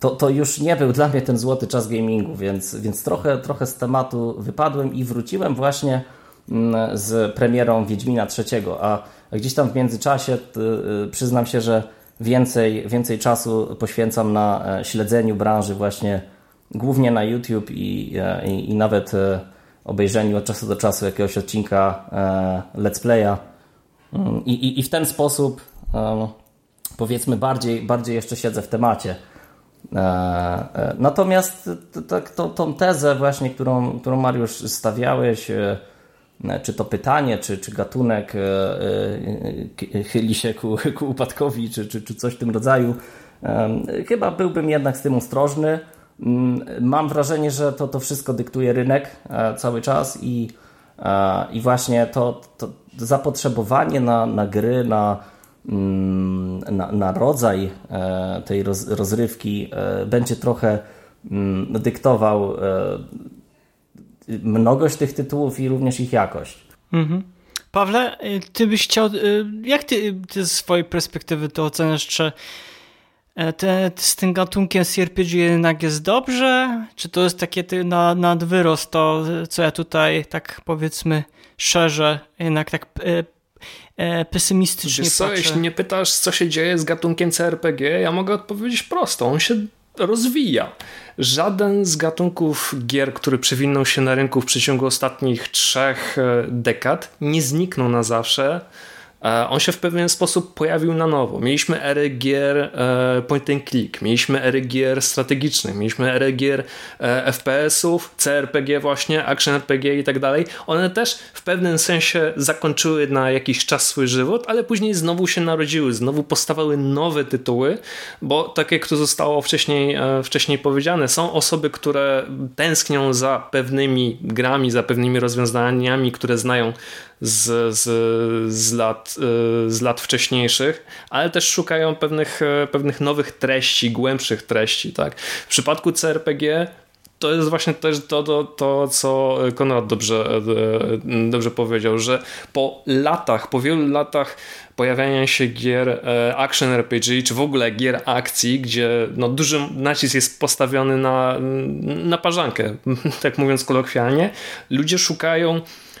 to, to już nie był dla mnie ten złoty czas gamingu, więc, więc trochę, trochę z tematu wypadłem i wróciłem właśnie Mm, z premierą Wiedźmina III, a gdzieś tam w międzyczasie y, przyznam się, że więcej, więcej czasu poświęcam na e, śledzeniu branży właśnie głównie na YouTube i, i, i nawet obejrzeniu od czasu do czasu jakiegoś odcinka Let's Playa. Mm, I, i, i w ten sposób powiedzmy bardziej, bardziej jeszcze siedzę w temacie. Natomiast to, tą tezę właśnie, którą, którą Mariusz stawiałeś, czy to pytanie, czy, czy gatunek chyli się ku, *laughs* ku upadkowi, czy, czy, czy coś w tym rodzaju, Chyba byłbym jednak z tym ostrożny. Mm, mam wrażenie, że to, to wszystko dyktuje rynek e, cały czas i, e, i właśnie to, to zapotrzebowanie na, na gry, na, mm, na, na rodzaj e, tej roz, rozrywki będzie trochę mm, dyktował mnogość tych tytułów i również ich jakość. Mhm. Pawle, ty byś chciał, jak ty, ty z swojej perspektywy to oceniasz, czy E, te, z tym gatunkiem CRPG jednak jest dobrze? Czy to jest takie na, nadwyrost to, co ja tutaj tak powiedzmy szerzę, jednak tak e, e, pesymistycznie Wiesz co, patrzę. jeśli nie pytasz, co się dzieje z gatunkiem CRPG, ja mogę odpowiedzieć prosto. On się rozwija. Żaden z gatunków gier, który przewinął się na rynku w przeciągu ostatnich trzech e, dekad, nie zniknął na zawsze on się w pewien sposób pojawił na nowo. Mieliśmy erę gier e, point and click, mieliśmy ery gier strategicznych, mieliśmy erę gier e, FPS-ów, CRPG właśnie, action RPG i tak dalej. One też w pewnym sensie zakończyły na jakiś czas swój żywot, ale później znowu się narodziły, znowu powstawały nowe tytuły, bo tak jak to zostało wcześniej, wcześniej powiedziane, są osoby, które tęsknią za pewnymi grami, za pewnymi rozwiązaniami, które znają z, z, z, lat, y, z lat wcześniejszych, ale też szukają pewnych, e, pewnych nowych treści, głębszych treści. Tak? W przypadku CRPG to jest właśnie też to, to, to, co Konrad dobrze, e, dobrze powiedział, że po latach, po wielu latach pojawiania się gier e, action RPG, czy w ogóle gier akcji, gdzie no, duży nacisk jest postawiony na, na parzankę, *laughs* tak mówiąc kolokwialnie, ludzie szukają E,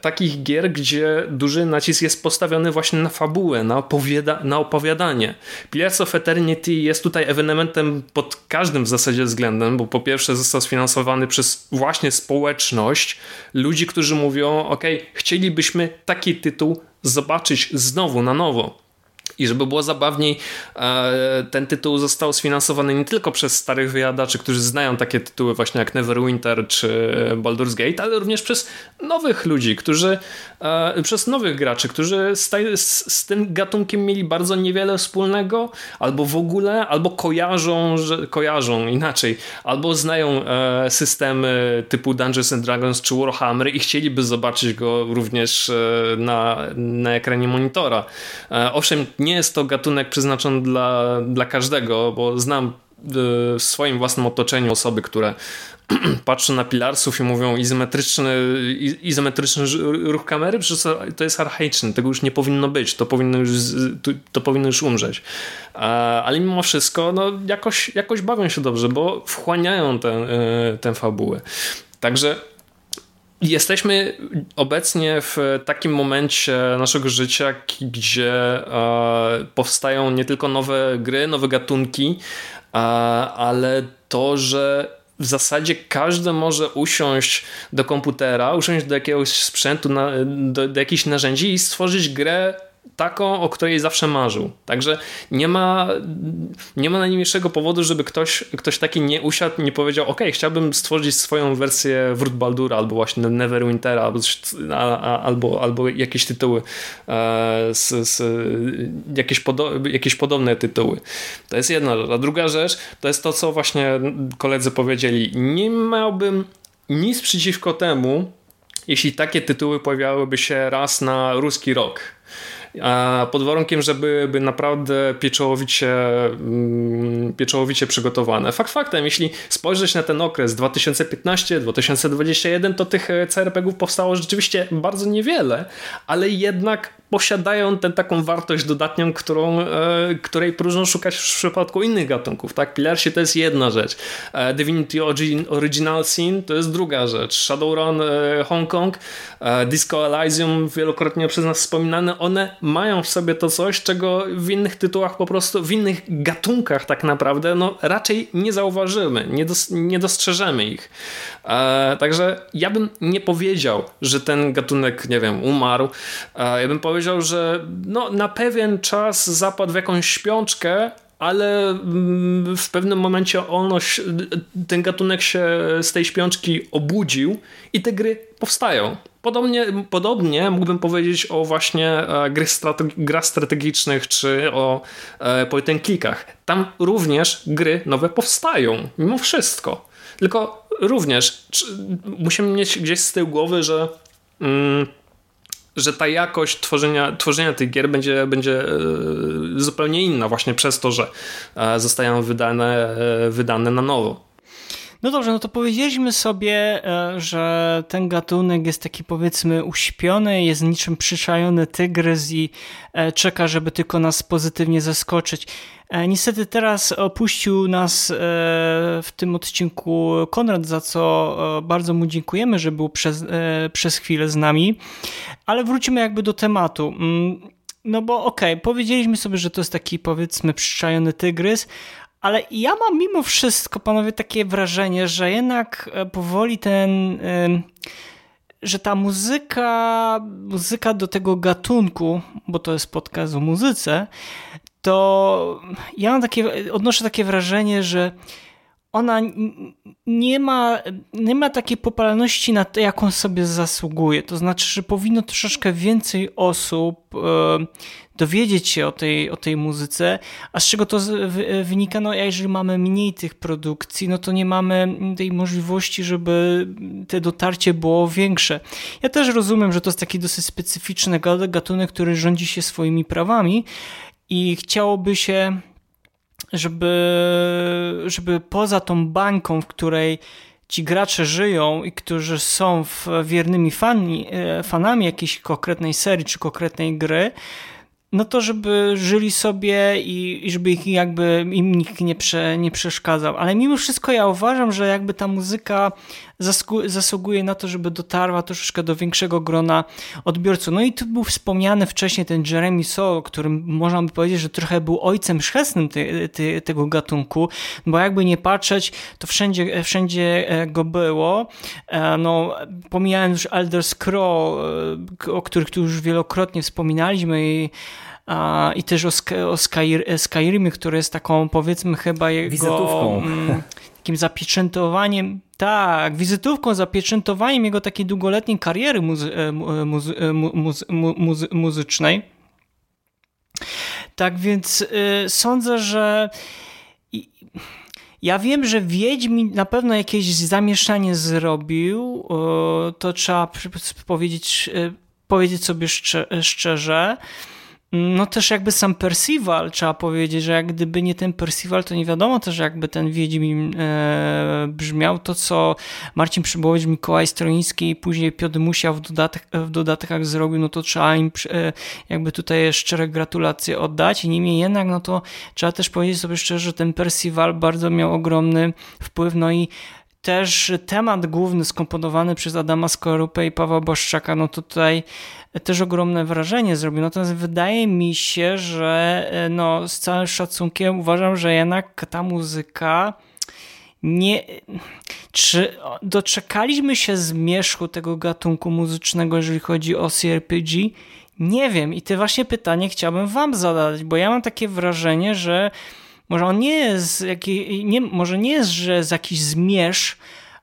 takich gier, gdzie duży nacisk jest postawiony właśnie na fabułę, na, opowiada na opowiadanie. Pillars of Eternity jest tutaj ewenementem pod każdym w zasadzie względem, bo po pierwsze został sfinansowany przez właśnie społeczność, ludzi, którzy mówią, ok, chcielibyśmy taki tytuł zobaczyć znowu na nowo. I żeby było zabawniej, e, ten tytuł został sfinansowany nie tylko przez starych wyjadaczy, którzy znają takie tytuły właśnie jak Neverwinter czy Baldur's Gate, ale również przez nowych ludzi, którzy, e, przez nowych graczy, którzy z, z, tym gatunkiem mieli bardzo niewiele wspólnego, albo w ogóle, albo kojarzą, że, kojarzą inaczej, albo znają e, systemy typu Dungeons and Dragons czy Warhammer i chcieliby zobaczyć go również na, na ekranie monitora. Owszem, nie jest to gatunek przeznaczony dla, dla każdego, bo znam y, w swoim własnym otoczeniu osoby, które *clears throat* patrzą na pilarsów i mówią izometryczny, izometryczny ruch kamery, przecież to jest archaiczny, tego już nie powinno być, to powinno już, to powinno już umrzeć. Ale mimo wszystko no, jakoś, jakoś bawią się dobrze, bo wchłaniają tę, y, fabułę. Także Jesteśmy obecnie w takim momencie naszego życia, gdzie e, powstają nie tylko nowe gry, nowe gatunki, ale to, że w zasadzie każdy może usiąść do komputera, usiąść do jakiegoś sprzętu, do, do jakichś narzędzi i stworzyć grę taką, o której zawsze marzył. Także nie ma, nie ma najmniejszego powodu, żeby ktoś, ktoś taki nie usiadł, nie powiedział, ok, chciałbym stworzyć swoją wersję Wrót Baldura, albo właśnie Neverwintera, albo, albo, albo jakieś tytuły, e, z, z, jakieś, podo jakieś podobne tytuły. To jest jedna rzecz. A druga rzecz, to jest to, co właśnie koledzy powiedzieli. Nie miałbym nic przeciwko temu, jeśli takie tytuły pojawiałyby się raz na ruski rok pod warunkiem, żeby by naprawdę pieczołowicie, mm, pieczołowicie przygotowane. Fakt faktem, jeśli spojrzeć na ten okres 2015-2021, to tych e, CRPG-ów powstało rzeczywiście bardzo niewiele, ale jednak posiadają tę taką wartość dodatnią, którą, e, której próżno szukać w przypadku innych gatunków. Tak? Pillarsi to jest jedna rzecz. E, Divinity Original Sin to jest druga rzecz. Shadowrun Hong Kong, Disco Elysium wielokrotnie przez nas wspominane, one mają w sobie to coś, czego w innych tytułach po prostu, w innych gatunkach tak naprawdę, no raczej nie zauważymy, nie, dos nie dostrzeżemy ich. E, także ja bym nie powiedział, że ten gatunek, nie wiem, umarł. E, ja bym powiedział, że no, na pewien czas zapadł w jakąś śpiączkę, ale mm, w pewnym momencie ono, ten gatunek się z tej śpiączki obudził i te gry powstają. Podobnie, podobnie mógłbym powiedzieć o właśnie e, strategi grach strategicznych czy o e, point. Tam również gry nowe powstają, mimo wszystko. Tylko również musimy mieć gdzieś z tyłu głowy, że mm, że ta jakość tworzenia, tworzenia tych gier będzie, będzie e, zupełnie inna właśnie przez to, że e, zostają wydane, wydane na nowo. No dobrze, no to powiedzieliśmy sobie, że ten gatunek jest taki powiedzmy uśpiony, jest niczym przyczajony tygrys i czeka, żeby tylko nas pozytywnie zaskoczyć. E, niestety teraz opuścił nas e, w tym odcinku Konrad, za co e, bardzo mu dziękujemy, że był przez, przez chwilę z nami, ale wrócimy jakby do tematu. Mm, no bo okej, okay, powiedzieliśmy sobie, że to jest taki powiedzmy przyczajony tygrys, ale ja mam mimo wszystko, panowie, takie wrażenie, że jednak powoli ten że ta muzyka, muzyka do tego gatunku, bo to jest podcast o muzyce, to ja mam takie, odnoszę takie wrażenie, że ona nie ma, nie ma takiej popularności na to, jaką sobie zasługuje. To znaczy, że powinno troszeczkę więcej osób e, dowiedzieć się o tej, o tej muzyce, a z czego to wynika? No, jeżeli mamy mniej tych produkcji, no to nie mamy tej możliwości, żeby te dotarcie było większe. Ja też rozumiem, że to jest taki dosyć specyficzny gatunek, który rządzi się swoimi prawami, i chciałoby się, żeby, żeby poza tą bańką, w której ci gracze żyją i którzy są wiernymi fani, e, fanami jakiejś konkretnej serii czy konkretnej gry, no to żeby żyli sobie i, i żeby ich jakby im nikt nie, prze, nie przeszkadzał. Ale mimo wszystko ja uważam, że jakby ta muzyka zasługuje na to, żeby dotarła troszeczkę do większego grona odbiorców. No i tu był wspomniany wcześniej ten Jeremy Soule, którym można by powiedzieć, że trochę był ojcem chrzestnym ty, ty, tego gatunku, bo jakby nie patrzeć, to wszędzie, wszędzie e, go było. E, no, pomijając już Elder Scroll, e, o których tu już wielokrotnie wspominaliśmy i i też o, o Skyr Skyrimie, który jest taką powiedzmy chyba jego Wizytówką. Takim zapieczętowaniem, tak, wizytówką, zapieczętowaniem jego takiej długoletniej kariery muzy e, muzy e, muzy muzy muzycznej. Tak więc y, sądzę, że ja wiem, że Wiedźmin na pewno jakieś zamieszanie zrobił, to trzeba powiedzieć, powiedzieć sobie szczerze. No też jakby sam Percival, trzeba powiedzieć, że jak gdyby nie ten Percival, to nie wiadomo też jakby ten Wiedźmin e, brzmiał. To, co Marcin Przybołowicz, Mikołaj Stroiński i później Piotr Musiał w, dodatek, w dodatkach zrobił, no to trzeba im e, jakby tutaj szczere gratulacje oddać. Niemniej jednak, no to trzeba też powiedzieć sobie szczerze, że ten Percival bardzo miał ogromny wpływ, no i też temat główny skomponowany przez Adama Skorupę i Pawła Boszczaka, no tutaj też ogromne wrażenie zrobił. Natomiast wydaje mi się, że e, no, z całym szacunkiem uważam, że jednak ta muzyka nie. Czy doczekaliśmy się zmierzchu tego gatunku muzycznego, jeżeli chodzi o CRPG? Nie wiem. I te właśnie pytanie chciałbym Wam zadać, bo ja mam takie wrażenie, że może on nie jest, jaki, nie, może nie jest, że jest jakiś zmierzch,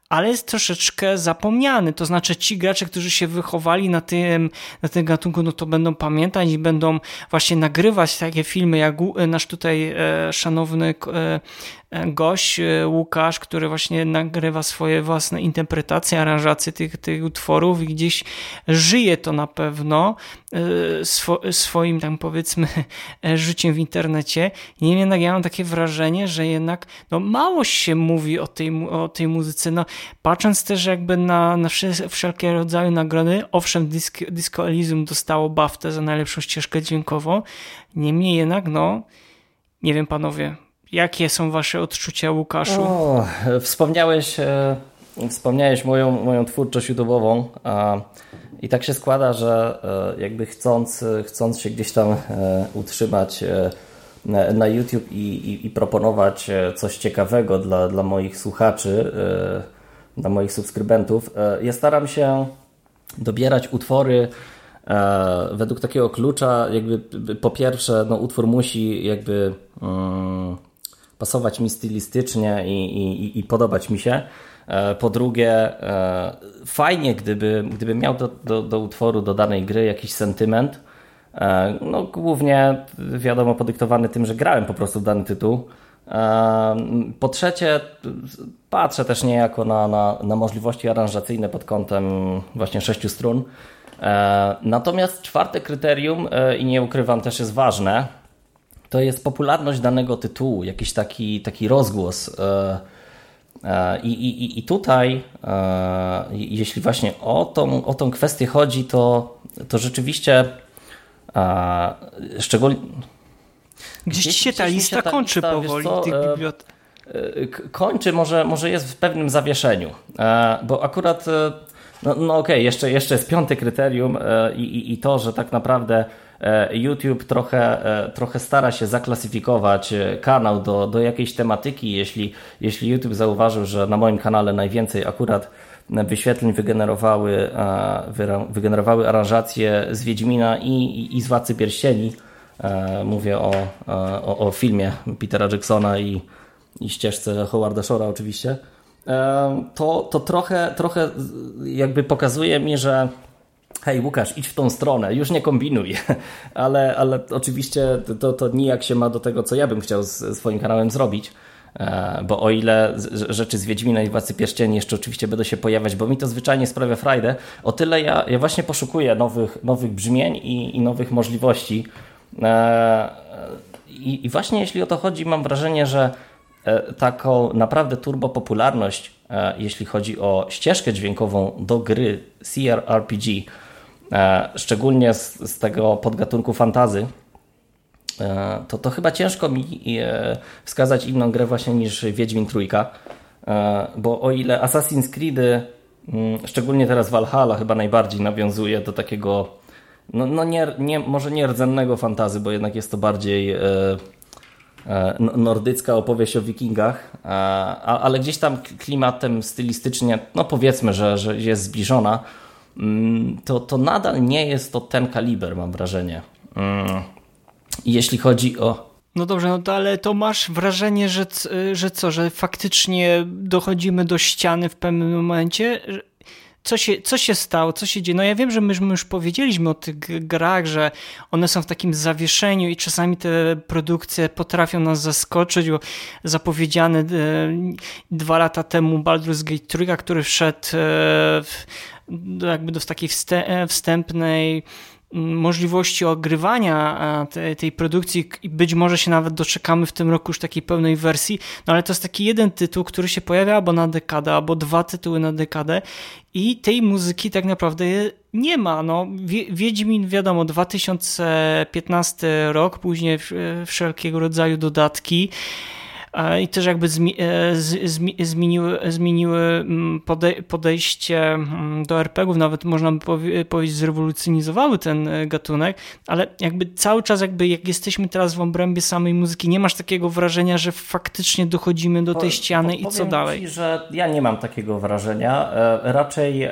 ale jest troszeczkę zapomniany. To znaczy ci gracze, którzy się wychowali na tym, na tym gatunku, no to będą pamiętać i będą właśnie nagrywać takie filmy, jak nasz tutaj e, szanowny e, gość, e, Łukasz, który właśnie nagrywa swoje własne interpretacje, aranżacje tych, tych utworów i gdzieś żyje to na pewno e, swo, swoim tam powiedzmy e, życiem w internecie. Niemniej jednak ja mam takie wrażenie, że jednak no, mało się mówi o tej, o tej muzyce. No, patrząc też jakby na, na wszelkie rodzaje nagrody, owszem Disco, Disco Elysium dostało BAFTę za najlepszą ścieżkę dźwiękową, niemniej jednak no nie wiem panowie, Jakie są wasze odczucia, Łukaszu? O, wspomniałeś, e, wspomniałeś moją, moją twórczość YouTube'ową. I tak się składa, że jakby chcąc, chcąc się gdzieś tam utrzymać na YouTube i, i, i proponować coś ciekawego dla, dla moich słuchaczy, dla moich subskrybentów, ja staram się dobierać utwory e, według takiego klucza, jakby po pierwsze, no, utwór musi jakby mm, pasować mi stylistycznie i, i, i podobać mi się. E, po drugie, e, fajnie, gdyby, gdyby miał do, do, do utworu, do danej gry jakiś sentyment. E, no, głównie wiadomo, podyktowany tym, że grałem po prostu w dany tytuł. Po trzecie, patrzę też niejako na, na, na możliwości aranżacyjne pod kątem właśnie sześciu strun. Natomiast czwarte kryterium, i nie ukrywam, też jest ważne, to jest popularność danego tytułu, jakiś taki, taki rozgłos. I, i, I tutaj, jeśli właśnie o tą, o tą kwestię chodzi, to, to rzeczywiście szczególnie Gdzieś ci się ta lista ta kończy lista, powoli co, tych e, bibliotek. E, kończy, może, może jest w pewnym zawieszeniu, e, bo akurat no, no okej, okay, jeszcze, jeszcze jest piąte kryterium i, i, i to, że tak naprawdę YouTube trochę, trochę stara się zaklasyfikować kanał do, do jakiejś tematyki. Jeśli, jeśli YouTube zauważył, że na moim kanale najwięcej akurat wyświetleń wygenerowały, wygenerowały aranżacje z Wiedźmina i, i, i z Władcy Pierścieni, E, mówię o, e, o, o filmie Petera Jacksona i, i ścieżce Howarda Shora oczywiście. E, to, to trochę, trochę jakby pokazuje mi, że hej Łukasz, idź w tą stronę, już nie kombinuj, *laughs* ale, ale oczywiście to, to nijak się ma do tego, co ja bym chciał z swoim kanałem zrobić, bo o ile rzeczy z Wiedźmina i Władcy Pierścieni jeszcze oczywiście będą się pojawiać, bo mi to zwyczajnie sprawia frajdę, o tyle ja, ja właśnie poszukuję nowych, nowych brzmień i, i nowych możliwości, E, I, właśnie jeśli o to chodzi, mam wrażenie, że e, taką naprawdę turbo popularność, e, jeśli chodzi o ścieżkę dźwiękową do gry CRPG, szczególnie z, z tego podgatunku fantazy, to, to chyba ciężko mi wskazać inną grę właśnie niż Wiedźmin Trójka, bo o ile Assassin's Creed, mm, szczególnie teraz Valhalla chyba najbardziej nawiązuje do takiego no, no nie, nie, może nie rdzennego fantazy, bo jednak jest to bardziej e, e, nordycka opowieść o wikingach, e, ale gdzieś tam klimatem stylistycznie, no powiedzmy, że, że jest zbliżona, to, to nadal nie jest to ten kaliber, mam wrażenie. Mm. Jeśli chodzi o no dobrze, no to, ale to masz wrażenie, że, że co, że faktycznie dochodzimy do ściany w pewnym momencie, co się, co się stało, co się dzieje. No ja wiem, że my, my już powiedzieliśmy o tych grach, że one są w takim zawieszeniu i czasami te produkcje potrafią nas zaskoczyć, bo zapowiedziany e, dwa lata temu Baldur's Gate 3, który wszedł e, w, jakby do takiej e, wstępnej możliwości ogrywania tej, tej produkcji i być może się nawet doczekamy w tym roku już takiej pełnej wersji, no ale to jest taki jeden tytuł, który się pojawia albo na dekadę, albo dwa tytuły na dekadę i tej muzyki tak naprawdę nie ma. No, Wiedźmin wiadomo, 2015 rok, później wszelkiego rodzaju dodatki, i też jakby e, zmieniły, zmieniły mm, podejście mm, do RPGów, nawet można by powiedzieć zrewolucjonizowały ten e, gatunek, ale jakby cały czas jakby jak jesteśmy teraz w obrębie samej muzyki, nie masz takiego wrażenia, że faktycznie dochodzimy do tej ściany i co dalej? Ci, że ja nie mam takiego wrażenia. E, raczej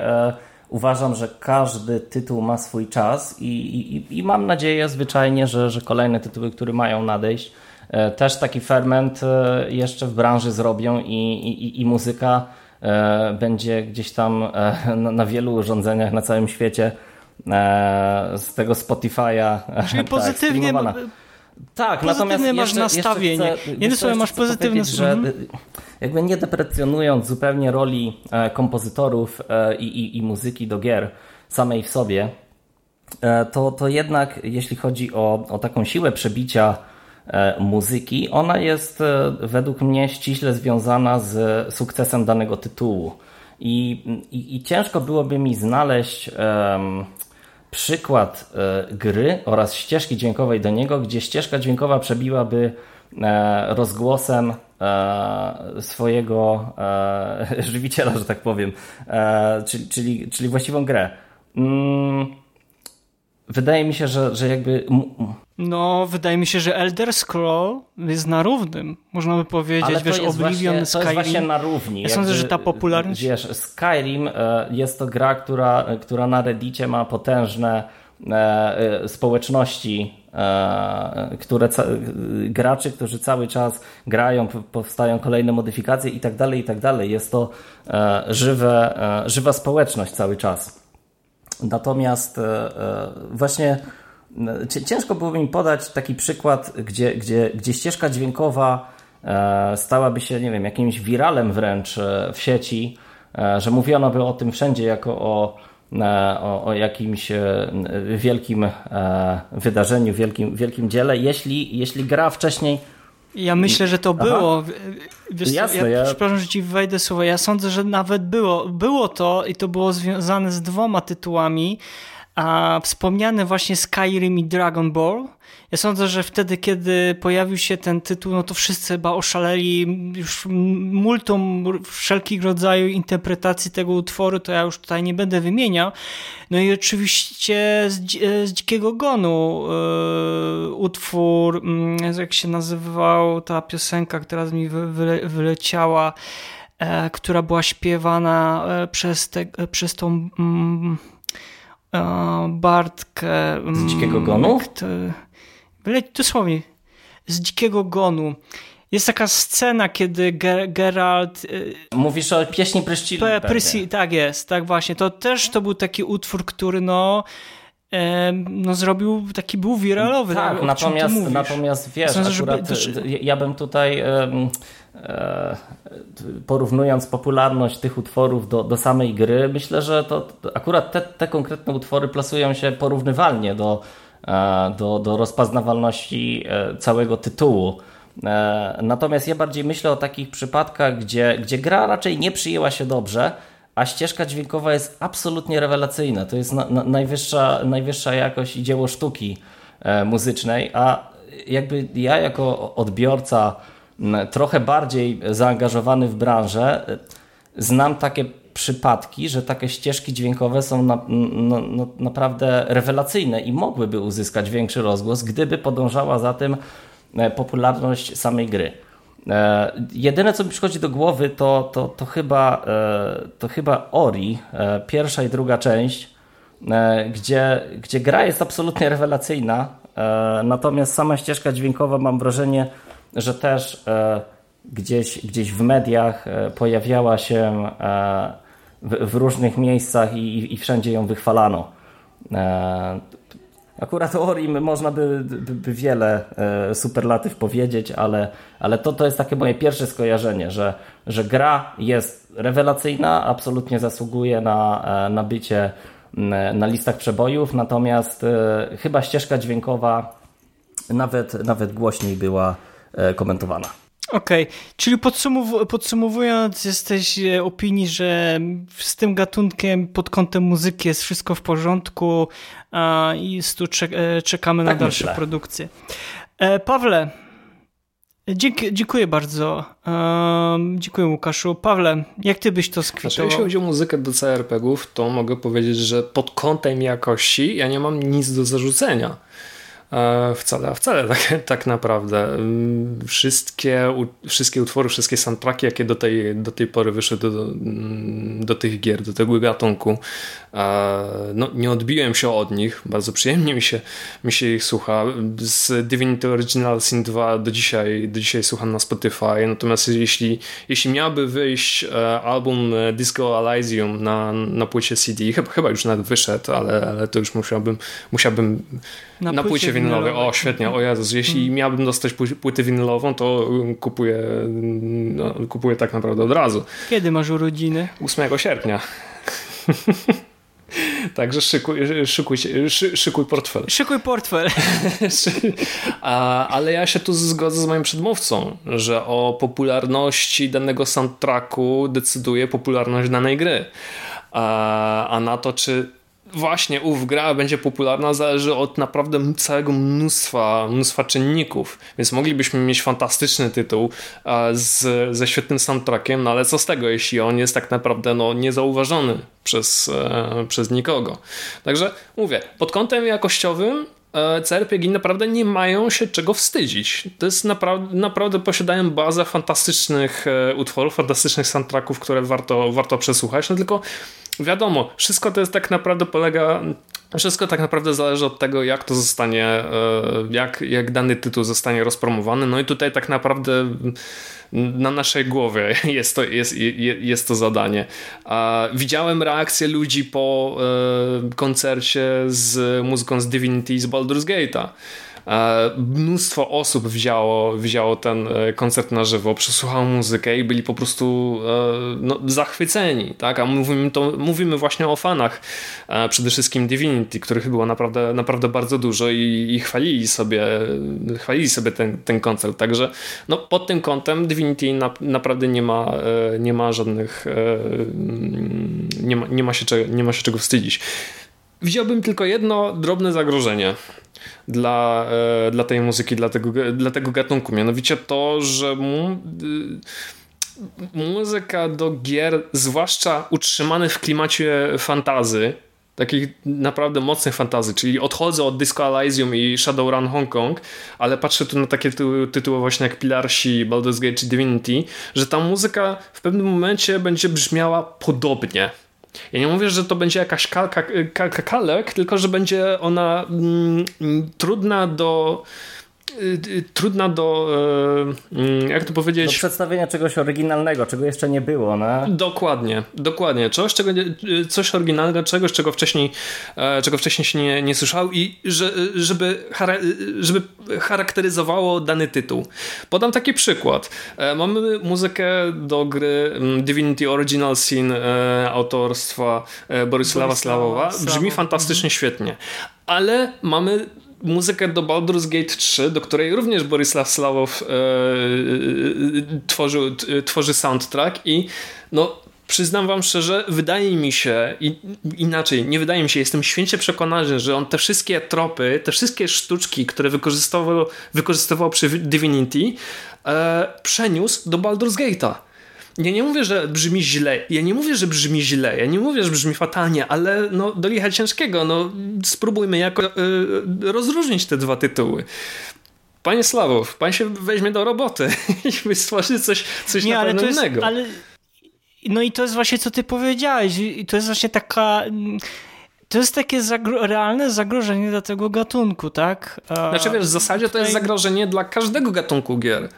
uważam, że każdy tytuł ma swój czas i, i, i mam nadzieję zwyczajnie, że, że kolejne tytuły, które mają nadejść, też taki ferment e, jeszcze w branży zrobią i, i, i muzyka e, będzie gdzieś tam na wielu urządzeniach na całym świecie z tego Spotify'a. Czyli tak, pozytywnie. Tak, natomiast masz jeszcze, nastawienie. Jeszcze chcę, słowo masz pozytywne że jakby nie deprecjonując zupełnie roli kompozytorów i, i, i muzyki do gier samej w sobie, to, to jednak jeśli chodzi o, o taką siłę przebicia E, muzyki, ona jest e, według mnie ściśle związana z sukcesem danego tytułu. I, i, i ciężko byłoby mi znaleźć um, przykład e, gry oraz ścieżki dźwiękowej do niego, gdzie ścieżka dźwiękowa przebiłaby e, rozgłosem e, swojego e, *laughs* żywiciela, że tak powiem, czyli, czyli, czyli właściwą grę. mm, wydaje mi się, że, że jakby no, wydaje mi się, że Elder Scroll jest na równym. Można by powiedzieć, Ale wiesz, Oblivion, właśnie, Skyrim. To jest właśnie na równi. Ja sądzę, że ta popularność... Wiesz, Skyrim e, jest to gra, która, która na Reddicie ma potężne e, e, społeczności, które graczy, którzy cały czas grają, powstają kolejne modyfikacje i tak dalej, i tak dalej. Jest to żywe, żywa społeczność cały czas. Natomiast właśnie Ciężko byłoby mi podać taki przykład, gdzie, gdzie, gdzie ścieżka dźwiękowa e, stałaby się, nie wiem, jakimś wiralem wręcz e, w sieci, e, że mówiono by o tym wszędzie jako o, o, o jakimś wielkim wydarzeniu, wielkim, wielkim dziele, jeśli, jeśli gra wcześniej ja myślę, że to było. Wiesz, Jasne, ja, ja... Przepraszam, że ci wejdę słowo. Ja sądzę, że nawet było, było to i to było związane z dwoma tytułami. A wspomniane właśnie Skyrim i Dragon Ball, ja sądzę, że wtedy, kiedy pojawił się ten tytuł, no to wszyscy chyba oszaleli już multum wszelkich rodzajów interpretacji tego utworu, to ja już tutaj nie będę wymieniał. No i oczywiście z, z Dzikiego Gonu yy, utwór, yy, jak się nazywał ta piosenka, która mi wyle, wyleciała, yy, która była śpiewana e, przez, te, przez tą Bartkę. Z Dzikiego Gonu? Dosłownie. Z Dzikiego Gonu. Jest taka scena, kiedy Geralt. Y, Mówisz o pieśni Pryszcili. Prysi, tak jest, tak właśnie. To też to był taki utwór, który no no zrobił, taki był wiralowy. Tak, natomiast, natomiast wiesz, Sądzę, akurat też... ja bym tutaj porównując popularność tych utworów do, do samej gry, myślę, że to akurat te, te konkretne utwory plasują się porównywalnie do, e, do, do rozpoznawalności e, całego tytułu. Natomiast ja bardziej myślę o takich przypadkach, gdzie, gdzie gra raczej nie przyjęła się dobrze, a ścieżka dźwiękowa jest absolutnie rewelacyjna. To jest na, na, najwyższa, najwyższa jakość i dzieło sztuki e, muzycznej, a jakby ja jako odbiorca trochę bardziej zaangażowany w branżę e, znam takie przypadki, że takie ścieżki dźwiękowe są na, no, no, naprawdę rewelacyjne i mogłyby uzyskać większy rozgłos, gdyby podążała za tym e, popularność samej gry. E, jedyne, co mi przychodzi do głowy, to, to, to, chyba, e, to chyba Ori, e, pierwsza i druga część, gdzie, gdzie gra jest absolutnie rewelacyjna, natomiast sama ścieżka dźwiękowa mam wrażenie, że też gdzieś, gdzieś w mediach pojawiała się w, w różnych miejscach i, i wszędzie ją wychwalano. Akurat o Orim można by, by, by wiele e, superlatyw powiedzieć, ale, ale to, to jest takie moje pierwsze skojarzenie, że, że gra jest rewelacyjna, absolutnie zasługuje na, e, na bycie na listach przebojów, natomiast e, chyba ścieżka dźwiękowa nawet, nawet głośniej była komentowana. Okej, okay. czyli podsumow podsumowując, jesteś e, opinii, że z tym gatunkiem pod kątem muzyki jest wszystko w porządku a, i tu e, czekamy tak na dalsze myślę. produkcje. E, Pawle, dzięki, dziękuję bardzo. E, dziękuję Łukaszu. Pawle, jak ty byś to skwitował? Znaczy, jeśli chodzi o muzykę do CRPG-ów, to mogę powiedzieć, że pod kątem jakości ja nie mam nic do zarzucenia E, wcale, wcale *laughs* tak, tak naprawdę. Mm, wszystkie, wszystkie utwory, wszystkie soundtracki, jakie do tej, do tej pory wyszły do, do, mm, tych gier, do tego gatunku, e, no, nie odbiłem się od nich. Bardzo przyjemnie mi się, mi się ich słucha. Z Divinity Original Sin 2 do dzisiaj, do dzisiaj słucham na Spotify. Natomiast jeśli, jeśli miałby wyjść e, album Disco Elysium na, na płycie CD, chyba, chyba już nawet wyszedł, ale, ale to już musiałbym, musiałbym na, na płycie winylowej. O, świetnie, o Jezus. Jeśli hmm. miałbym dostać płytę winylową, to um, kupuję, no, kupuję tak naprawdę od razu. Kiedy masz urodziny? 8 sierpnia. *laughs* Także szykuj, szykuj, szykuj portfel. Szykuj portfel. *laughs* A, ale ja się tu zgodzę z moim przedmówcą, że o popularności danego soundtracku decyduje popularność danej gry. A, a na to, czy właśnie ów gra będzie popularna zależy od naprawdę całego mnóstwa, mnóstwa czynników, więc moglibyśmy mieć fantastyczny tytuł z, ze świetnym soundtrackiem, no ale co z tego, jeśli on jest tak naprawdę no, niezauważony przez, e, przez nikogo. Także mówię, pod kątem jakościowym e, CRPG naprawdę nie mają się czego wstydzić. To jest naprawdę, naprawdę posiadają bazę fantastycznych e, utworów, fantastycznych soundtracków, które warto, warto przesłuchać, no tylko wiadomo, wszystko to jest tak naprawdę polega wszystko tak naprawdę zależy od tego, jak to zostanie, e, jak, jak dany tytuł zostanie rozpromowany. No i tutaj tak naprawdę na naszej głowie *laughs* jest to, jest, jest to zadanie. Widziałem reakcję ludzi po e, koncercie z muzyką z Divinity z Baldur's Gate'a. E, mnóstwo osób wzięło, wzięło ten e, koncert na żywo, przesłuchało muzykę i byli po prostu e, no, zachwyceni, tak? A mówimy, to, mówimy właśnie o fanach, przede wszystkim Divinity, których było naprawdę, naprawdę bardzo dużo i, i chwalili sobie, chwalili sobie ten, ten koncert, także no, pod tym kątem Divinity na, naprawdę nie ma, nie ma żadnych nie ma, nie, ma się, nie ma się czego wstydzić. Widziałbym tylko jedno drobne zagrożenie dla, e, dla tej muzyki, dla tego, dla tego gatunku. Mianowicie to, że mu, y, muzyka do gier, zwłaszcza utrzymany w klimacie fantazy, takich naprawdę mocnych fantazy, czyli odchodzę od Disco Elysium i Shadowrun Hong Kong, ale patrzę tu na takie tytuły, tytuły właśnie jak Pilarsi, Baldur's Gate czy Divinity, że ta muzyka w pewnym momencie będzie brzmiała podobnie. Ja nie mówię, że to będzie jakaś kalka, kalka kalek, tylko że będzie ona mm, trudna do Y, y, trudna do, y, mm, jak to powiedzieć... Do przedstawienia czegoś oryginalnego, czego jeszcze nie było. No? Dokładnie, dokładnie. Coś, czego coś oryginalnego, czegoś, czego wcześniej, e, czego wcześniej się nie, nie słyszał i że, żeby, żeby charakteryzowało dany tytuł. Podam taki przykład. E, mamy muzykę do gry mm, Divinity Original Sin e, autorstwa Borysława Slawowa. Brzmi fantastycznie, mhm. świetnie. Ale mamy muzykę do Baldur's Gate 3, do której również Borisław Slawow e, e, tworzył, t, tworzy soundtrack i no przyznam wam szczerze, wydaje mi się, i, inaczej, nie wydaje mi się, jestem święcie przekonany, że on te wszystkie tropy, te wszystkie sztuczki, które wykorzystywał, wykorzystywał przy Divinity, e, przeniósł do Baldur's Gate'a. Ja nie mówię, że brzmi źle. Ja nie mówię, że brzmi źle. Ja nie mówię, że brzmi fatalnie, ale no, do licha ciężkiego. No, spróbujmy jako, y, rozróżnić te dwa tytuły. Panie Sławow, pan się weźmie do roboty *laughs* i stworzy coś, coś nie, ale to jest, innego. Ale... No i to jest właśnie, co ty powiedziałeś. I to jest właśnie taka... To jest takie zagro realne zagrożenie dla tego gatunku, tak? Znaczy wiesz, w zasadzie to jest zagrożenie dla każdego gatunku gier.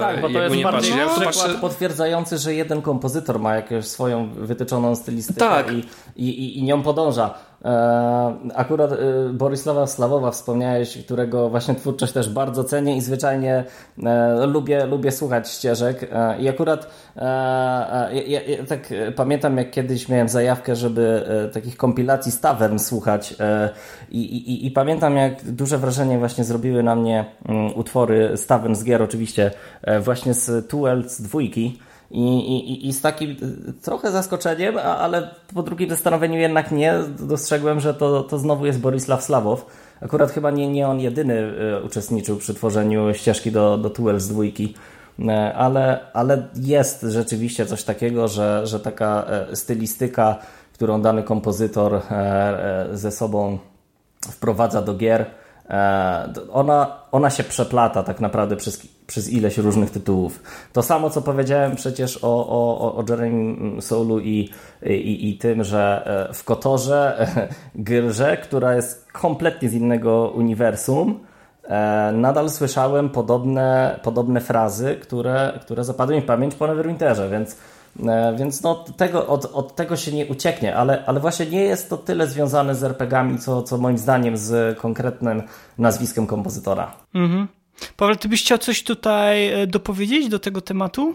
Tak, bo to jest bardziej patrzę, przykład potwierdzający, że jeden kompozytor ma jakąś swoją wytyczoną stylistykę tak. i, i, i nią podąża. E, akurat e, Borysława Slawowa wspomniałeś, którego właśnie twórczość też bardzo cenię i zwyczajnie e, lubię, lubię słuchać ścieżek. I akurat ja, ja, ja tak pamiętam, jak kiedyś miałem zajawkę, żeby takich kompilacji z słuchać. I, i, I, pamiętam, jak duże wrażenie właśnie zrobiły na mnie mm, utwory z z gier, oczywiście właśnie z Tuel z dwójki. I, i, I z takim y, trochę zaskoczeniem, ale po drugim zastanowieniu jednak nie, dostrzegłem, że to, to znowu jest Borisław Slawow. Akurat chyba nie, nie on jedyny y, uczestniczył przy tworzeniu ścieżki do, do Tuel z dwójki, y, ale, ale jest rzeczywiście coś takiego, że, że taka stylistyka, którą dany kompozytor ze sobą wprowadza do gier, E, ona, ona się przeplata tak naprawdę przez, przez ileś różnych tytułów. To samo, co powiedziałem przecież o, o, o Jeremy Soulu i, i, i tym, że e, w Kotorze grze, która jest kompletnie z innego uniwersum, e, nadal słyszałem podobne, podobne frazy, które, które zapadły mi w pamięć po Neverwinterze, więc E, więc no, tego, od, od tego się nie ucieknie, ale, ale właśnie nie jest to tyle związane z RPGami, co, co moim zdaniem z konkretnym nazwiskiem kompozytora. Mhm. Paweł, ty byś chciał coś tutaj e, dopowiedzieć do tego tematu?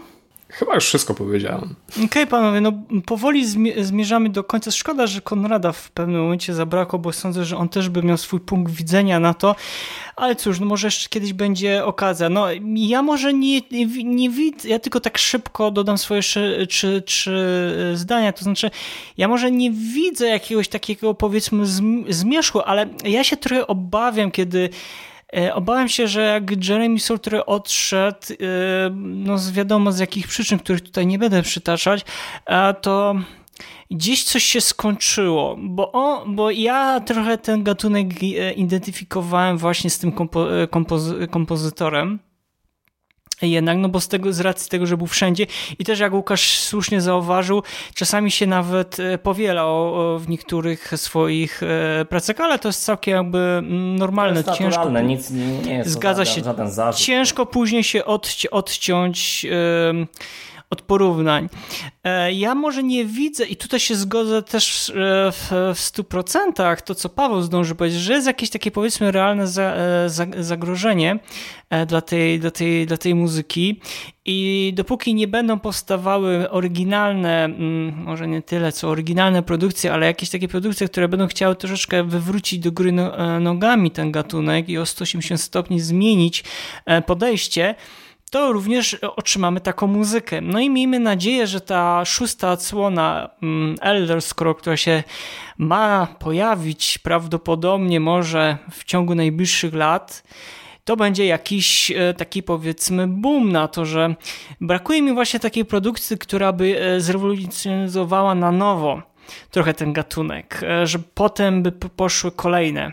Chyba już wszystko powiedziałem. Okej, okay, panowie, no powoli zmierzamy do końca. Szkoda, że Konrada w pewnym momencie zabrakło, bo sądzę, że on też by miał swój punkt widzenia na to. Ale cóż, no może jeszcze kiedyś będzie okazja. No ja może nie, nie, nie widzę, ja tylko tak szybko dodam swoje trzy, trzy, trzy zdania. To znaczy, ja może nie widzę jakiegoś takiego powiedzmy zmierzchu, ale ja się trochę obawiam, kiedy E, obawiam się, że jak Jeremy Salter odszedł, e, no z wiadomo z jakich przyczyn, których tutaj nie będę przytaczać, to gdzieś coś się skończyło, bo, o, bo ja trochę ten gatunek e, identyfikowałem właśnie z tym kompo, kompozy, kompozytorem jednak, no bo z, tego, z racji tego, że był wszędzie i też jak Łukasz słusznie zauważył, czasami się nawet e, powielał w niektórych swoich e, pracach, ale to jest całkiem jakby mm, normalne. To jest ciężko, nic nie, jest zgadza żaden, się. Żaden. Ciężko później się odci odciąć od porównań. E, ja może nie widzę, i tutaj się zgodzę też w, stu procentach, to co Paweł zdążył powiedzieć, że jest jakieś takie powiedzmy realne za, za, zagrożenie dla tej, dla, tej, dla tej muzyki i dopóki nie będą powstawały oryginalne, mm, może nie tyle co oryginalne produkcje, ale jakieś takie produkcje, które będą chciały troszeczkę wywrócić do góry no, e, nogami ten gatunek i o 180 stopni zmienić e, podejście, to również otrzymamy taką muzykę. No i miejmy nadzieję, że ta szósta odsłona mm, Elder Scroll, która się ma pojawić prawdopodobnie może w ciągu najbliższych lat, to będzie jakiś e, taki powiedzmy boom na to, że brakuje mi właśnie takiej produkcji, która by e, zrewolucjonizowała na nowo trochę ten gatunek, e, że potem by poszły kolejne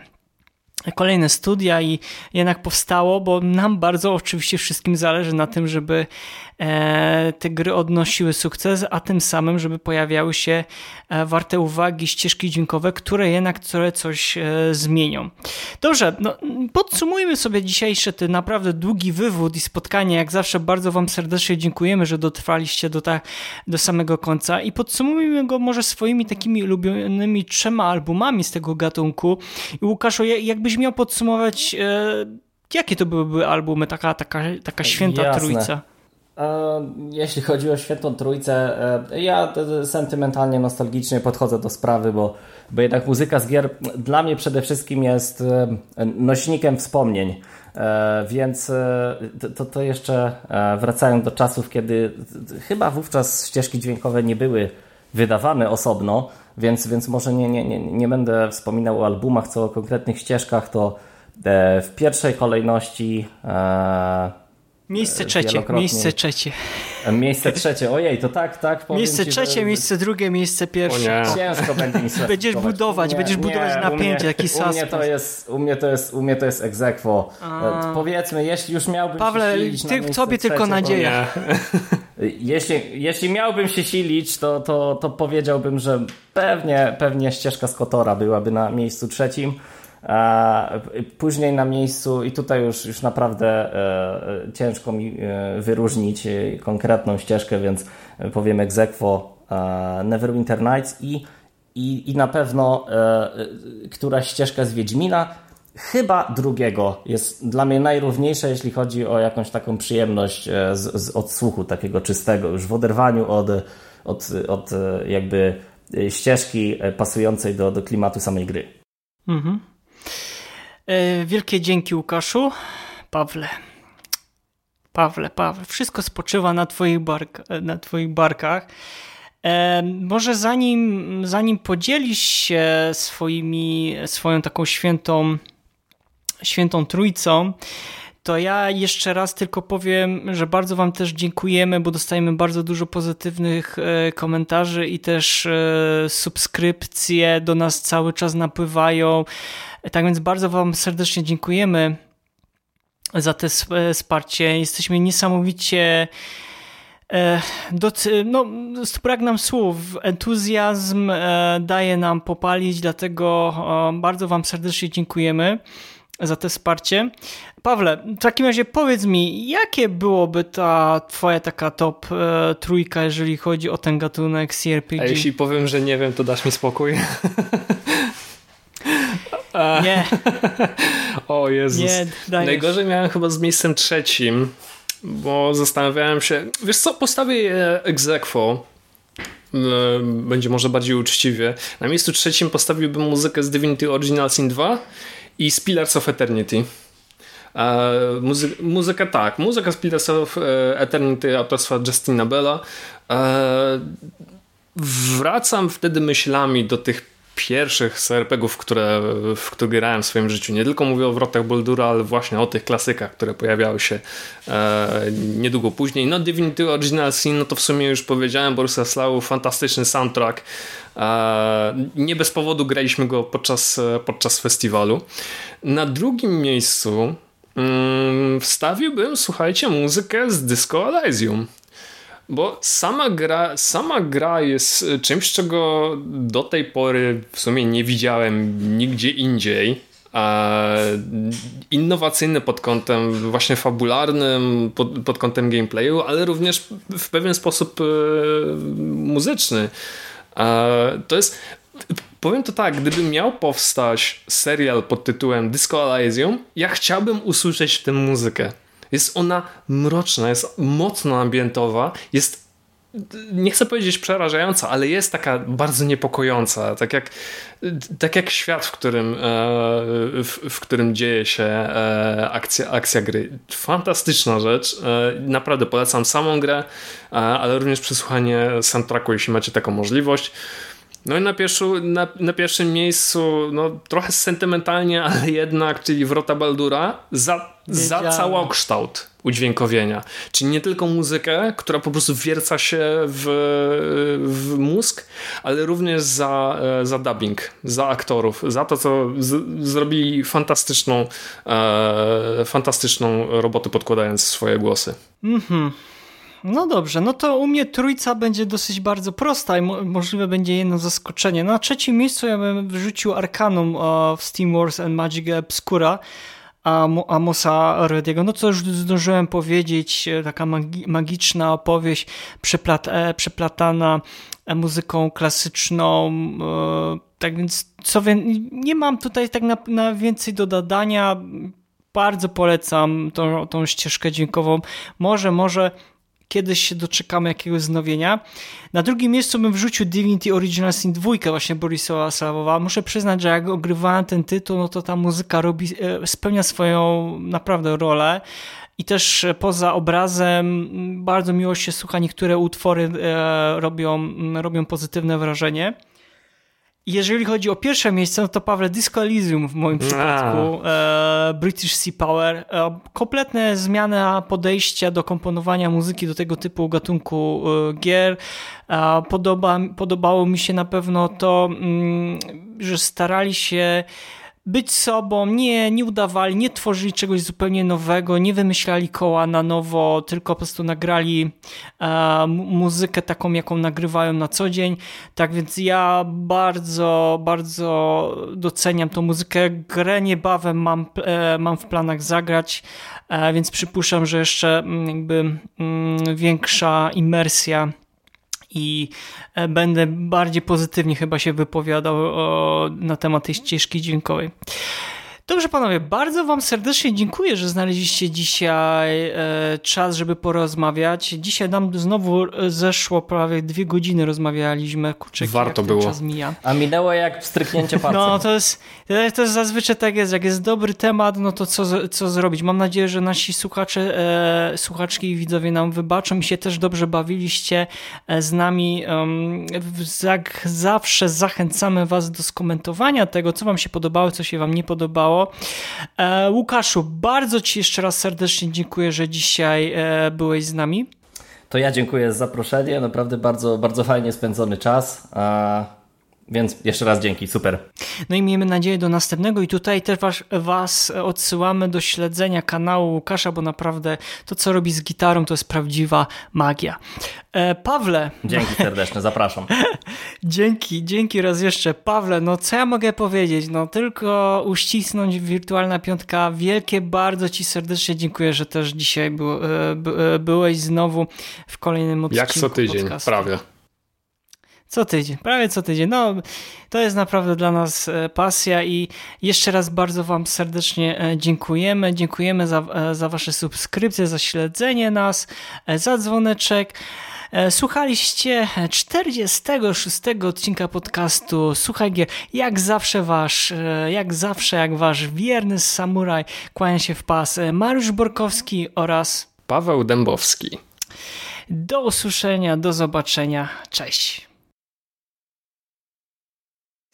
kolejne studia i jednak powstało, bo nam bardzo oczywiście wszystkim zależy na tym, żeby E, te gry odnosiły sukces, a tym samym, żeby pojawiały się e, warte uwagi ścieżki dźwiękowe, które jednak które coś e, zmienią. Dobrze, no, podsumujmy sobie dzisiejszy ten naprawdę długi wywód i spotkanie. Jak zawsze bardzo Wam serdecznie dziękujemy, że dotrwaliście do, ta, do samego końca i podsumujmy go może swoimi takimi ulubionymi trzema albumami z tego gatunku. I Łukaszu, jakbyś miał podsumować, jakie to byłyby albumy, taka, taka, taka święta Jasne. trójca? Jeśli chodzi o Świętą Trójcę, e, ja sentymentalnie, nostalgicznie podchodzę do sprawy, bo, bo jednak muzyka z gier dla mnie przede wszystkim jest e, nośnikiem wspomnień. E, więc to, to jeszcze wracając do czasów, kiedy chyba wówczas ścieżki dźwiękowe nie były wydawane osobno, więc, więc może nie, nie, nie, nie będę wspominał o albumach, co o konkretnych ścieżkach, to w pierwszej kolejności Miejsce trzecie, miejsce trzecie. Miejsce trzecie, ojej, to tak, tak. Miejsce ci, trzecie, że... miejsce drugie, miejsce pierwsze. Ciężko będzie mi *laughs* Będziesz budować, nie, będziesz budować nie, napięcie, taki u mnie to jest, u mnie to jest, u mnie to jest egzekwo. E, powiedzmy, jeśli już miałbym Pawle, się silić ty, na tobie tylko nadzieja. *laughs* jeśli, jeśli miałbym się silić, to, to, to powiedziałbym, że pewnie, pewnie ścieżka z Kotora byłaby na miejscu trzecim. Później na miejscu, i tutaj już, już naprawdę e, ciężko mi e, wyróżnić e, konkretną ścieżkę, więc powiem Exequo Neverwinter Nights i, i, i na pewno któraś ścieżka z Wiedźmina, chyba drugiego jest dla mnie najrówniejsza, jeśli chodzi o jakąś taką przyjemność z, z odsłuchu takiego czystego, już w oderwaniu od, od, od jakby ścieżki pasującej do, do klimatu samej gry. Mhm. E, wielkie dzięki Łukaszu. Pawle. Pawle, Pawle, wszystko spoczywa na twoich, bark na twoich barkach. E, może zanim, zanim podzielisz się swoimi, swoją taką świętą, świętą trójcą, to ja jeszcze raz tylko powiem, że bardzo Wam też dziękujemy, bo dostajemy bardzo dużo pozytywnych e, komentarzy i też e, subskrypcje do nas cały czas napływają. Tak więc bardzo Wam serdecznie dziękujemy za te wsparcie. Jesteśmy niesamowicie. No, brak nam słów. Entuzjazm daje nam popalić, dlatego bardzo Wam serdecznie dziękujemy za to wsparcie. Pawle, w takim razie powiedz mi, jakie byłoby ta twoja taka top e, trójka, jeżeli chodzi o ten gatunek CRPG? A jeśli powiem, że nie wiem, to dasz mi spokój? *laughs* nie. *laughs* o Jezus. Nie, Najgorzej miałem chyba z miejscem trzecim. bo zastanawiałem się, wiesz co, postawię je e, będzie może bardziej uczciwie. Na miejscu trzecim postawiłbym muzykę z Divinity Original Sin 2 i z Pillars of Eternity. E, muzy muzyka tak, muzyka z Pillars of Eternity autorstwa Justina Bella. Wracam wtedy myślami do tych pierwszych SRPG-ów, które, w które grałem w swoim życiu. Nie tylko mówię o Wrotach Boldura, ale właśnie o tych klasykach, które pojawiały się e, niedługo później. No Divinity Original Sin, no to w sumie już powiedziałem, Borysa Slau, fantastyczny soundtrack. E, nie bez powodu graliśmy go podczas, podczas festiwalu. Na drugim miejscu mm, wstawiłbym, słuchajcie, muzykę z Disco Elysium. Bo sama gra, sama gra jest czymś, czego do tej pory w sumie nie widziałem nigdzie indziej. Innowacyjny pod kątem właśnie fabularnym, pod, pod kątem gameplayu, ale również w pewien sposób e, muzyczny. To jest Powiem to tak, gdyby miał powstać serial pod tytułem Disco Elysium, ja chciałbym usłyszeć w tym muzykę. Jest ona mroczna, jest mocno ambientowa, jest nie chcę powiedzieć przerażająca, ale jest taka bardzo niepokojąca, tak jak, tak jak świat, w którym, e, w, w którym dzieje się e, akcja, akcja gry. Fantastyczna rzecz, e, naprawdę polecam samą grę, ale również przesłuchanie soundtracku, jeśli macie taką możliwość. No i na, pierwszu, na, na, pierwszym miejscu, no trochę sentymentalnie, ale jednak, czyli Wrota Baldura za, za całokształt udźwiękowienia. Czyli nie tylko muzykę, która po prostu wierca się w, w mózg, ale również za, za dubbing, za aktorów, za to, co z, zrobili fantastyczną, e, fantastyczną robotę podkładając swoje głosy. Mhm. No dobrze, no to u mnie trójca będzie dosyć bardzo prosta i mo możliwe będzie jedno zaskoczenie. Na trzecim miejscu ja bym wrzucił Arcanum uh, w Steam Wars and Magic Obscura Amosa Rediego. No co już zdążyłem powiedzieć, e, taka magi magiczna opowieść przeplat e, przeplatana muzyką klasyczną. E, tak więc co nie mam tutaj tak na, na więcej do dodania. Bardzo polecam tą, tą ścieżkę dźwiękową. Może, może kiedyś się doczekamy jakiegoś znowienia. Na drugim miejscu bym wrzucił Divinity Original Sin 2 właśnie Borisowa Slawowa. Muszę przyznać, że jak ogrywałem ten tytuł, no to ta muzyka robi, e, spełnia swoją naprawdę rolę. I też poza obrazem bardzo miło się słucha, niektóre utwory e, robią, robią pozytywne wrażenie. Jeżeli chodzi o pierwsze miejsce, no to Pawle Disco Elysium w moim przypadku, e, British Sea Power. E, kompletne zmiana podejścia do komponowania muzyki do tego typu gatunku e, gier. E, podoba, podobało mi się na pewno to, mm, że starali się być sobą, nie, nie udawali, nie tworzyli czegoś zupełnie nowego, nie wymyślali koła na nowo, tylko po prostu nagrali e, muzykę taką, jaką nagrywają na co dzień. Tak więc ja bardzo, bardzo doceniam tą muzykę. Grę niebawem mam, e, mam w planach zagrać, e, więc przypuszczam, że jeszcze mm, jakby mm, większa imersja i e, będę bardziej pozytywnie chyba się wypowiadał o, na temat tej ścieżki dźwiękowej. Dobrze panowie, bardzo wam serdecznie dziękuję, że znaleźliście dzisiaj e, czas, żeby porozmawiać. Dzisiaj nam znowu zeszło prawie dwie godziny rozmawialiśmy. Kurczę, Warto było. czas mija. A minęło jak stryknięcie palcem. No to jest, to jest zazwyczaj tak jest, jak jest dobry temat, no to co, co zrobić? Mam nadzieję, że nasi słuchacze, e, słuchaczki i widzowie nam wybaczą i się też dobrze bawiliście e, z nami. Jak zawsze zachęcamy was do skomentowania tego, co wam się podobało, co się wam nie podobało E, Łukaszu, bardzo Ci jeszcze raz serdecznie dziękuję, że dzisiaj e, byłeś z nami. To ja dziękuję za zaproszenie. Naprawdę bardzo, bardzo fajnie spędzony czas. Więc jeszcze raz dzięki, super. No i miejmy nadzieję do następnego i tutaj też was, was odsyłamy do śledzenia kanału Łukasza, bo naprawdę to, co robi z gitarą, to jest prawdziwa magia. E, Pawle. Dzięki serdeczne, zapraszam. *laughs* dzięki, dzięki raz jeszcze. Pawle, no co ja mogę powiedzieć? No tylko uścisnąć wirtualna piątka. Wielkie bardzo Ci serdecznie dziękuję, że też dzisiaj był, e, by, e, byłeś znowu w kolejnym odcinku Jak co tydzień, podcastu. prawie. Co tydzień, prawie co tydzień. No, to jest naprawdę dla nas e, pasja i jeszcze raz bardzo Wam serdecznie e, dziękujemy. Dziękujemy za, e, za Wasze subskrypcje, za śledzenie nas, za dzwoneczek. Słuchaliście 46 odcinka podcastu Słuchaj Gier. Jak zawsze wasz, jak zawsze jak wasz wierny samuraj kłania się w pas Mariusz Borkowski oraz Paweł Dębowski. Do usłyszenia, do zobaczenia. Cześć.